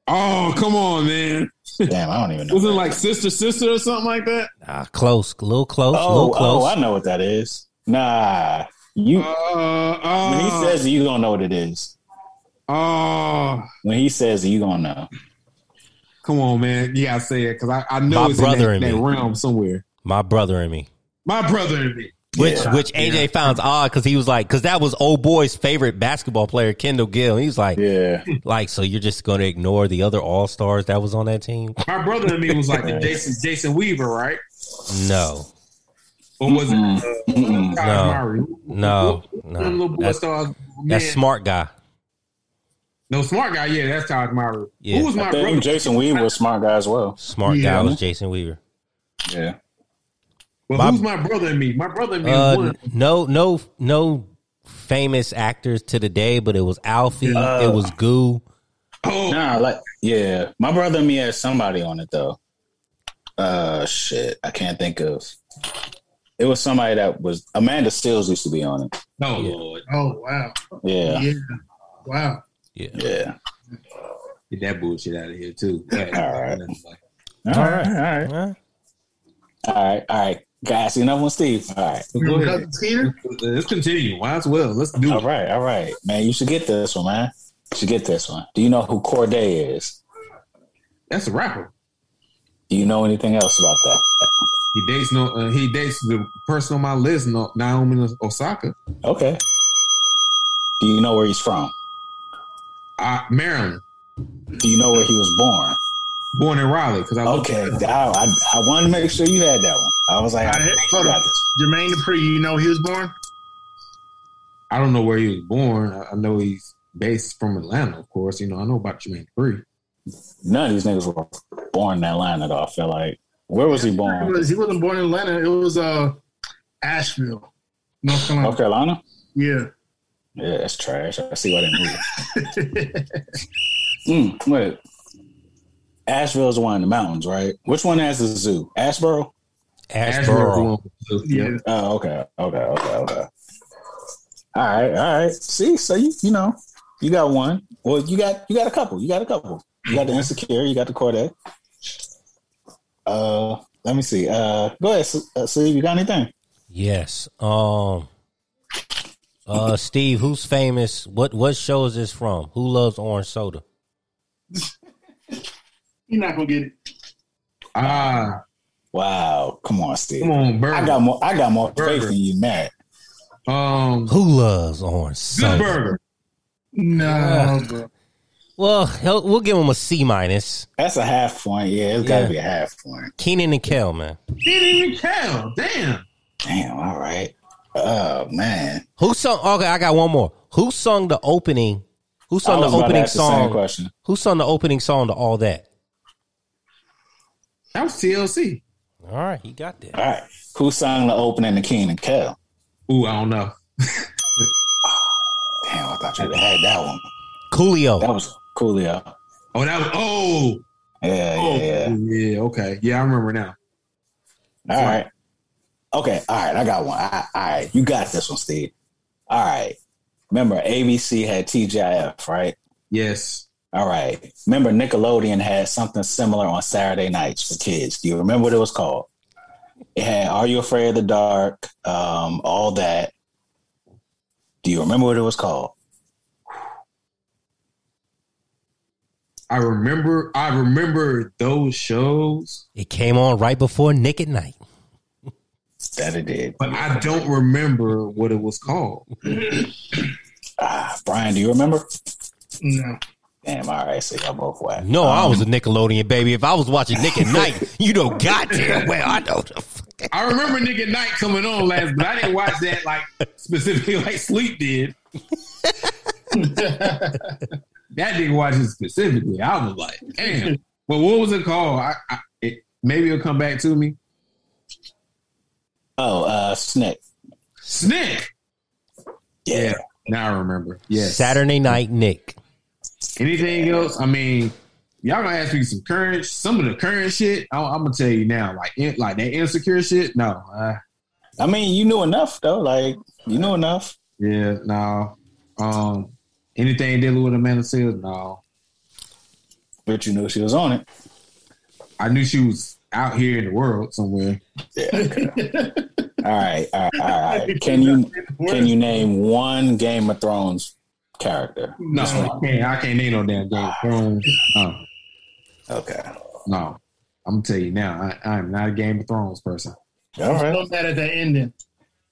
Oh, come on, man. Damn, I don't even know. Wasn't it like sister, sister, or something like that? Ah, close, a little close, a oh, little close. oh, I know what that is. Nah, you. Uh, uh, when he says it, you don't know what it is. "Oh, When he says it, you gonna know. Come on, man, you gotta say it because I, I know My it's brother in that, that realm somewhere. My brother and me. My brother and me. Which Yeah. which AJ found odd because he was like, because that was old boy's favorite basketball player, Kendall Gill. He was like, Yeah, like, so you're just going to ignore the other All Stars that was on that team? My brother and me was like the Jason Jason Weaver, right? No, Or was it uh. No. No. Who- who- No. them That's- stars. That's smart guy. No, smart guy. Yeah, that's Kyle Murray. Yeah. Who was my I think brother? Jason Weaver was smart guy as well. Smart Yeah. guy was Jason Weaver. Yeah, Well, My- who's my brother and me? My brother and me Uh, no, no, no famous actors to the day, but it was Alfie. Uh, it was Goo. Oh, nah, like yeah. My brother and me had somebody on it though. Uh, shit, I can't think of. It was somebody that was Amanda Stills used to be on it. no, Yeah. Lord. Oh wow. Yeah, Yeah. Wow. Yeah. yeah. Get that bullshit out of here, too. All right. All right, All all right. right, Huh? all right, all right. Guys, see another one, Steve. All right, Go ahead. cousin Let's continue. Might as well. Let's do all it. right, all right, man. You should get this one, man. You should get this one. Do you know who Cordae is? That's a rapper. Do you know anything else about that? He dates no. Uh, he dates the person on my list, no, Naomi Osaka, Okay. Do you know where he's from? Uh, Maryland, Do you know where he was born? born in Raleigh. Because I Okay. I, I, I wanted to make sure you had that one. I was like, I All right, think you hold on. this Jermaine Dupri, you know he was born? I don't know where he was born. I, I know he's based from Atlanta, of course. You know, I know about Jermaine Dupri. one. None of these niggas were born in Atlanta, though. I feel like. Where was he He, born? was, he wasn't born in Atlanta. It was uh Asheville, North Carolina. North Carolina? Yeah. Yeah, that's trash. I see why they moved. mm, wait. Asheville's the one in the mountains, right? Which one has the zoo? Asheboro? Asheboro. Asheboro. yeah. Oh, okay, okay, okay, okay. All right, all right. See, so you you know you got one. Well, you got you got a couple. You got a couple. You got the insecure. You got the Cordae. Uh, let me see. Uh, go ahead, S- uh, Steve. You got anything? Yes. Um. Uh, Steve, who's famous? What what show is this from? Who loves orange soda? You're not gonna get it. Ah, Wow, come on, Steve. come on, Burger. I got more. I got more faith Burger. in you, Matt. um, Who loves orange Good soda? Burger. No, bro. Well, he'll, we'll give him a C minus. That's a half point. Yeah, it's got to Yeah. be a half point. Kenan and Kel, man. Kenan and even count. Damn. Damn. All right. Oh man. Who sung? Okay, I got one more. Who sung the opening? Who sung the opening ask the song? question. Who sung the opening song to all that? That was TLC. All right, he got that. All right. Who sung the opening to Kenan and Kel? Ooh, I don't know. Damn, I thought you had that one. Coolio. That was Coolio. Oh, that was. Oh, Yeah, oh, yeah, yeah. yeah. Okay, yeah, I remember now. All right. Okay. All right. I got one. All right, all right. You got this one, Steve. All right. Remember, ABC had TGIF, right? Yes. All right. Remember, Nickelodeon had something similar on Saturday nights for kids. Do you remember what it was called? It had Are You Afraid of the Dark? Um, all that. Do you remember what it was called? I remember. I remember those shows, It came on right before Nick at Night. That it did. but I don't remember what it was called. Ah, Brian, do you remember? No. Damn, all right. So y'all both whack. No, I Um, was a Nickelodeon baby. If I was watching Nick at Night, you know goddamn well I know. The. I remember Nick at Night coming on last, but I didn't watch that like specifically like Sleep did. that didn't watch it specifically. I was like, damn. But what was it called? I, I it, maybe it'll come back to me. Oh, uh, Snick. Snick. Yeah. Now I remember. Yes. Saturday Night Nick. Anything else? I mean, y'all gonna ask me some current, some of the current shit. I, I'm gonna tell you now, like in, like that insecure shit. No, uh, I mean, you knew enough though. Like you knew enough. yeah, no. Um, anything dealing with Amanda Seales? No. But you knew she was on it. I knew she was out here in the world somewhere. Yeah. all right. All right. All right. Can you can you name one Game of Thrones character? No, I can't. I can't name no damn Game of Thrones. No, Okay. no. I'm gonna tell you now. I, I'm not a Game of Thrones person. All right. So mad at that ending.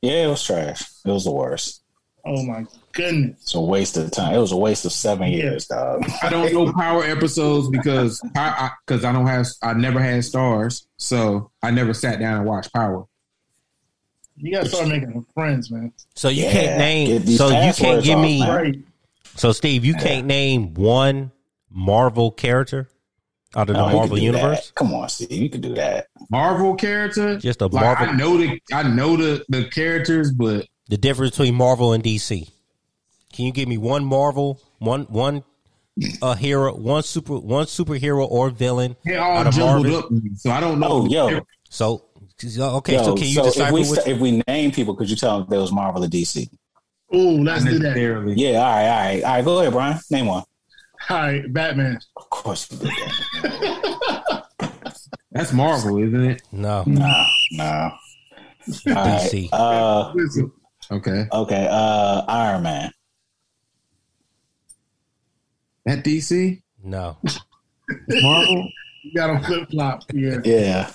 Yeah, it was trash. It was the worst. Oh my goodness. It's a waste of time. It was a waste of seven years, dog. I don't know Power episodes because I because I, don't have I never had Starz, so I never sat down and watched Power. You gotta start making some friends, man. So you Yeah, can't name. So you can't give me. Right. So Steve, you can't name one Marvel character out of the No, you Marvel can do that. universe. Come on, Steve. You can do that. Marvel character, Just a like Marvel. I know the I know the the characters, but the difference between Marvel and DC. Can you give me one Marvel, one one a hero, one super one superhero or villain they out all of jumbled Marvel? up. So I don't know. Oh, yo, So okay, yo. so can you so if we which? st- if we name people, could you tell them if there was Marvel or DC? Ooh, Not let's do that. necessarily. Yeah. All right. All right. All right. Go ahead, Brian. Name one. All right, Batman. Of course you did that. That's Marvel, isn't it? No, no, no. All right. DC. Uh. Okay, Okay. Uh. Iron Man. That DC no. Marvel. you got on flip flop. Yeah. Yeah.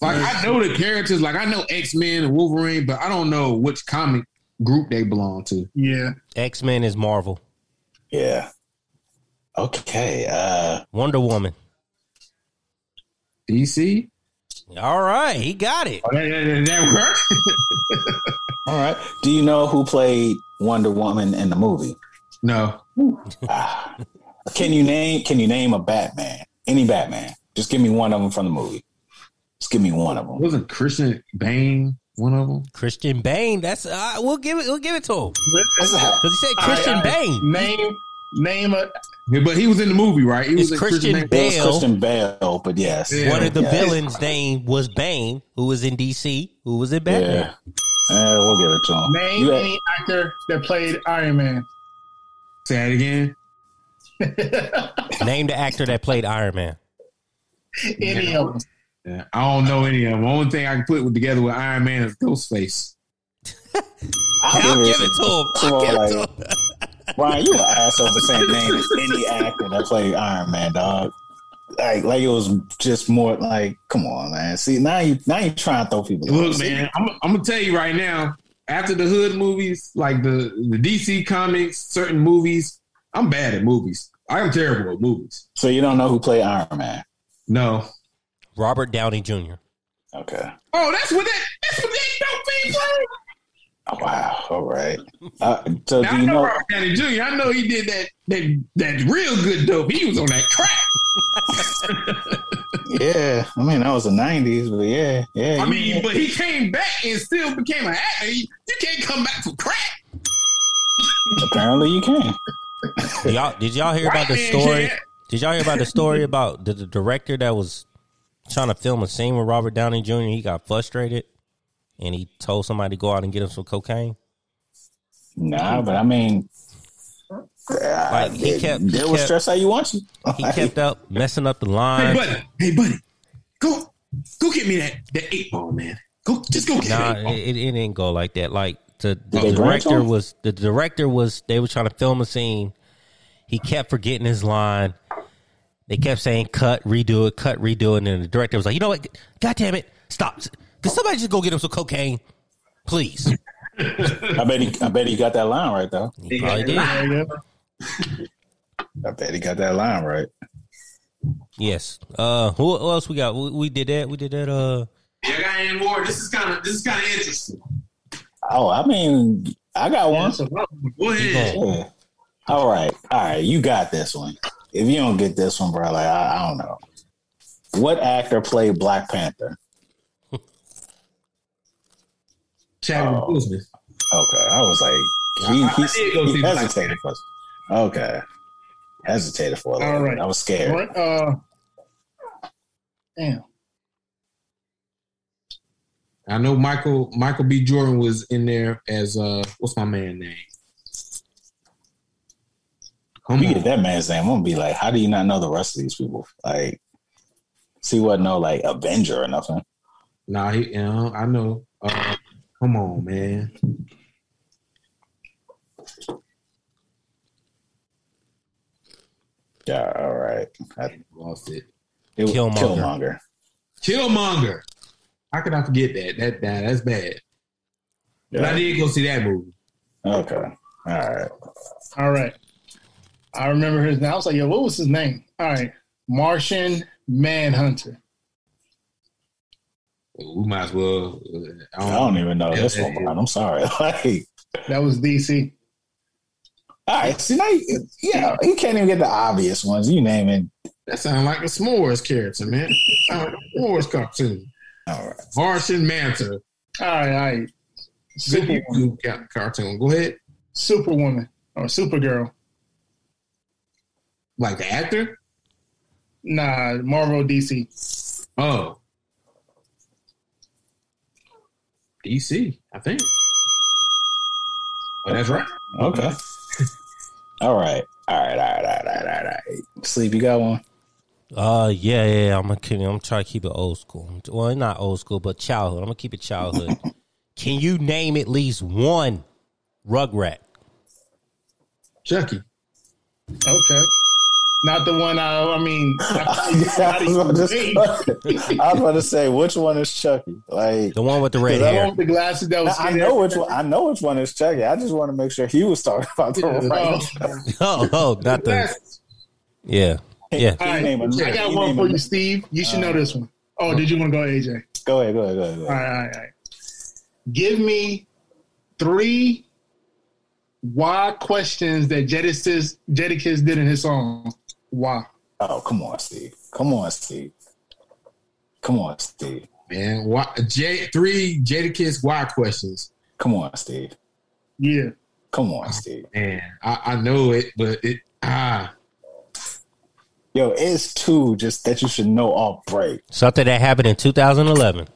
Like I know the characters, like I know X Men and Wolverine, but I don't know which comic group they belong to. Yeah. X Men is Marvel. Yeah. Okay. Uh. Wonder Woman. DC. All right, he got it. Oh, that, that, that work? All right. Do you know who played Wonder Woman in the movie? no. Can you name Can you name a Batman? Any Batman? Just give me one of them from the movie. Just give me one of them. wasn't Christian Bane one of them? Christian Bane. That's uh, we'll give it. We'll give it to him because he said Christian right, all right. Bane. Name name a Yeah, but he was in the movie, right? He It's was in Christian Bane. Bale. It was Christian Bale, but yes. Yeah. One of the Yeah. villains' name was Bane, who was in DC, who was in Batman. Yeah. We'll give it to him. name You- any actor that played Iron Man. Say it again. Name the actor that played Iron Man. any of them. Yeah, I don't know any of them. The only thing I can put together with Iron Man is Ghostface. I'll give it to him. I'll give it to him. Brian, you an asshole for saying name as any actor that played Iron Man, dog. Like, like it was just more like, come on, man. See, now you now you trying to throw people. Look, man, I'm, I'm gonna tell you right now. After the Hood movies, like the the DC comics, certain movies, I'm bad at movies. I am terrible at movies. So you don't know who played Iron Man? No. Robert Downey Jr. Okay. Oh, that's what that. That's what that dope thing played. Oh, wow. All right. Uh, so Now, do I you know know? Robert Downey Jr. I know he did that that that real good dope. He was on that crack. Yeah. I mean, that was the '90s, but yeah, yeah. I you- mean, but he came back and still became an actor. You you can't come back from crack. apparently you can. Did y'all, did y'all hear about the story? Did y'all hear about the story about the, the director that was trying to film a scene with Robert Downey Jr. He got frustrated and he told somebody to go out and get him some cocaine. Nah, but I mean, Like he it- kept, he deal with kept, stress how you want to. he kept up messing up the line. Hey, buddy. Hey, buddy. Go, go get me that that eight ball, man. Go, just go get Nah, that eight ball. it, it didn't go like that. Like the, the they director was the director was they were trying to film a scene. He kept forgetting his line. They kept saying cut, redo it, cut, redo it, and then the director was like, you know what? God damn it, stop! Can somebody just go get him some cocaine, please? I bet he. I bet he got that line right though. He probably did. There you go. I bet he got that line right. Yes. Uh, who, who else we got? We, we did that. We did that. Uh, Yeah, I got any more? This is kind of this is kind of interesting. Oh, I mean, I got one. That's a rough one. Go ahead. Yeah. All right, all right, you got this one. If you don't get this one, bro, like I, I don't know. What actor played Black Panther? Chadwick Oh. Boseman. Okay, I was like, he, I- I he, did go he see Black hesitated first. Okay, hesitated for a little All bit. I was scared. Uh, damn. I know Michael Michael B. Jordan was in there as uh what's my man name? Come You get that man's name, I'm gonna be like, how do you not know the rest of these people? Like, see what no like Avenger or nothing. Nah, he, you know, I know. Uh, come on, man. Yeah, all right. I, Lost it. it was Killmonger. Killmonger. Killmonger. How could I forget that? That, that that's bad. But I Yeah. did go see that movie. Okay. All right. All right. I remember his name. I was like, yo, what was his name? All right. Martian Manhunter. We might as well. uh, I don't even know Yeah, this one, yeah. I'm sorry. Like, That was DC. All right. See now, you, yeah, you can't even get the obvious ones. You name it. That sounds like a s'mores character, man. Sound like a s'mores cartoon. All right. Martian Manta. All right, all right. Good Superwoman. Cartoon. Go ahead. Superwoman or Supergirl. Like the actor? Nah, Marvel DC. Oh. DC, I think. Oh, that's right. Okay. All right. All right. All right. All right. All right. All right. Sleep. You got one. Uh, yeah, yeah. yeah. I'm gonna keep, I'm gonna try to keep it old school. Well, not old school, but childhood. I'm gonna keep it childhood. Can you name at least one Rugrat? Chucky. Okay. Not the one I, I mean, I, was about to say, I was about to say, which one is Chucky? Like, The one with the red the one hair. the glasses that was I know which one. I know which one is Chucky. I just want to make sure he was talking about the right. Oh. oh, oh, not the. Yeah, yeah. All right, name a- I got you one for you, Steve. You should know this one. Oh, did you want to go, AJ? Go ahead. Go ahead. Go ahead. Go ahead. right, all right, all right. Give me three why questions that Jadakiss, Jadakiss did in his song. Why? Oh, come on, Steve. Come on, Steve. Come on, Steve. Man, why, J, three Jadakiss why questions. Come on, Steve. Yeah. Come on, Steve. Man, I, I know it, but it ah Yo, it's two just that you should know off break. Something that happened in 2011.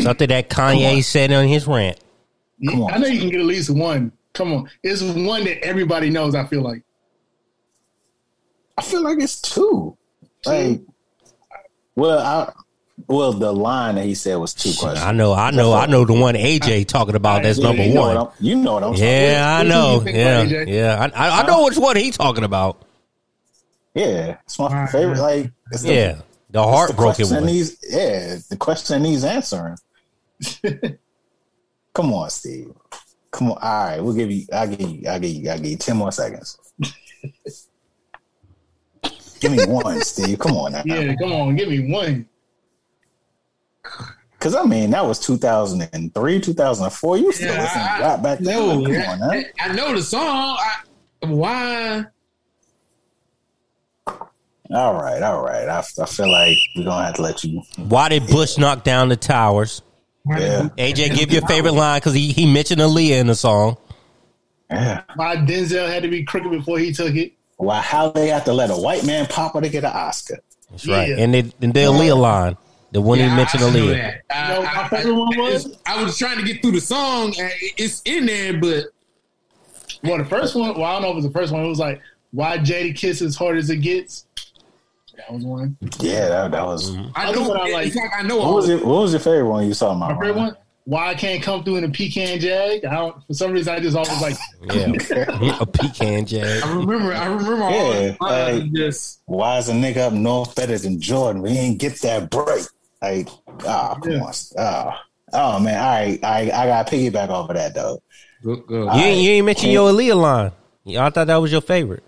Something that Kanye said on his rant. Come on. I know you can get at least one. Come on. It's one that everybody knows, I feel like. I feel like it's two. Like, well, I, well, the line that he said was two questions. I know, I know, I know the one AJ talking about. That's Yeah, number you know one. what you know what I'm talking Yeah, I know. Yeah, about, AJ? yeah. I, I, I know which one he talking about. about. Yeah, it's my favorite. Like, it's the, Yeah, the it's the heartbroken question one. Needs, yeah, the question he's answering. Come on, Steve. Come on. All right, we'll give you. I'll give you. I'll give you. I'll give you ten more seconds. give me one, Steve. Come on now. Yeah, come on, give me one. Because I mean, that was 2003, 2004. You still Yeah, listening I- to rap back then? no, Come on, now. I know the song. I, why? All right, all right. I, I feel like we're gonna have to let you. Why did Bush knock down the towers? Yeah, AJ, give your favorite line because he, he mentioned Aaliyah in the song. yeah. Why Denzel had to be crooked before he took it. Why? How they have to let a white man pop her to get an Oscar? That's right. Yeah. And, the and the Aaliyah line, the one Yeah, he mentioned I know Aaliyah. I, You know what my I- favorite one was? I was trying to get through the song. It's in there, but Well, the first one, well, I don't know if it was the first one. It was like, why Jadakiss as hard as it gets. That was one. Yeah, that, that was. I Other know. one I it's like- like I know. What all was the- it? What was your favorite one you saw? My My favorite one, why I can't come through in a pecan jag. I don't, for some reason, I just always like, Yeah, a pecan jag. I remember. I remember Yeah, the lines. like- just Why is a nigga up north better than Jordan? We ain't get that break. Like, ah, come Yeah. on. Ah. Oh man, all right, I I got piggyback off of that though. go, go. You ain't, you ain't mentioned your Aaliyah line. I thought that was your favorite.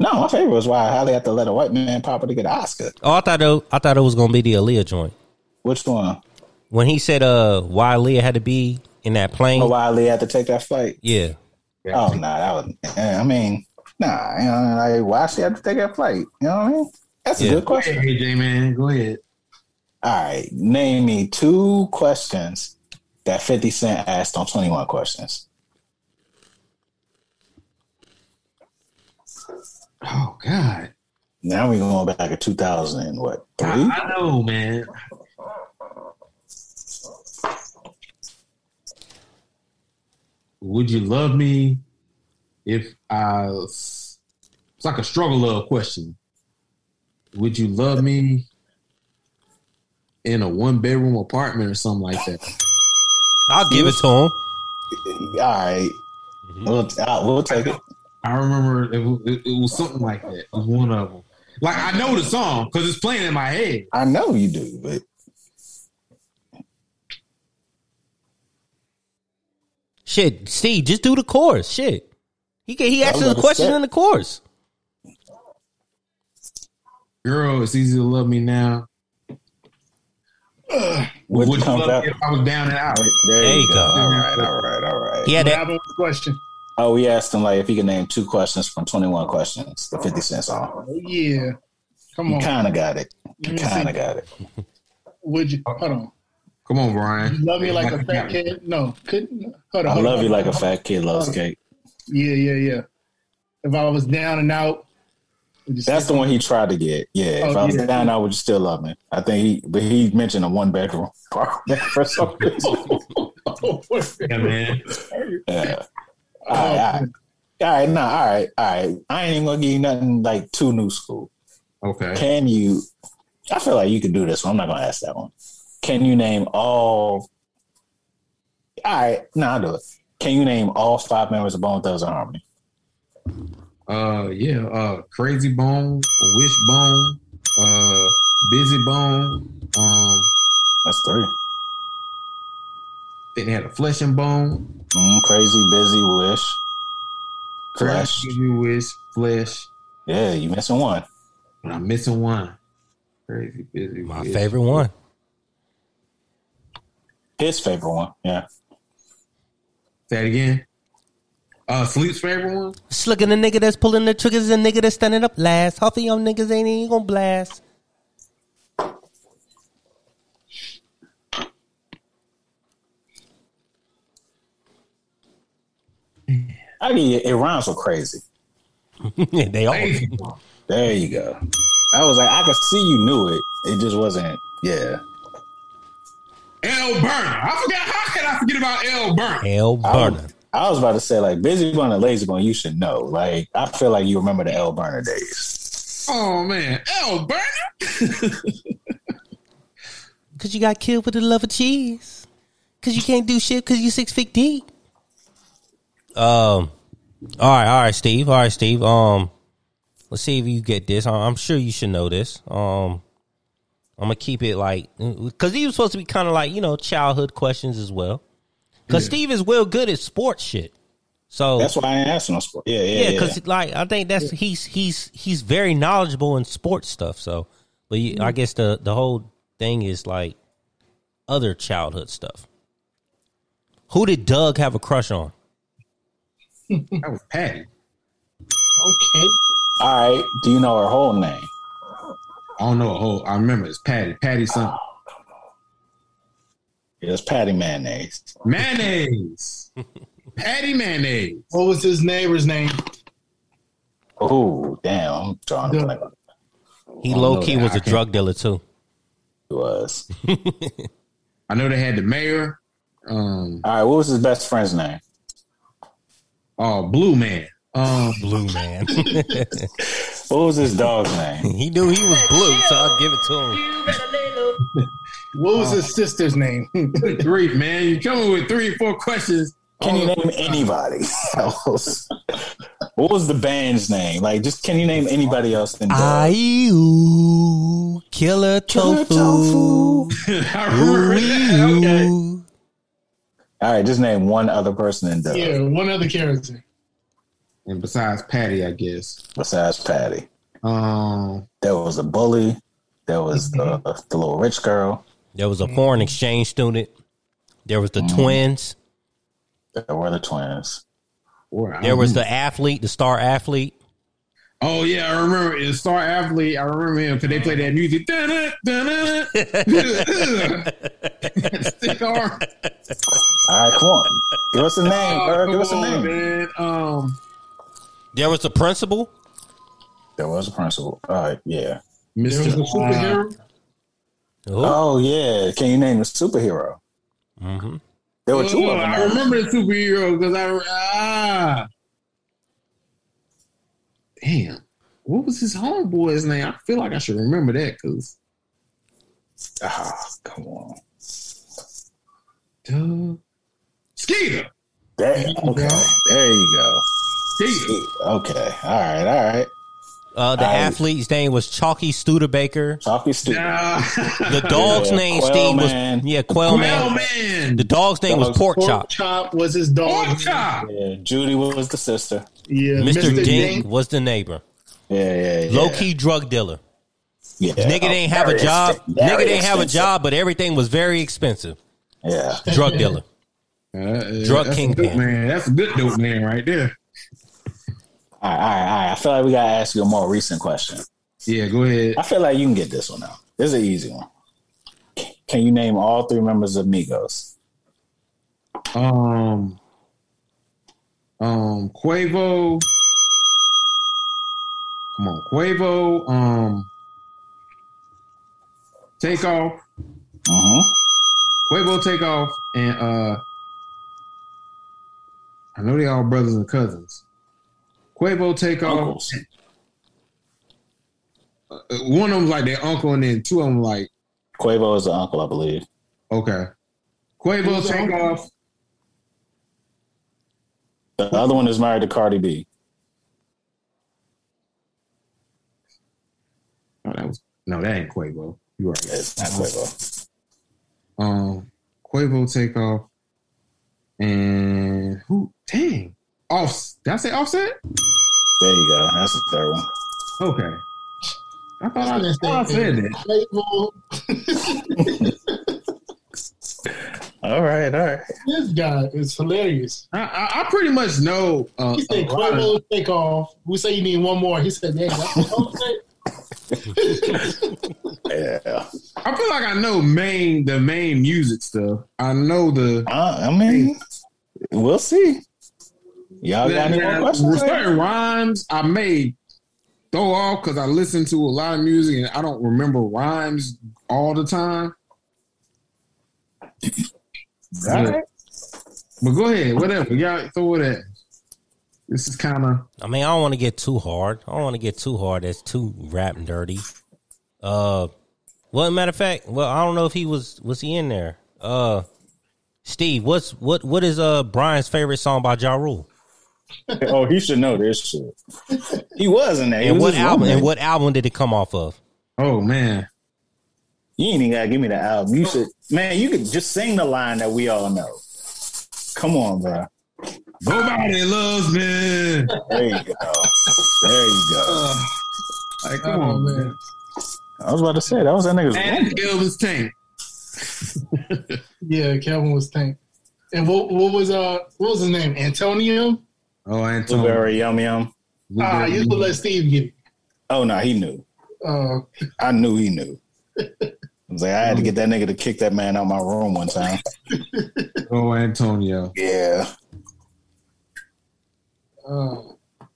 No, my favorite was why how they have to let a white man pop her to get an Oscar. Oh, I thought it, I thought it was gonna be the Aaliyah joint Which one? when he said, "Uh, why Aaliyah had to be in that plane." Oh, why they had to take that flight? Yeah, Oh no, nah, that was. I mean, nah, you know, like why she had to take that flight? You know what I mean? That's a good Go ahead, question. AJ man. Go ahead. All right, name me two questions that Fifty Cent asked on Twenty One Questions. Oh God. Now we going back to 2000 and what? I, Three? I know, man. Would you love me if I it's like a struggle love question. Would you love me in a one bedroom apartment or something like that? I'll give it to him. All right. We'll, uh, we'll take it. I remember it, it, it was something like that. It was one of them. Like I know the song because it's playing in my head. I know you do, but Shit, Steve, just do the chorus. Shit. He get, he I was answers the about question say. in the chorus. Girl, it's easy to love me now. would Would you come love back. me if I was down and out? There, There you you go. go. All right, all right, all right. Yeah, had that. happened with the question? Oh, we asked him like if he could name two questions from 21 questions, the 50 Cent song. Oh, yeah. Come You on. kind of got it. You kind of got it. Would you hold on? Come on, Brian. You love me like a fat kid? No, couldn't. Hold on. I love on. you like a fat kid loves cake. Yeah, yeah, yeah. If I was down and out, That's the one he tried to get. Yeah, if Oh, I was yeah. down, I would you still love me. I think he, but he mentioned a one bedroom apartment for some reason. Oh, yeah, man. Yeah. All right, all right, all right, nah, all right, all right. I ain't even gonna give you nothing like too new school. Okay. Can you? I feel like you can do this one. I'm not gonna ask that one. Can you name all? All right, no, I'll do it. Can you name all five members of Bone Thugs and Harmony? Uh, yeah. Uh, Krayzie Bone, Wishbone, uh, Bizzy Bone. Um, That's three. Then they had a Flesh and Bone. Mm, crazy, busy, wish, flesh. Crazy Wish, Flesh. Yeah, you missing one. But I'm missing one. Crazy Busy. My Wish. favorite one. His favorite one. Yeah. Say it again. Uh, Sleep's favorite one. Just look at the nigga that's pulling the triggers and nigga that's standing up last. Half of y'all niggas ain't even gonna blast. I mean, it rhymes with crazy. they all. There you go. I was like, I could see you knew it. It just wasn't. Yeah. L-Burna. I forgot. How can I forget about L-Burna? Hell I burner. was, I was about to say like Bizzy Bone and Layzie Bone. You should know. Like I feel like you remember the L-Burna days. Oh man, L Burner. Cause you got killed with the love of cheese. Cause you can't do shit cause you six feet deep. Um. All right, all right, Steve. All right, Steve. Um. Let's see if you get this. I'm sure you should know this. Um. I'm gonna keep it like because he was supposed to be kind of like you know childhood questions as well. Because Steve is well good at sports shit. So That's why I ain't asking no sport. Yeah, yeah, yeah, yeah. because like I think that's he's he's he's very knowledgeable in sports stuff. So, but you, I guess the the whole thing is like other childhood stuff. Who did Doug have a crush on? That was Patty. Okay. All right. Do you know her whole name? I don't know a whole. I remember it's Patty. Patty something. It's Patty Mayonnaise. Mayonnaise. Patty mayonnaise. What was his neighbor's name? Oh, damn. I'm drawing a Yeah. blank. He Oh, low no, key was a drug dealer too. He was. I know they had the mayor. Um, All right. What was his best friend's name? Oh, Blue Man. Um, Blue man. What was his dog's name? he knew he was blue, so I'll give it to him. What was his sister's name? three man. You coming with three or four questions? Can you Oh, name anybody else? What was the band's name? Like, just can you name anybody else than Doug? Ayu, killer Killer tofu. I remember that. Okay. Ooh. All right, just name one other person in Doug yeah, one other character. And besides Patty, I guess. besides Patty. Um, There was a bully. There was the, the little rich girl. There was a foreign exchange student. There was the Mm. twins. There were the twins. or I There don't was know. the athlete, the star athlete. Oh yeah, I remember it's Star Athlete. I remember him because they played that music. Dun-dun, dun-dun. Stick arm. All right, come on. Give us a name, bro. Give us a name. man. Um, There was the principal. There was a principal. Uh, yeah. There was a Mr. superhero. Oh, Oh yeah. Can you name a superhero? hmm There were two Oh, of them. I remember the superhero because I ah. Damn, what was his homeboy's name? I feel like I should remember that because Ah, come on. uh, Skeeter. There, okay. There you go. Skeeter. Okay. All right. All right. Uh, the I- athlete's name was Chalky Studebaker. Talkie stupid. The dog's Yeah, name, Quail Steve, was Man. yeah, Quail, Well, Man. man. The dog's name was Dog's Pork Pork Chop. Chop was his dog. Pork chop. Yeah. Judy was the sister. Yeah, Mr. Dink Dink. was the neighbor. Yeah. Yeah. yeah. Low key drug dealer. Yeah. Nigga didn't have a job. expen- Nigga didn't have a job, but everything was very expensive. Yeah. Drug dealer. Uh, uh, Drug that's kingpin. dope man. That's a good dope man right there. All right. All right. All right. I feel like we gotta ask you a more recent question. Yeah, go ahead. I feel like you can get this one now. This is an easy one. Can you name all three members of Migos? Um, um, Quavo. Come on, Quavo. Um, Takeoff. Mm-hmm. Quavo Takeoff, and uh, I know they all brothers and cousins. Quavo Takeoff. Uncles. Uh, one of them like their uncle, and then two of them like Quavo is the uncle, I believe. okay. Quavo Who's the take uncle? off. The other one is married to Cardi B. Oh, that was no, that ain't Quavo. You are right. It's not Quavo. Um, Quavo Takeoff, and who? Dang, off. Did I say Offset? There you go. That's the third one. Okay. I thought I, I, That's thought I said that. Quavo. All right, all right. This guy is hilarious. I, I, I pretty much know. Uh, He said a lot of- Quavo Takeoff. We say you need one more. He said, "Dang, that's what Quavo said." Yeah. I feel like I know main the main music stuff. I know the. Uh, I mean, we'll see. Y'all got any more Now, questions? certain rhymes I may throw off because I listen to a lot of music and I don't remember rhymes all the time. All right. But go ahead, whatever. Y'all throw it at. This is kind of I mean, I don't want to get too hard. I don't want to get too hard. That's too rap and dirty. Uh, well, matter of fact, well, I don't know if he was was he in there. Uh, Steve, what's what what is uh Brian's favorite song by Ja Rule? Oh, he should know this shit. He was in there. He And was what album? roommate. And what album did it come off of? oh man. You ain't even gotta give me the album. You should, man. You could just sing the line that we all know. Come on, bro. Nobody loves me. There you go. There you go. Like, come Oh, on, man. man. I was about to say that was that nigga's And roommate. Elvis Tank. Yeah, Kevin was tank. And what what was uh what was his name? Antonio. Oh, Antonio. Blueberry Yum Yum. Ah, I used to let Steve get it. Oh no, he knew. Uh, I knew he knew. I was like, I had to get that nigga to kick that man out my room one time. Oh, Antonio. Yeah. uh,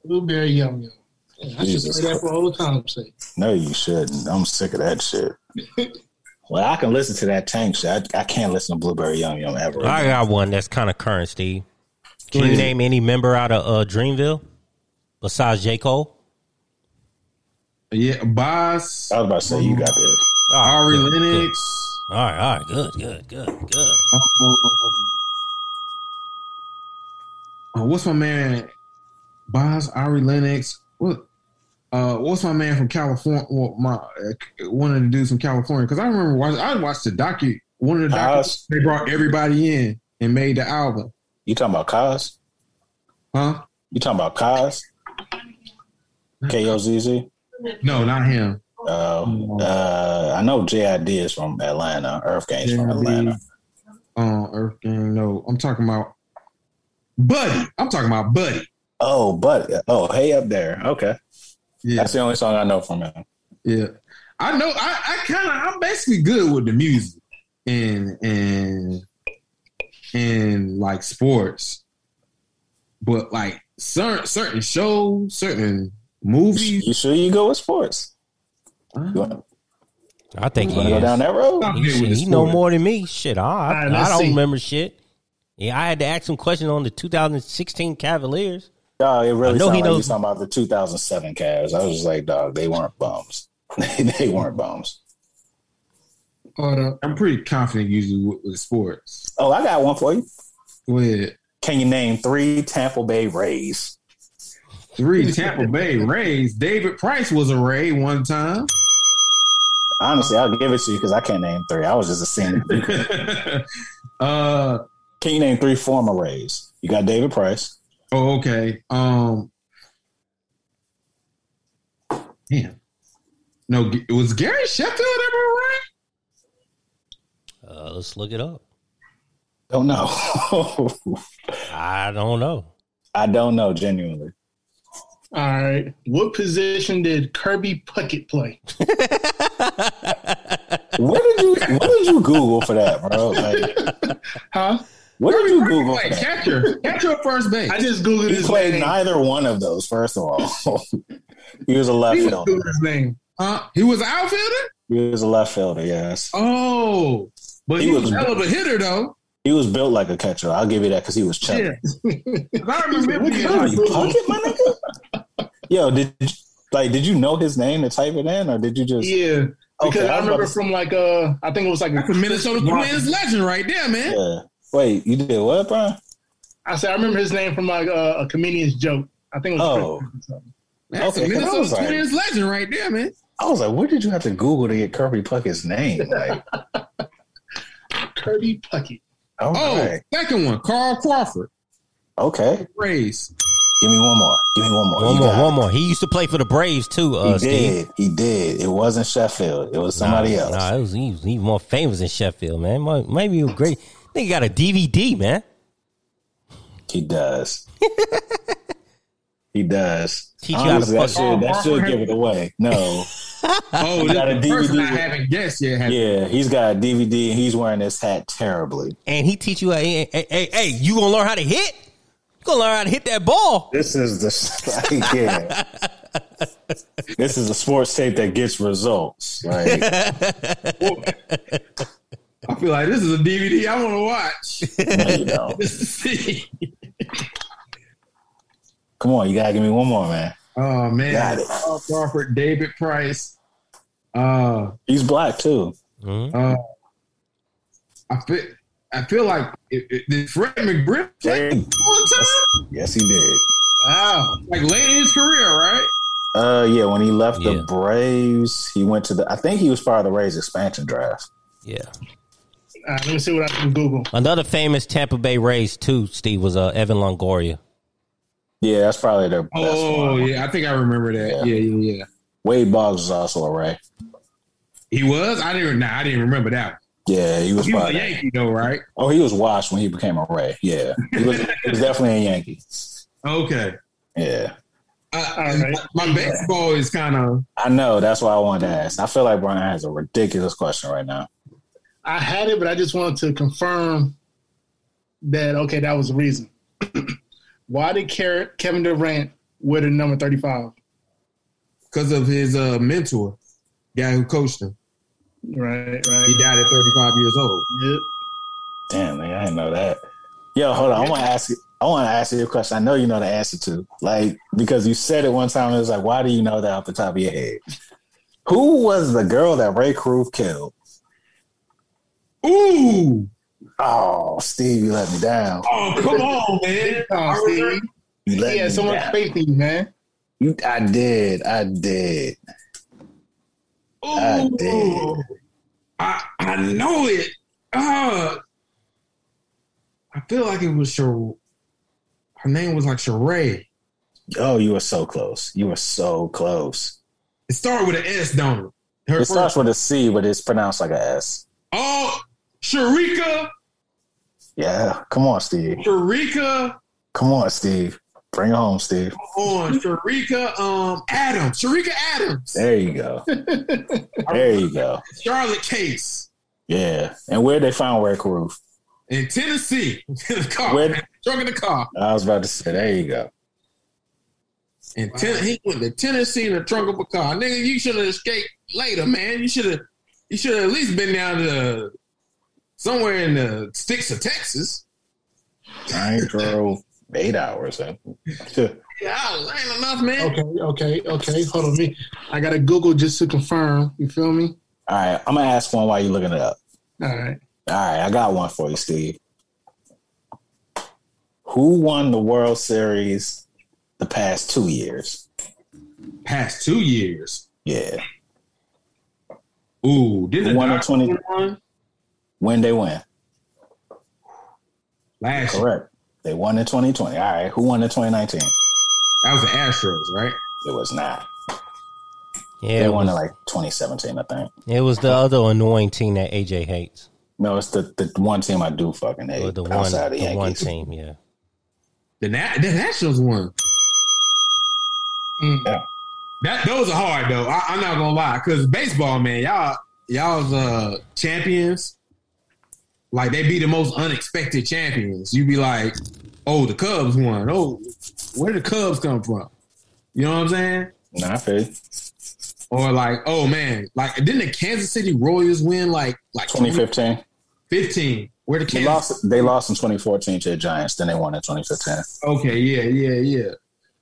blueberry yum yum. Yeah, I should Jesus say that for old time's sake. No, you shouldn't. I'm sick of that shit. well, I can listen to that tank shit. I, I can't listen to Blueberry Yum Yum ever. I got one that's kind of current, Steve. Can you name any member out of uh, Dreamville besides J Cole? Yeah, Bas. I was about to say you got this. All right, Ari good, good. Lennox. All right, all right, good, good, good, good. Um, uh, what's my man? Bas Ari Lennox. What? Uh, what's my man from California? Well, my uh, one of the dudes from California. Because I remember watching. I watched the docu. One of the docu. They brought everybody in and made the album. You talking about Cozz? Huh? You talking about Cozz? K O Z Z? No, not him. Uh, uh, I know JID is from Atlanta. Earth Gang's from. Atlanta. Uh, Earth Gang. No, I'm talking about Buddy. I'm talking about Buddy. Oh, Buddy. oh, hey up there. Okay, Yeah, that's the only song I know from him. Yeah, I know. I, I kind of. I'm basically good with the music and and and like sports, but like certain certain shows, certain Movies. You sure you go with sports? You I think you he go down that road? He, good shit, with the he know more than me. Shit, I, I, right, I don't see. remember shit. Yeah, I had to ask some questions on the 2016 Cavaliers. Dog, it I really know sounded he like you knows- talking about the 2007 Cavs. I was just like, dog, they weren't bums. they weren't bums. Hold up. I'm pretty confident usually with, with sports. Oh, I got one for you. Go ahead. Can you name three Tampa Bay Rays? Three Tampa Bay Rays. David Price was a Ray one time. Honestly, I'll give it to you because I can't name three. I was just assuming. uh Can you name three former Rays? You got David Price. oh, okay. Um Damn. No, it was Gary Sheffield ever a Ray? Uh, let's look it up. Don't know. I don't know. I don't know, genuinely. All right. What position did Kirby Puckett play? What did you What did you Google for that, bro? Like, Huh? what did you Google Like for that? catcher. Catcher at first base. I just googled He his played name. neither one of those. First of all, he was a left I just fielder. his name. Uh, he was an outfielder? He was a left fielder. Yes, Oh. But he, He was, was- a hell of a hitter though. he was built like a catcher. I'll give you that because he was chubby. Yeah. 'Cause I remember him Kirby being like, Puckett, my nigga. Yo, did you, like did you know his name to type it in, or did you just? Yeah. Because Okay, I I remember to- from like uh I think it was like that's a Minnesota Twins legend right there, man. Yeah. Wait, you did what, Brian? I said I remember his name from like uh, a comedian's joke. I think it was Oh. Chris or something. That's Okay, a 'cause I Minnesota was like- Twins legend right there, man. I was like, what did you have to Google to get Kirby Puckett's name? Like, Kirby Puckett. all Oh, right, second one, Carl Crawford, okay. Rays. Give me one more. Give me one more. One You more, one it. more. He used to play for the Braves too, He uh, Steve. did. He did. It wasn't Sheffield. It was somebody nah, else. Nah, it was, he was even more famous than Sheffield, man. Mo- Maybe he was great. think he got a DVD, man. He does. he does. Teach you how to Honestly, that fuck- should that Oh, should give it away. No. Oh, He got a the person DVD I haven't guessed yet. Have yeah, he's got a DVD and he's wearing this hat terribly. And he teach you, hey, hey, hey, hey, you gonna learn how to hit? You gonna learn how to hit that ball? This is the yeah. this is a sports tape that gets results. Like I feel like this is a DVD I want to watch. no. Just to see. Come on, you gotta give me one more, man. Oh man, Got it. Carl Crawford, David Price. Uh, He's black too. Mhm. uh, I feel. I feel like it, it, did Fred McGriff play Hey, one time? yes, he did. Wow. Like late in his career, right? Uh, yeah, when he left Yeah. the Braves, he went to the. I think he was part of the Rays expansion draft. Yeah. All right, let me see what I can Google. Another famous Tampa Bay Rays too, Steve, was uh, Evan Longoria. Yeah, that's probably their best Oh one. yeah, I think I remember that. Yeah, yeah, yeah. Wade Boggs was also a Ray. He was. I didn't. Nah, I didn't remember that. Yeah, he was He was a of that. Yankee though, right? Oh, he was washed when he became a Ray. Yeah, he was, he was definitely a Yankee. Okay. Yeah, Uh, All right. My baseball is kind of. I know. That's why I wanted to ask. I feel like Brian has a ridiculous question right now. I had it, but I just wanted to confirm that okay, that was the reason. Why did Kevin Durant wear the number thirty-five? because of his uh, mentor, guy who coached him. Right, right. He died at 35 years old. Yep. Damn, man, I didn't know that. Yo, hold on. I want to ask you. I want to ask you a question. I know you know the answer to, like, because you said it one time. It was like, why do you know that off the top of your head? Who was the girl that Rae Carruth killed? Ooh! Oh, Steve, you let me down. Oh, come on, man. Oh, Steve. You let He had me so much down. faith in you, man. You, I did. I did. I did. I, I know it. Uh, I feel like it was Sher. Her name was like Sheree. Oh, you were so close. You were so close. It started with an S, don't it? Her It first- starts with a C, but it's pronounced like a S. oh, Cherica. Yeah. Come on, Steve. Cherica. Come on, Steve. Bring it home, Steve. On Cherica um Adams. Cherica Adams. There you go. There you go. Charlotte Case. Yeah. And where they found Rae Carruth? In Tennessee. In the car. Where- Drunk in the car. I was about to say, there you go. And ten, he went to Tennessee in the trunk of a car. Nigga, you should have escaped later, man. You should have you should have at least been down to somewhere in the sticks of Texas. I drove eight hours. Yeah, ain't enough, man. Okay, okay, okay. Hold on, me. I gotta Google just to confirm. You feel me? All right, I'm gonna ask one while you looking it up. All right. All right, I got one for you, Steve. Who won the World Series the past two years? Past two years. Yeah, Ooh, did the One or Dodgers 20. when they win? last? Correct. They won in 2020. All right, who won in 2019? That was the Astros, right? It was not. Yeah, they it won was, in like 2017, I think. it was the other annoying team that AJ hates. No, it's the, the one team I do fucking hate Or the one, outside of the one Yankees. team. Yeah, The, Na- the Nationals won. Mm. Yeah. That those are hard though. I, I'm not gonna lie, because baseball, man, y'all y'all's uh champions. Like they be the most unexpected champions. You be like, oh, the Cubs won. Oh, where did the Cubs come from? You know what I'm saying? Nah, I feel. Or like, oh man, like didn't the Kansas City Royals win like like 2015. 15? Where the They Kansas? lost. They lost in 2014 to the Giants. Then they won in 2015. Okay, yeah, yeah, yeah.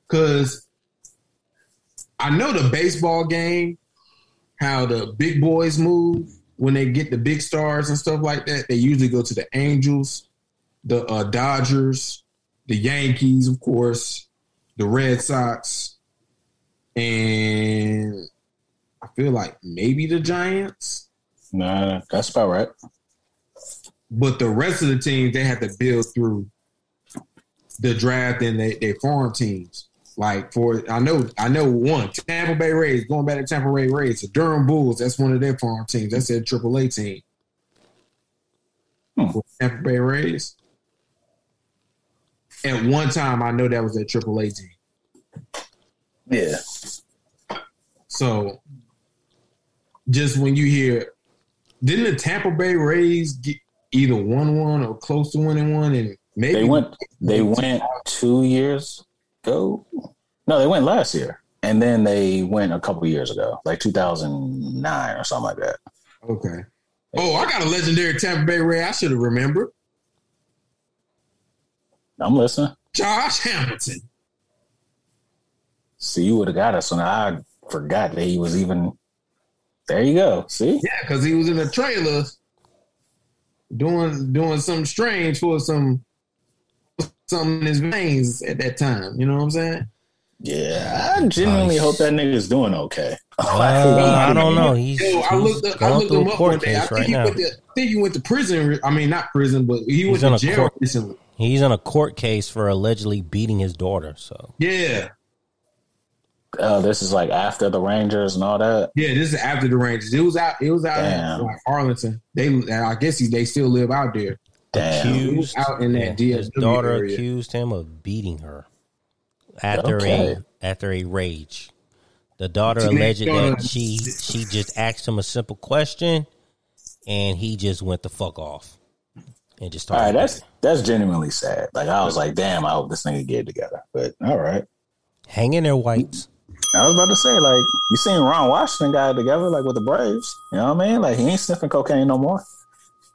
Cause I know the baseball game, how the big boys move when they get the big stars and stuff like that. They usually go to the Angels, the uh, Dodgers, the Yankees, of course, the Red Sox, and I feel like maybe the Giants. Nah, that's about right. But the rest of the teams they have to build through the draft and they, they farm teams. Like for I know I know one Tampa Bay Rays going back to Tampa Bay Rays, the Durham Bulls. That's one of their farm teams. That's their AAA team. Hmm. For Tampa Bay Rays. At one time, I know that was their AAA team. Yeah. So, just when you hear, didn't the Tampa Bay Rays get either one one or close to winning one, and maybe They went. They went two years ago. No, they went last year, and then they went a couple years ago, like 2009 or something like that. Okay. Oh, I got a legendary Tampa Bay Ray. I should have remembered. I'm listening. Josh Hamilton. See, you would have got us, and I forgot that he was even. There you go. See, Yeah, because he was in a trailer doing doing something strange for some something in his veins at that time. You know what I'm saying? yeah, I genuinely hope that nigga's doing okay. Uh, I don't know. He's, Yo, I looked up, I looked him up one day. I think right he went to I think he went to prison. I mean, not prison, but he He's went in a jail court- recently. He's in a court case for allegedly beating his daughter. So Yeah, Uh, this is like after the Rangers and all that. yeah. This is after the Rangers. It was out. It was out Damn. in like, Arlington. They, I guess, he, they still live out there. Damn. accused out in that yeah, his daughter area. accused him of beating her after Okay. a after a rage. The daughter Teenage alleged daughter. that she she just asked him a simple question, and he just went the fuck off and just All started. right, that's that's genuinely sad. Like I was like, damn, I hope this nigga get together. But all right. hanging their whites. I was about to say, like, you seen Ron Washington got it together, like with the Braves. You know what I mean? Like he ain't sniffing cocaine no more.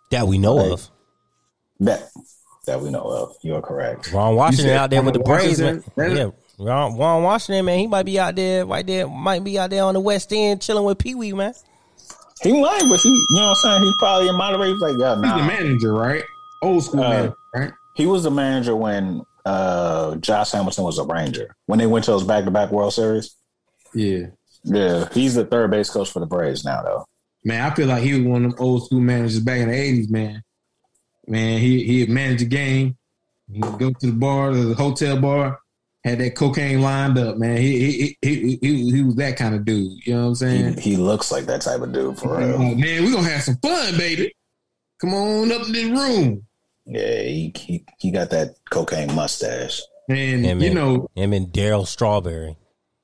that we know Right. of. That that we know of. You're correct. Ron Washington said out there with the Braves, man. Washington? Yeah, Ron, Ron Washington, man. He might be out there, right there. Might be out there on the West End chilling with Pee Wee, man. He might, but he, you know what I'm saying? He probably in Monterey. He's like, yeah, He's the manager, right? Old school Uh, manager, right? He was the manager when uh, Josh Hamilton was a Ranger when they went to those back to back World Series. Yeah. Yeah, he's the third base coach for the Braves now, though. Man, I feel like he was one of them old school managers back in the eighties, man. Man, he he'd manage a game. He'd go to the bar, the hotel bar, had that cocaine lined up, man. He he he he, he was that kind of dude. You know what I'm saying? he looks like that type of dude for Like, real. man, we gonna have some fun, baby. Come on up to this room. Yeah, he he, he got that cocaine mustache. And Yeah, you man. know, Him and Darryl Strawberry.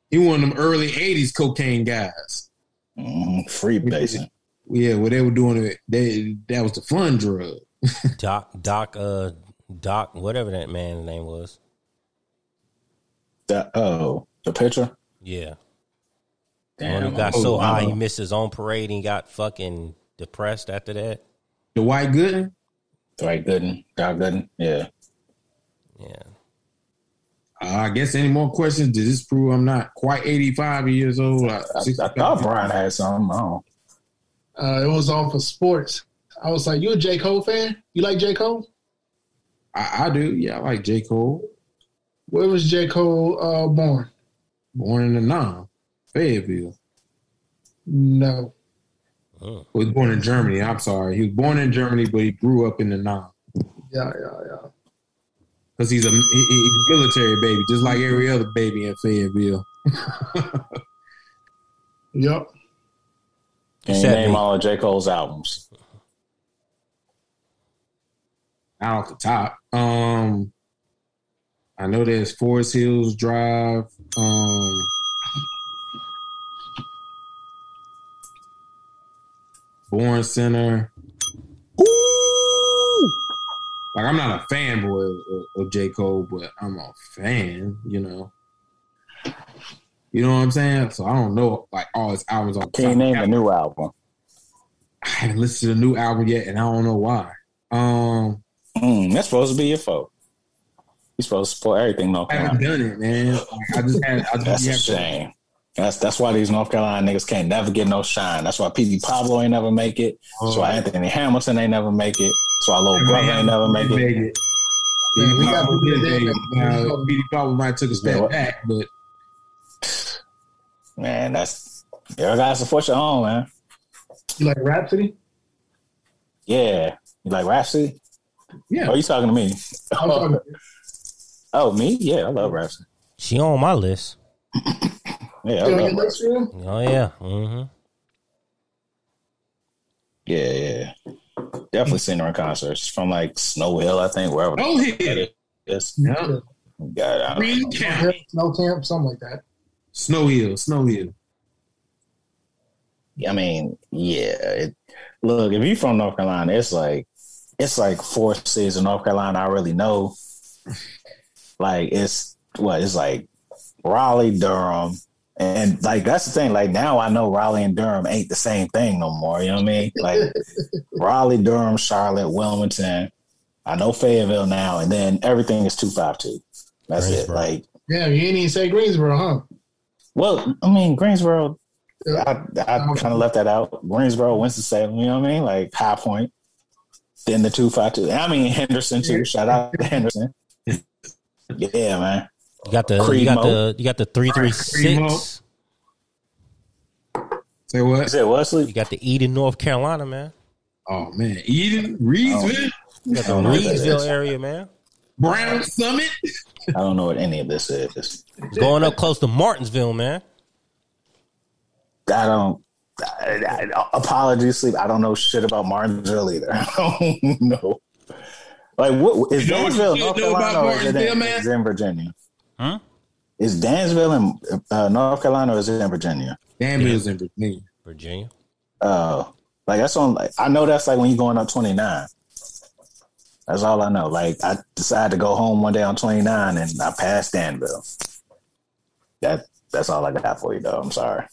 he one of them early '80s cocaine guys. Mhm, Free basing. Yeah, what they were doing it, they that was the fun drug. Doc, Doc, uh, Doc, whatever that man's name was. That, oh, The pitcher. Yeah. Damn, When he got oh, so high, he missed his own parade and he got fucking depressed after that. Dwight Gooden. Dwight Gooden, Doc Gooden. Yeah. Yeah. Uh, I guess any more questions? Does this prove I'm not quite 85 years old? I, I thought Brian had some. I don't. Uh, it was off for sports. I was like, "You a J Cole fan? You like J Cole? I, I do. Yeah, I like J. Cole. Where was J Cole uh, born? Born in the Nam, Fayetteville. No. Well, he was born in Germany. I'm sorry. He was born in Germany, but he grew up in the Nam. yeah, yeah, yeah. Because he's a, he, he- he's a military baby, just like every other baby in Fayetteville. Yep. Can you Said name me. all of J. Cole's albums? Out off the top. Um, I know there's Forest Hills Drive. Um, Born Sinner. Ooh. Like I'm not a fanboy of, of J. Cole, but I'm a fan, you know. You know what I'm saying? So I don't know like all his albums on Can you name a new album? I haven't listened to the new album yet, and I don't know why. Um, Mm, that's supposed to be your fault. You're supposed to support everything North Carolina. I haven't done it, man. Like, I just had. I just That's a yeah, shame. That's that's why these North Carolina niggas can't never get no shine. That's why Petey Pablo ain't never make it. That's why Anthony Hamilton ain't never make it. That's why Lil Brother ain't never make Made it. it. Man, we got to do did that. make it. Now, Petey Pablo might took a Yeah, step what? back, but Man, that's you gotta support your own, man. You like Rapsody? Yeah. You like Rapsody? Yeah, Oh, you talking to me? I'm talking- Oh, me? Yeah, I love Rapsody. She on my list. Yeah, I love your list, Oh yeah. Mm-hmm. Yeah, yeah. Definitely seen her in concerts. She's from like Snow Hill, I think, wherever. Oh, the fuck yeah. that is. yeah. God, Green know. County, Snow Camp, something like that. Snow Hill, Snow Hill. I mean, yeah. It, look, if you're from North Carolina, it's like it's like four cities in North Carolina I really know. Like it's what it's like Raleigh, Durham, and like that's the thing. Like now I know Raleigh and Durham ain't the same thing no more. You know what I mean? Like Raleigh, Durham, Charlotte, Wilmington. I know Fayetteville now, and then everything is two five two. That's it. Like, Yeah, you ain't even say Greensboro, huh? well, I mean Greensboro. I, I kind of left that out. Greensboro, Winston Salem. You know what I mean? Like High Point. Then the two five two. I mean Henderson too. Shout out to Henderson. Yeah, man. You got the Creed you got Mo. the you got the three three six. Say what? Mo. six. Say what? Is it Wesley? You got the Eden, North Carolina, man. Oh man, Eden, Reidsville, You got the I don't know what that Reidsville area, man. Brown Summit. I don't know what any of this is. Going up close to Martinsville, man. I don't. I, I, apologies, sleep. I don't know shit about Martinsville either. I don't know. Like, what is You know what Dansville, you North know about Carolina, or is it, in, man? is it in Virginia? Huh? Is Dansville in uh, North Carolina, or is it in Virginia? Danville's in Virginia. Virginia. Oh, like that's on. Like, I know that's like when you're going up 29. That's all I know. Like I decided to go home one day on 29, and I passed Danville. That that's all I got for you, though. I'm sorry.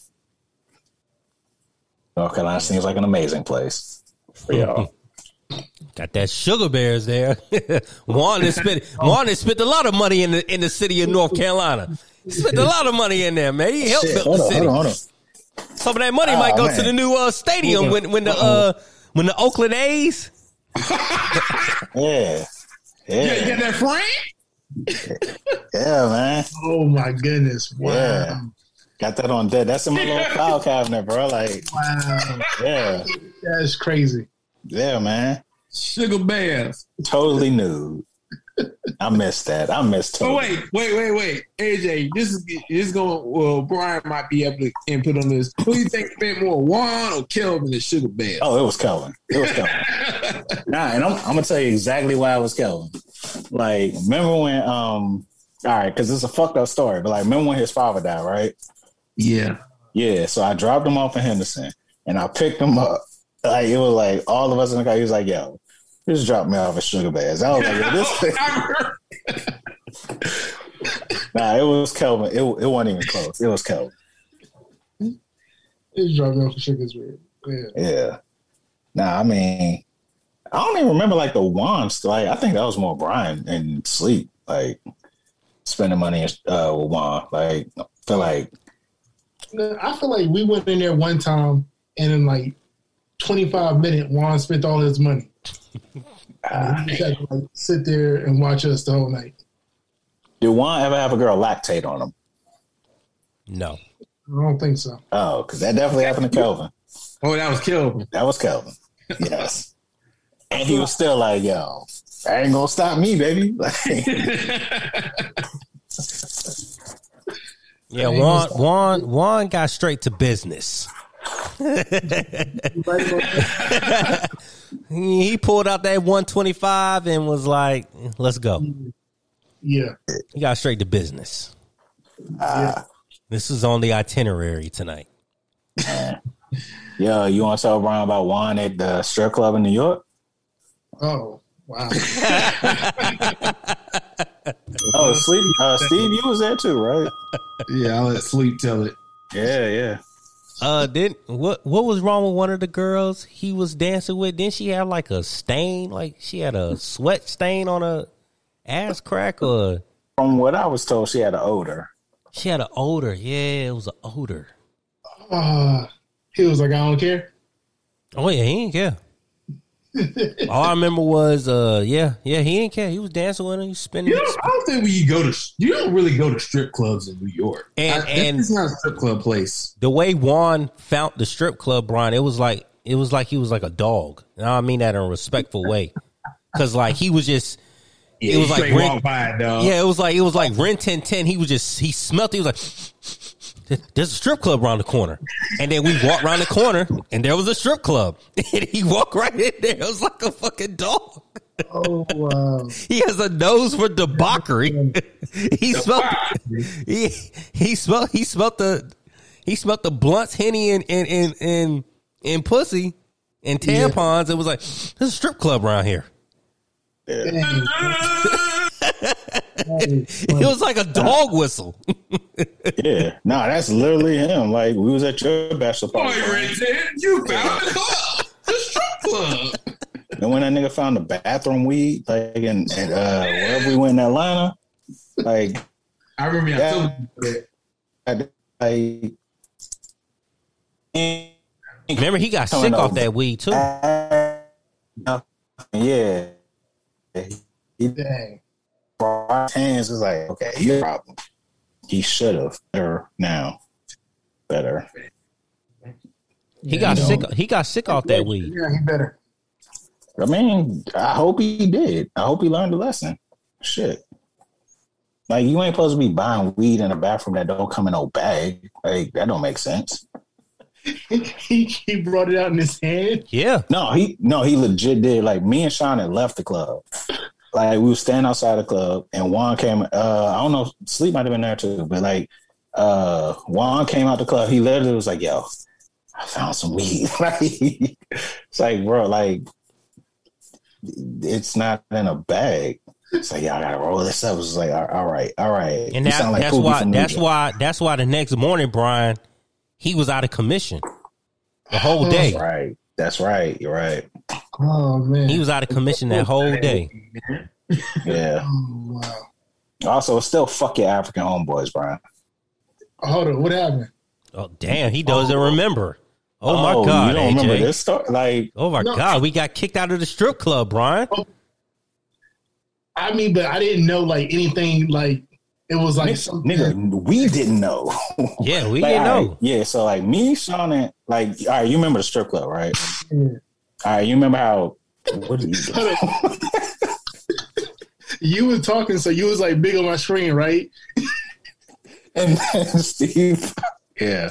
North Carolina seems like an amazing place for y'all. Got that sugar bears there. Juan has spent Juan has spent a lot of money in the in the city of North Carolina. He spent a lot of money in there, man. He helped Shit, build hold the on, city. hold on, hold on. Some of that money Oh, might go man. to the new uh, stadium when when the uh, when the Oakland A's. Yeah, Yeah, you yeah, got that Frank? yeah, man. Oh my goodness! Wow! Yeah. Got that on dead. That's in my little file cabinet, bro. Like, Wow! yeah, That's crazy. yeah, man. Sugar Bears. Totally nude. I missed that. I missed. Oh wait, wait, wait, wait. AJ, this is this is going. Well, Brian might be able to input on this. Who do you think spent more, Juan or Kelvin the Sugar Bears? Oh, it was Kelvin. It was Kelvin. nah, and I'm, I'm gonna tell you exactly why it was Kelvin. Like, remember when? Um, all right, because it's a fucked up story, but like, remember when his father died, right? Yeah. Yeah. So I dropped him off in Henderson, and I picked him up. Like it was like all of us in the car. He was like, "Yo, just drop me off at Sugar Bears." I was like, Yo, "This." I Nah, it was Kelvin. It it wasn't even close. It was Kelvin. It's driving me off the Sugar weird. Yeah. Yeah. Nah, I mean, I don't even remember like the wands. Like, I think that was more Brian and sleep. Like spending money uh, with Juan. Like, I feel like I feel like we went in there one time and in like 25 minutes, Juan spent all his money. He had to like, sit there and watch us the whole night. did Juan ever have a girl lactate on him? No. I don't think so. Oh, because that definitely happened to Kelvin. Oh, that was Kelvin. That was Kelvin. Yes. and he was still like, yo, that ain't gonna stop me, baby. Like, Yeah, Juan Juan Juan got straight to business. he he pulled out that 125 and was like, "Let's go." Yeah. He got straight to business. ah, This is on the itinerary tonight. yo, you want to tell Brian about Juan at the strip club in New York? Oh, wow. Oh, Steve, uh, Steve, you was there too, right? Yeah, I'll let sleep tell it. Yeah, yeah. Uh, did what? What was wrong with one of the girls he was dancing with? Didn't she have like a stain? Like she had a sweat stain on her ass crack, or From what I was told, she had an odor. she had an odor? Yeah, it was an odor. Uh, he was like, I don't care. Oh yeah, he didn't care. All I remember was, uh, yeah, yeah, he didn't care. He was dancing with her, he was spinning. You don't, I don't think you go to you don't really go to strip clubs in New York. And- I, and- it's not a strip club place. the way Juan found the strip club, Brian, it was like it was like he was like a dog. And I mean that in a respectful way, because like he was just. Yeah, it was like rent, by yeah, it was like it was like Rin Tin Tin. He was just he smelt. It, he was like, "There's a strip club around the corner," and then we walked around the corner, and there was a strip club, and he walked right in there. It was like a fucking dog. Oh, wow. He has a nose for debauchery. he smelled. He he smelled. He smelled the. He smelled the blunts, henny, and and and and, and pussy, and tampons. It was like there's a strip club around here. Dang. It was like a dog whistle. Yeah, nah, that's literally him. Like we was at your bachelor party. Boy, party, Red you found the club, the strip club. and when that nigga found the bathroom weed, like in, in uh, wherever we went in Atlanta, like I remember y'all told me that. I, I Remember, he got sick off that weed too. yeah, he Dang. Brought his hands. Was like, okay, your problem. He should have better now, better. He got You know. sick. He got sick off that weed. Yeah, he better. I mean, I hope he did. I hope he learned a lesson. Shit. Like you ain't supposed to be buying weed in a bathroom that don't come in no bag. Like that don't make sense. he, he brought it out in his hand. Yeah, No, he no, he legit did. Like me and Sean had left the club. Like we were standing outside the club and Juan came uh I don't know, sleep might have been there too, but like uh Juan came out the club, he literally was like, Yo, I found some weed. like it's like, bro, like it's not in a bag. It's like, yeah, I gotta roll this up. It's like, all right, all right. and that, like that's why. That's why. That's why. The next morning, Brian, he was out of commission the whole That's day. right. That's right. You're right. Oh, man. He was out of commission that whole day. Yeah. Oh, wow. Also, still fuck your African homeboys, Brian. Hold on. What happened? Oh damn, he doesn't oh. remember. Oh, my oh, god, you don't AJ. remember this story? Like, Oh my No. god, we got kicked out of the strip club, Brian. Oh. I mean, but I didn't know like anything like it was like nigga, nigga, we didn't know. Yeah, we Like, didn't know. right, yeah, so like me, Sean, and like, all right, you remember the strip club, right? Yeah. All right, you remember how? What did you do? You were talking, so you was like big on my screen, right? and then Steve, yeah,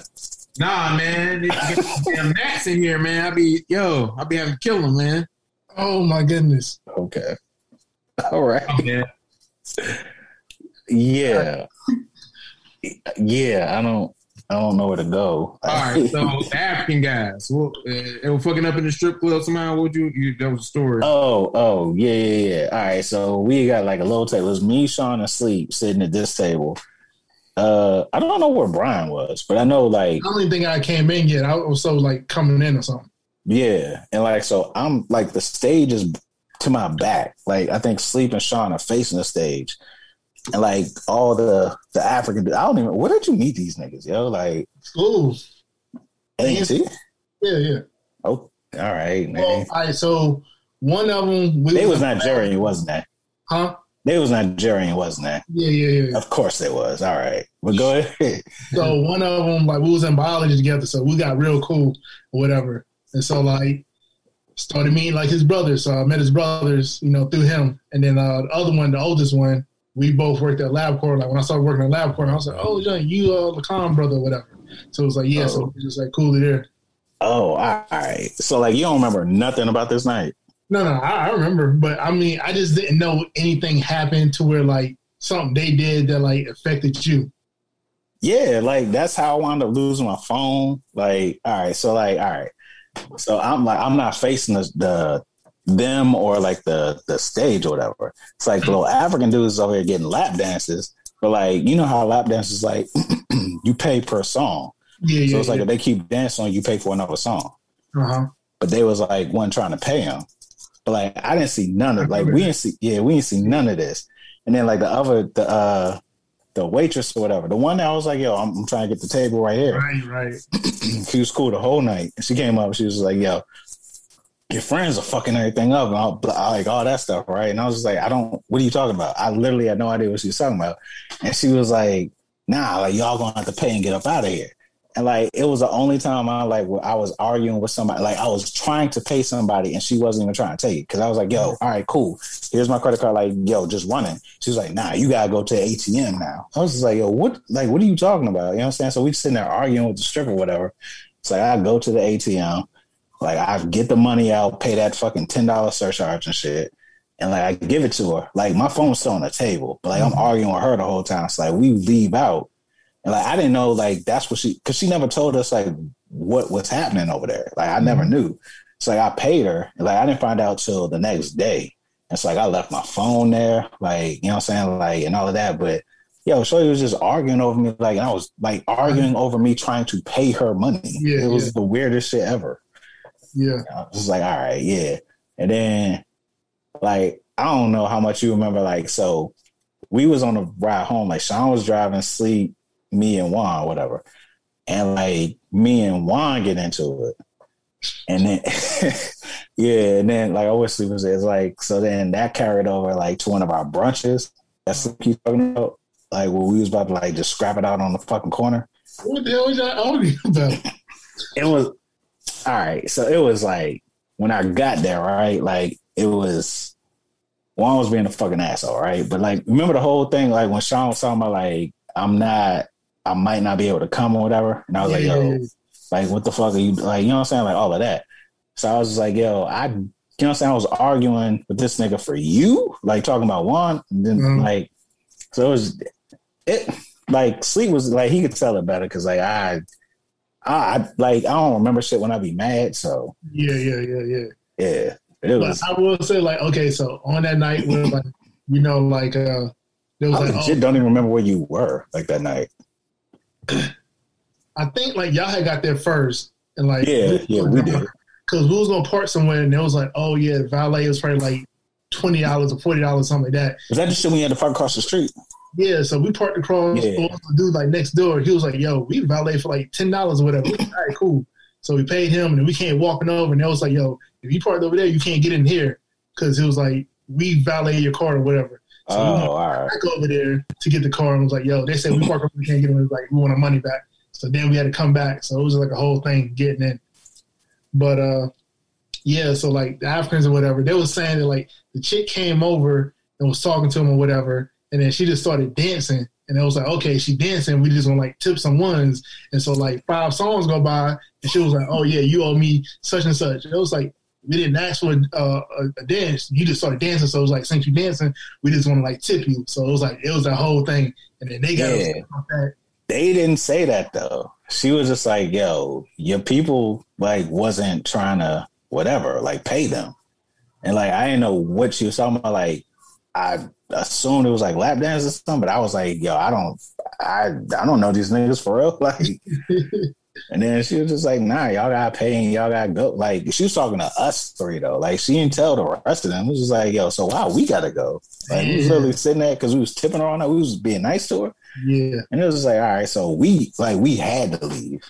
Nah, man, damn Max in here, man. I be yo, I be having to kill him, man. Oh my goodness. okay, all right, oh, Yeah. yeah, yeah. I don't, I don't know where to go. All right, so African guys, well, uh, they were fucking up in the strip club somehow. What you? you that was a story. Oh, oh, yeah, yeah, yeah. All right, so we got like a little table. It was me, Sean, and Sleep sitting at this table. uh, I don't know where Brian was, but I know like I don't even think I came in yet. I was so like coming in or something. yeah, and like so I'm like the stage is to my back. Like I think Sleep and Sean are facing the stage, and like all the the African. I don't even. Where did you meet these niggas, yo? Like schools, ain't yeah, yeah. Oh, all right, man. Well, all right. So one of them, they was Nigerian, wasn't that? huh? They was Nigerian, wasn't that? Yeah, yeah, yeah. Of course they was. All right, but go ahead. So one of them, like we was in biology together, so we got real cool or whatever. And so like started meeting like his brothers. So I met his brothers, you know, through him. And then uh, the other one, the oldest one, we both worked at LabCorp. Like when I started working at LabCorp, I was like, oh, John, you uh, Lacan brother, or whatever. So it was like, yeah. So it was just like cool to there. Oh, all right. So like you don't remember nothing about this night? No, no, I, I remember, but I mean, I just didn't know anything happened to where like something they did that like affected you. Yeah, like that's how I wound up losing my phone. Like, all right, so like, all right, so I'm like, I'm not facing the, the them or like the the stage or whatever. It's like little African dudes over here getting lap dances, but like you know how lap dances like you pay per song. Yeah, So yeah. it's like if they keep dancing, you pay for another song. uh huh. But they was like one trying to pay him. But like I didn't see none of like we didn't see yeah we didn't see none of this. And then like the other the uh the waitress or whatever the one that I was like yo I'm, I'm trying to get the table right here. Right, right. she was cool the whole night. And she came up. She was like yo your friends are fucking everything up and all like all that stuff right. And I was just like I don't what are you talking about? I literally had no idea what she was talking about. And she was like nah like y'all gonna have to pay and get up out of here. And like it was the only time I like I was arguing with somebody. Like I was trying to pay somebody and she wasn't even trying to take it because I was like, "Yo, mm-hmm. all right, cool. Here's my credit card. Like, yo, just running." She was like, "Nah, you gotta go to the ATM now." I was just like, "Yo, what? Like, what are you talking about?" You know what I'm saying? So we sitting there arguing with the stripper, whatever. It's like I go to the ATM, like I get the money out, pay that fucking ten dollar surcharge and shit. And like I give it to her. Like my phone's still on the table, but like I'm mm-hmm. arguing with her the whole time. It's like we leave out. And like I didn't know like that's what she because she never told us like what was happening over there. Like I never mm-hmm. knew. It's like I paid her. And, like I didn't find out till the next day. It's like I left my phone there, like you know what I'm saying, like and all of that. But yo, Shorty was just arguing over me, like and I was like arguing over me trying to pay her money. Yeah, it was yeah. the weirdest shit ever. Yeah. I was just like, all right, yeah. And then like I don't know how much you remember, like, so we was on the ride home, like Sean was driving sleep, me and Juan, whatever. And like me and Juan get into it. And then yeah, and then like obviously was it's like so then that carried over like to one of our brunches. That's what keep talking about. Like where we was about to like just scrap it out on the fucking corner. What the hell was y'all arguing about? it was all right. So it was like when I got there, right? Like it was Juan was being a fucking asshole, right? But like remember the whole thing, like when Sean was talking about like I'm not I might not be able to come or whatever. And I was like, yo, like what the fuck are you like, you know what I'm saying? Like all of that. So I was just like, yo, I you know what I'm saying? I was arguing with this nigga for you, like talking about Juan. And then Mhm. like so it was it like sleep was like he could tell it better because like I I like I don't remember shit when I be mad, so Yeah, yeah, yeah, yeah. yeah. It But I will say, like, okay, so on that night, where like, you know, like, uh, there was I like, legit oh, don't even remember where you were like that night. I think like y'all had got there first, and like, Yeah, yeah, we did. because we was gonna park somewhere, and it was like, oh yeah, valet was probably like twenty dollars or forty dollars, something like that. Was that the shit when you had to park across the street? Yeah, so we parked across. Yeah. The dude like next door, he was like, "Yo, we valet for like ten dollars or whatever." All right, cool. So we paid him, and we came walking over, and it was like, "Yo, if you parked over there, you can't get in here," because it was like we valet your car or whatever. So we went Oh, all right. back over there to get the car, and was like, "Yo, they said we parked over, we can't get in." It like we want our money back. So then we had to come back. So it was like a whole thing getting in. But uh, yeah, so like the Africans or whatever, they was saying that like the chick came over and was talking to him or whatever, and then she just started dancing. And it was like, okay, she dancing. We just want to like tip some ones. And so like five songs go by, and she was like, oh yeah, you owe me such and such. And it was like we didn't ask for a, uh, a, a dance. You just started dancing. So it was like, since you dancing, we just want to like tip you. So it was like it was that whole thing. And then they got Yeah. that. They didn't say that though. She was just like, yo, your people like wasn't trying to whatever, like pay them. And like I didn't know what she was talking about. Like I assumed it was like lap dance or something, but I was like, yo, I don't I I don't know these niggas for real. Like, and then she was just like, nah, y'all gotta pay and y'all gotta go. Like, she was talking to us three though. Like, she didn't tell the rest of them. It was just like, yo, so wow, we gotta go. Like, we was literally sitting there because we was tipping her on that. We was being nice to her, Yeah. and it was just like, all right, so we like we had to leave.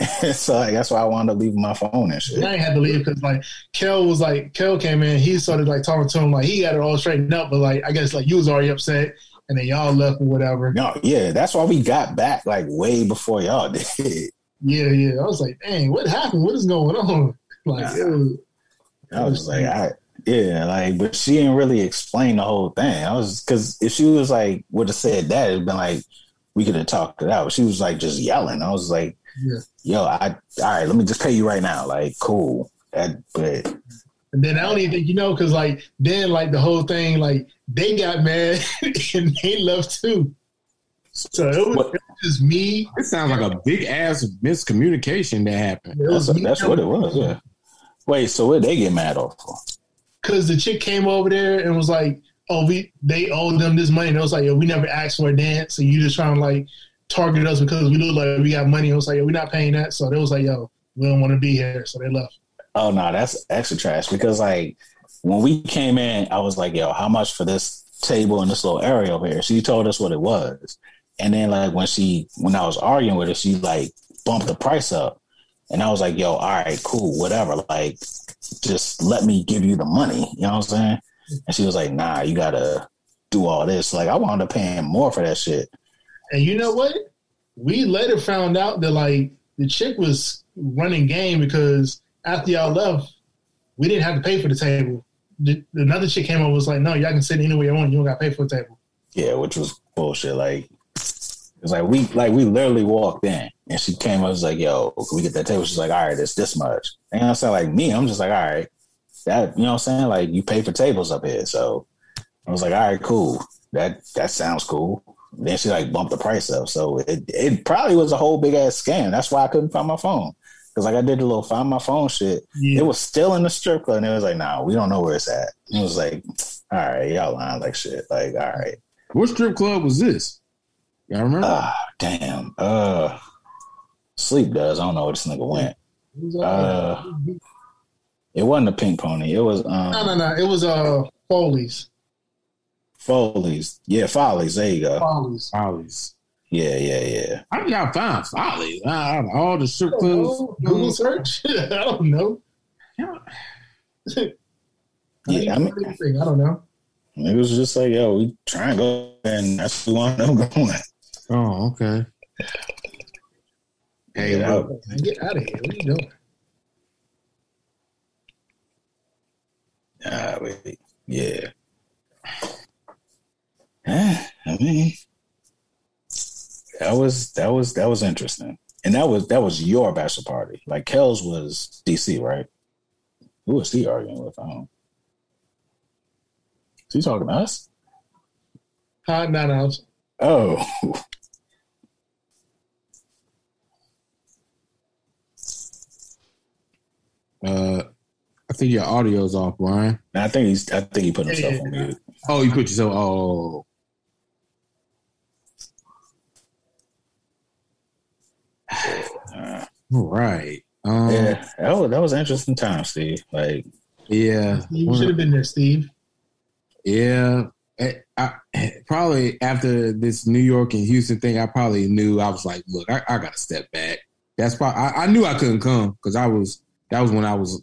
so like, that's why I wound up leaving my phone and shit. I ain't had to leave because like Kel was like Kel came in, he started like talking to him like he got it all straightened up, but like I guess like you was already upset and then y'all left or whatever. No, yeah, that's why we got back like way before y'all did. Yeah, yeah. I was like, dang, what happened? What is going on? Like, was, I was like, I yeah, like, but she didn't really explain the whole thing. I was because if she was like would have said that, it'd been like we could have talked it out. She was like just yelling. I was like, Yeah. yo, I all right, let me just pay you right now. Like, cool. That, but and then I don't even think you know because like then like the whole thing like they got mad and they left too. So it was, it was just me. It sounds like a big ass miscommunication that happened. That's, was me that's what it was. Yeah. Wait, so what they get mad off for? because the chick came over there and was like, "Oh, we they owed them this money." And it was like, "Yo, we never asked for a dance, so you just trying to like target us because we look like we got money." It was like, "Yo, we're not paying that." So they was like, "Yo, we don't want to be here," so they left. Oh no, that's extra trash because like when we came in, I was like, yo, how much for this table and this little area over here? She told us what it was. And then like when she when I was arguing with her, she like bumped the price up. And I was like, yo, all right, cool, whatever. Like, just let me give you the money. You know what I'm saying? And she was like, nah, you gotta do all this. Like I wound up paying more for that shit. And you know what? We later found out that like the chick was running game because after y'all left, we didn't have to pay for the table. The, another chick came over was like, "No, y'all can sit anywhere you want. You don't got to pay for the table." Yeah, which was bullshit. Like it's like we like we literally walked in and she came up was like, yo, can we get that table? She's like, all right, it's this much. And I'm saying like me, I'm just like, all right, that you know what I'm saying? Like you pay for tables up here. So I was like, all right, cool. That that sounds cool. Then she like bumped the price up. So it it probably was a whole big ass scam. That's why I couldn't find my phone. Cause like I did the little find my phone shit. Yeah. It was still in the strip club and it was like, nah, we don't know where it's at. It was like, all right, y'all lying like shit. Like, all right. What strip club was this? Y'all remember? Ah, damn. Uh, sleep does. I don't know where this nigga went. Uh, Uh, It wasn't a pink pony. It was um no, no, no. It was uh Foley's. Foley's. Yeah, Follies. There you go. Foley's. Follies. Yeah, yeah, yeah. How did y'all find Follies? Out of all the strip clubs. Google search. I don't know. Yeah, I mean, I don't know. it was just like, yo, we trying to go, and that's the one I'm going. Oh, okay. Hey, Yeah, look, Get out of here. What are you doing? Ah, wait, yeah. Eh, I mean, that was that was that was interesting, and that was that was your bachelor party. Like Kel's was DC, right? Who was he arguing with? I don't. Is he talking to us? Huh? No, no. Oh, uh, I think your audio's off, Brian. I think he's. I think he put himself on mute. Oh, you put yourself. Oh, Uh, all right. Um, yeah, that was that was an interesting time, Steve. Like, yeah. You should have been there, Steve. Yeah. I, I, probably after this New York and Houston thing, I probably knew I was like, look, I, I got to step back. That's probably, I, I knew I couldn't come because I was, that was when I was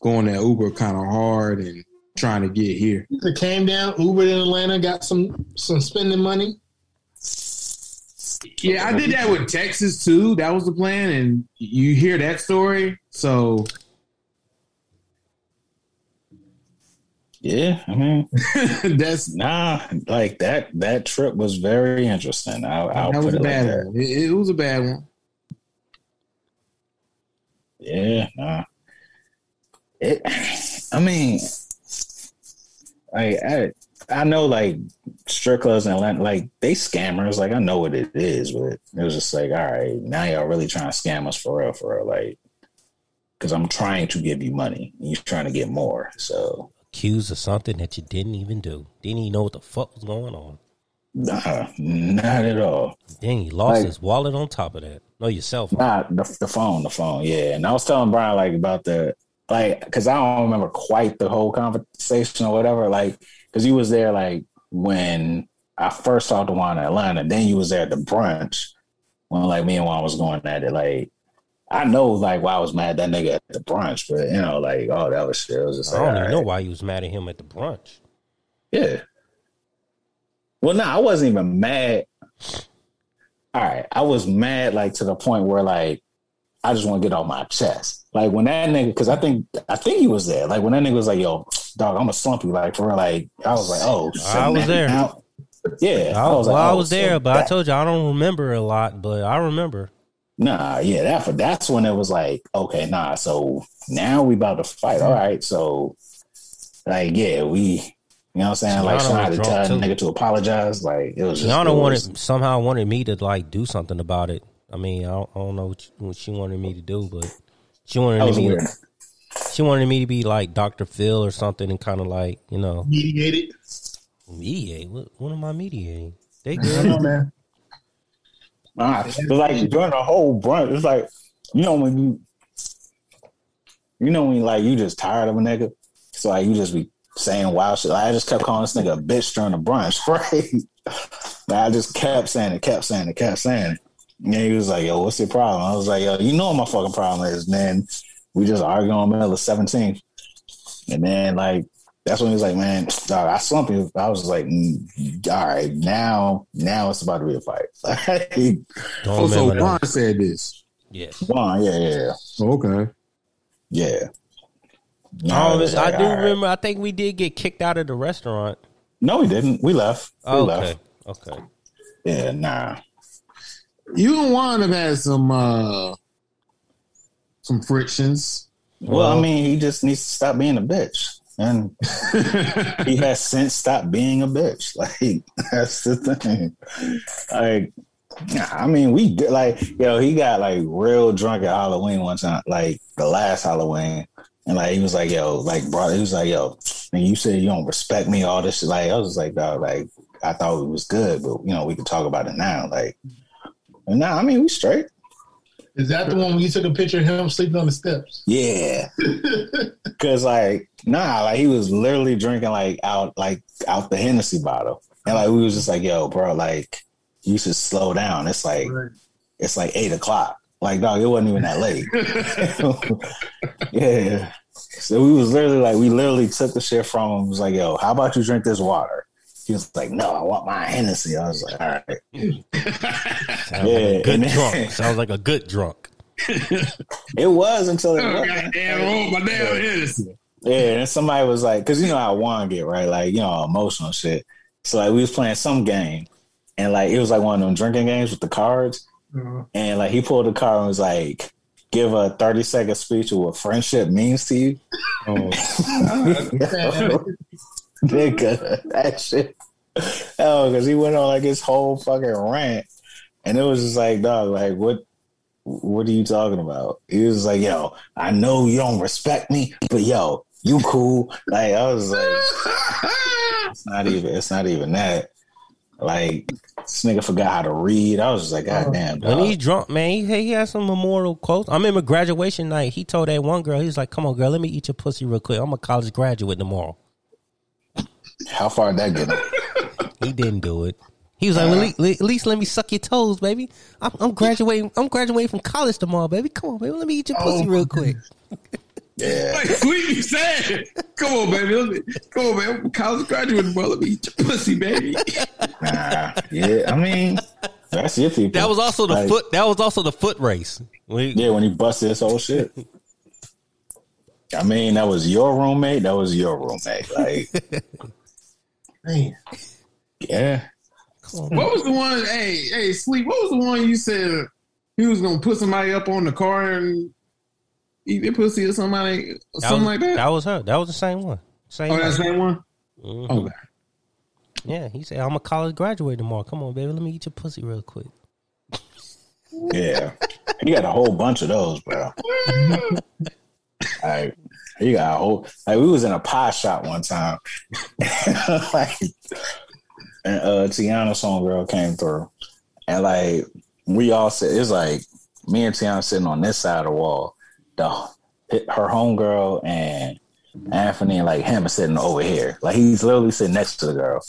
going that Uber kind of hard and trying to get here. It came down, Ubered in Atlanta, got some some spending money. Yeah, I did that with Texas too. That was the plan. And you hear that story. So yeah, I mean, that's, nah, like that that trip was very interesting. I'll, I'll that was a it like bad that. one. It, it was a bad one. Yeah, nah. It. I mean, like I, I know like strip clubs in Atlanta, like they scammers. Like I know what it is, but it was just like, all right, now y'all really trying to scam us for real, for real, like. Because I'm trying to give you money, and you're trying to get more. So Accused of something that you didn't even do. Didn't even know what the fuck was going on. Nah, not at all. Dang, he lost Like- his wallet on top of that. No, your cell phone. Not the, the phone, the phone, yeah. And I was telling Brian like about the like because I don't remember quite the whole conversation or whatever. Like because you was there like when I first saw Juan in Atlanta. Then you was there at the brunch when like me and Juan was going at it. Like I know like why I was mad at that nigga at the brunch, but you know like oh that was shit. It was just I don't even know why you was mad at him at the brunch. Yeah. Well, no, I wasn't even mad. All right, I was mad like to the point where like I just want to get off my chest. Like when that nigga, because I think I think he was there. Like when that nigga was like, "Yo, dog, I'm a slumpy. Like for real, like I was like, "Oh, I was there. yeah, I, was well, like, I oh, was so there, but I told you I don't remember a lot, but I remember. Nah, yeah, that that's when it was like, okay, nah. So now we about to fight. All right, so like, yeah, we, you know what I'm saying? Like, Gianna I to tell that nigga to apologize. Like, it was just, Gianna was- wanted somehow wanted me to like do something about it. I mean, I don't, I don't know what, you- what she wanted me to do, but she wanted me. weird. To, she wanted me to be like Dr. Phil or something, and kind of like you know Mediated. mediate. What, what am I mediating? They I good. don't know, man. Nah, but like during the whole brunch, it's like you know when you, you know when like you just tired of a nigga, so like you just be saying wild shit. Like, I just kept calling this nigga a bitch during the brunch, right? Like, I just kept saying it, kept saying it, kept saying it. And he was like, "Yo, what's your problem?" I was like, "Yo, you know what my fucking problem is." And then we just arguing on the middle of seventeenth, and then like that's when he was like, "Man, dog, I slumped you." I was like, mm, "All right, now, now it's about to be a fight." Like, Don't Oh, so Juan said this. Yes. Come on, yeah, yeah, yeah. Oh, okay. yeah. I, it don't- I do all right. remember. I think we did get kicked out of the restaurant. No, we didn't. We left. We Oh, left. okay. Okay. Yeah, nah. You and Juan have had some uh some frictions. Well, Well- I mean, he just needs to stop being a bitch, and he has since stopped being a bitch. Like that's the thing. Like, I mean, we did- like, yo, he got like real drunk at Halloween one time, like the last Halloween, and like he was like, yo, like, bro, he was like, yo, and you said you don't respect me, all this shit. Like, I was like, dog, like, I thought it was good, but you know, we could talk about it now. Like, and nah, I mean, we straight. Is that the one when you took a picture of him sleeping on the steps? Yeah. Cause like, nah, like he was literally drinking like out like out the Hennessy bottle. And like we was just like, yo, bro, like you should slow down. It's like it's like eight o'clock. Like, dog, it wasn't even that late. yeah. So we was literally like, we literally took the shit from him. Was like, yo, how about you drink this water? He was like, no, I want my Hennessy. I was like, all right. Sounds Yeah, like a good and then- drunk. Sounds like a good drunk. It was until it Oh, wasn't. goddamn, oh, my damn Hennessy. Yeah, and somebody was like, because you know how Juan get right, like you know emotional shit. So like we was playing some game, and like it was like one of them drinking games with the cards, mm-hmm. and like he pulled the card and was like, "Give a thirty second speech of what friendship means to you." Oh, oh Nigga, that shit. Oh, because he went on like his whole fucking rant, and it was just like, dog, like what? What are you talking about? He was like, yo, I know you don't respect me, but yo, you cool. Like I was like, it's not even. It's not even that. Like this nigga forgot how to read. I was just like, oh. God damn, When he's drunk, man, he, he has some memorial quotes. I remember graduation night. He told that one girl, he was like, "Come on, girl, let me eat your pussy real quick. I'm a college graduate tomorrow." How far did that get him? He didn't do it. He was like, well, uh, at, least, at least let me suck your toes, baby. I'm, I'm graduating. I'm graduating from college tomorrow, baby. Come on, baby. Let me eat your pussy Oh, real quick. Yeah, like Sleepy said, "Come on, baby, let me, come on, man. I'm a college graduate, bro. Let me eat your pussy, baby." nah, yeah. I mean, that's your people. That was also the Like, foot. That was also the foot race. We- Yeah, when he busted his whole shit. I mean, that was your roommate. That was your roommate. Like, Man. yeah. What was the one? Hey, hey, sleep. What was the one you said he was gonna put somebody up on the car and eat their pussy or somebody, or That something was, like that? That was her. That was the same one. Same. oh, that same one. Mhm. Okay. Yeah, he said, "I'm a college graduate tomorrow. Come on, baby. Let me eat your pussy real quick." Yeah. He got a whole bunch of those, bro. like, he got a whole, like, we was in a pie shop one time. like, and uh Tiana's homegirl came through. And like we all said it's like me and Tiana sitting on this side of the wall. The her homegirl and Anthony and like him are sitting over here. Like he's literally sitting next to the girl.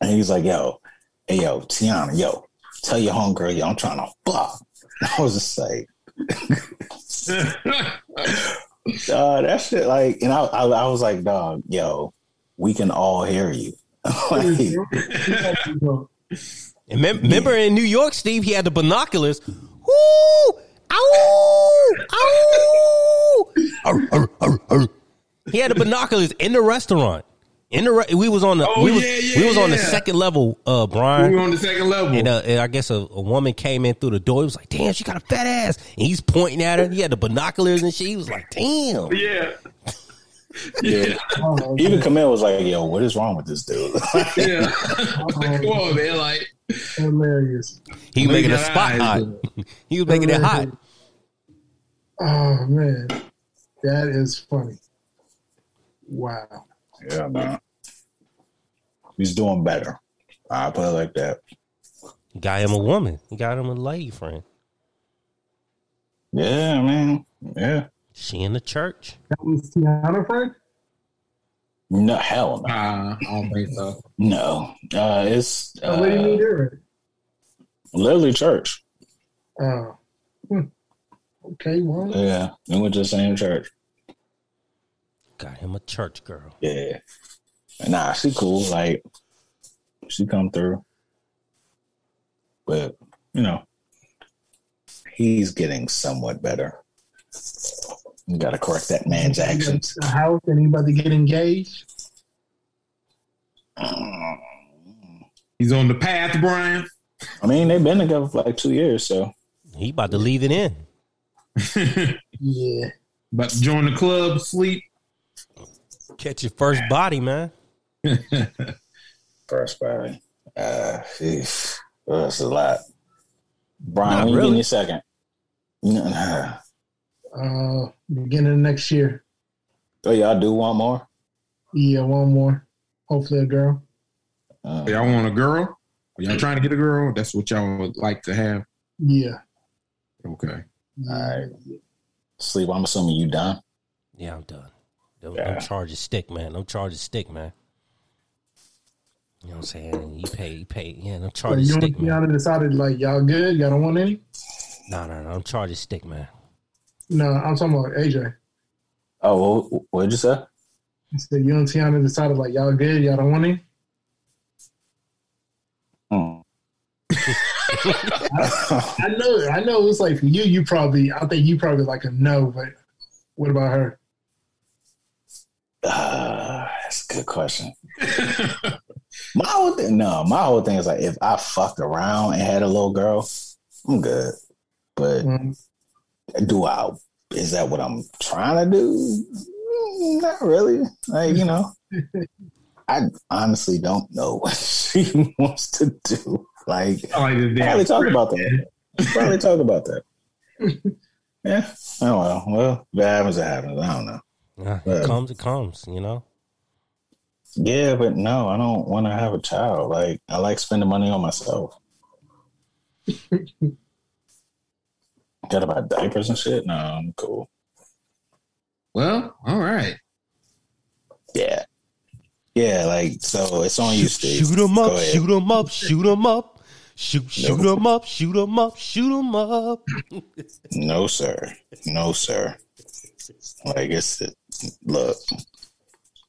And he's like, yo, hey yo, Tiana, yo, tell your homegirl, yo, I'm trying to fuck. I was just like, uh, that shit, like, and I, I, I was like, dog, yo, we can all hear you. like, And mem- remember in New York, Steve, he had the binoculars. Woo! Ow! Ow! Arr, arr, arr, arr. He had the binoculars in the restaurant. In the we was on the Oh, we was, yeah, yeah, we was on the second level, uh, Brian. We were on the second level. And, uh, and I guess a, a woman came in through the door. He was like, "Damn, she got a fat ass." And he's pointing at her. He had the binoculars and shit. He was like, "Damn." yeah. yeah. Oh, Even Camille was like, yo, what is wrong with this dude? Yeah. Come on, man. Like, hilarious. He was making a spot eyes, hot. dude. He was making it hot. Oh man, that is funny. Wow. Yeah, man. He's doing better. I put it like that. He got him a woman. He got him a lady friend. Yeah, man. Yeah. She in the church. That was Tiana friend. No, hell no. nah, I don't think so. No. Uh, it's Oh, where do you uh, meet her? Literally church. Oh, hmm. okay. Well, Yeah. We went to the same church. Got him a church girl. Yeah. Nah, she cool. Like, she come through. But, you know, he's getting somewhat better. You got to correct that man's actions. A house. Anybody get engaged? Mm. He's on the path, Brian. I mean, they've been together for like two years, so He about to leave it in. Yeah. About to join the club, sleep. Catch your first body, man. first body. Uh, sheesh. Oh, that's a lot. Brian, Not when you really. give me a second. Nah. Uh, beginning of next year. Oh, y'all do want more? Yeah, one more. Hopefully, a girl. Uh, Y'all want a girl? Y'all trying to get a girl? That's what y'all would like to have. Yeah. Okay. All right. Sleep, I'm assuming you done. Yeah, I'm done. Don't, Yeah. don't charge a stick, man. Don't charge a stick, man. You know what I'm saying? You pay, you pay. Yeah, don't So charge a you and stick, man. Tiana decided like y'all good. Y'all don't want any. No, no, no. Don't charge a stick, man. No, I'm talking about AJ. Oh, what, what did you say? He said you and Tiana decided like y'all good. Y'all don't want any. Hmm. I know. I know. It's like for you. You probably. I think you probably like a no. But what about her? Uh, that's a good question. my whole thing, no, my whole thing is like if I fucked around and had a little girl, I'm good. But Um, do I? Is that what I'm trying to do? Mm, Not really. Like you know, I honestly don't know what she wants to do. Like I probably talk about that. Probably talk about that. Yeah. Oh well. Well, if it happens, it happens. I don't know. Yeah, Yeah. it comes, it comes. You know. Yeah, but no, I don't want to have a child. Like I like spending money on myself. Got about diapers and shit? No, I'm cool. Well, all right. Yeah. Yeah, like so it's on you, Steve. Shoot 'em Go up, shoot them up, shoot them up. Shoot, them up, shoot them up, shoot them up. No, sir. No, sir. Like it's look.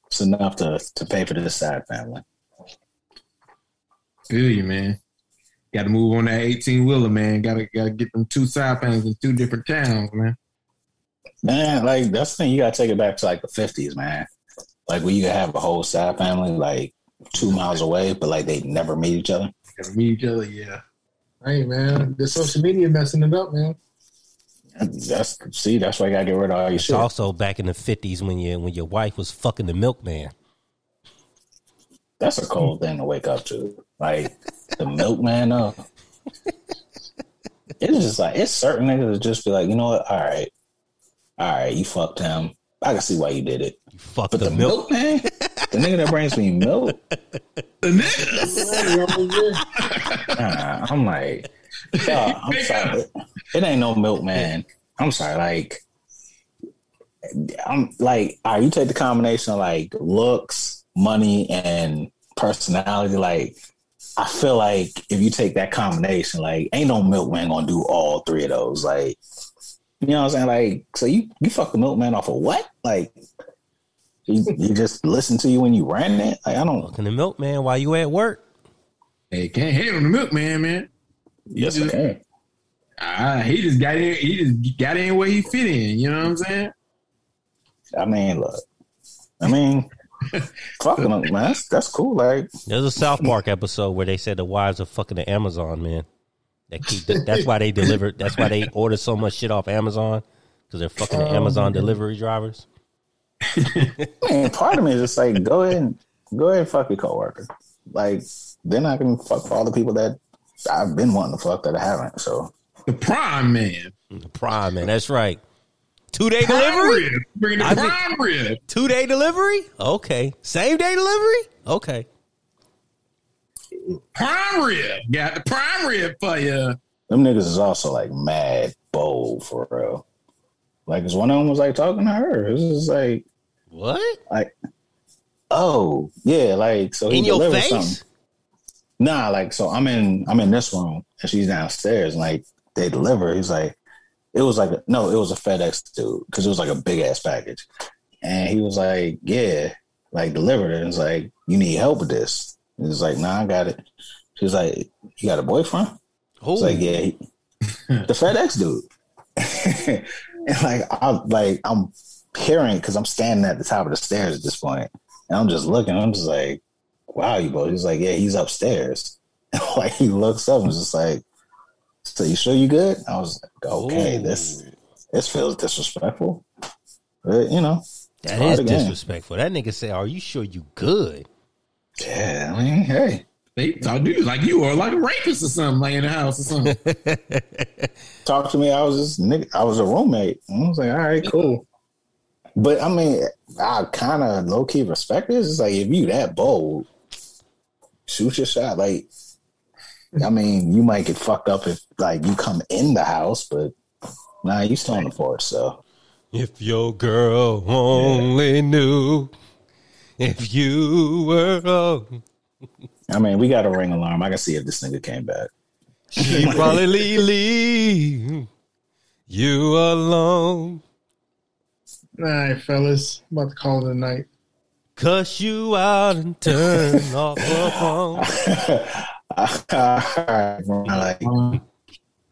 It's enough to to pay for this side family. Feel you, man. Got to move on that eighteen wheeler, man. Got to got to get them two side panels in two different towns, man. Man, like that's the thing. You gotta take it back to like the fifties, man. Like where you could have a whole side family like two miles away, but like they never meet each other. Got to meet each other, yeah. hey man, the social media messing it up, man. That's see, that's why you gotta get rid of all your It's shit. also back in the fifties when you when your wife was fucking the milkman. That's a cold thing to wake up to. Like the milkman up. It's just like it's certain niggas that just be like, you know what? All right, all right, you fucked him. I can see why you did it. You fucked But the, the milk. milkman, The nigga that brings me milk. The nigga. Nah, I'm like, dog, I'm sorry. It ain't no milk, man. I'm sorry. Like, I'm like, all right, you take the combination of like looks, money, and personality. Like, I feel like if you take that combination, like, ain't no milkman gonna do all three of those. Like, you know what I'm saying? Like, so you you fuck the milkman off of what? Like, he, he just listen to you when you ran it. Like, I don't. Fucking the milkman while you at work. Hey, can't hate on the milkman, man. He Yes, I just, can. ah, he just got in. He just got in where he fit in. You know what I'm saying? I mean, look. I mean, fucking them, man. That's, that's cool. Like, There's a South Park episode where they said the wives are fucking the Amazon man. That keep the, that's why they deliver. That's why they order so much shit off Amazon because they're fucking the Amazon delivery drivers. man, part of me is just like, go ahead and go ahead and fuck your coworker. Like, they're not gonna fuck for all the people that I've been wanting to fuck that I haven't. So, The prime man. The prime man, that's right. Two day delivery. rib. Bring the I think- prime rib. Two day delivery. Okay. Same day delivery. Okay. Prime rib. Got the prime rib for you. them niggas is also like mad bold for real. Like, 'cause one of them was like talking to her. It was just like, What like, oh yeah, like so he in your delivered face? something. Nah, like so I'm in I'm in this room and she's downstairs and like they deliver. He's like, it was like a, no, it was a FedEx dude because it was like a big ass package, and he was like, yeah, like delivered it. And it's like, you need help with this. And He's like, nah, I got it. She's like, you got a boyfriend? Oh, It's like, yeah, the FedEx dude. and like, I'm like, I'm hearing because I'm standing at the top of the stairs at this point, and I'm just looking. I'm just like, wow, you both. He's like, yeah, he's upstairs. Like he looks up and is just like, so you sure you good? I was like, okay, Ooh. this this feels disrespectful, but you know, that part is of the game. disrespectful. That nigga said, "Are you sure you good?" yeah. I mean, hey, They talk to you like you are like a rapist or something, like in the house or something. talk to me. I was just nigga. I was a roommate. I was like, all right, cool. But I mean, I kind of low key respect this. It's like if you that bold, shoot your shot. Like, I mean, you might get fucked up if like you come in the house, but nah, you still on the porch. So If your girl only knew, if you were alone, I mean, we got a ring alarm. I can see if this nigga came back. she probably leave you alone. All right, fellas. I'm about to call it a night. Cuss you out and turn off the phone.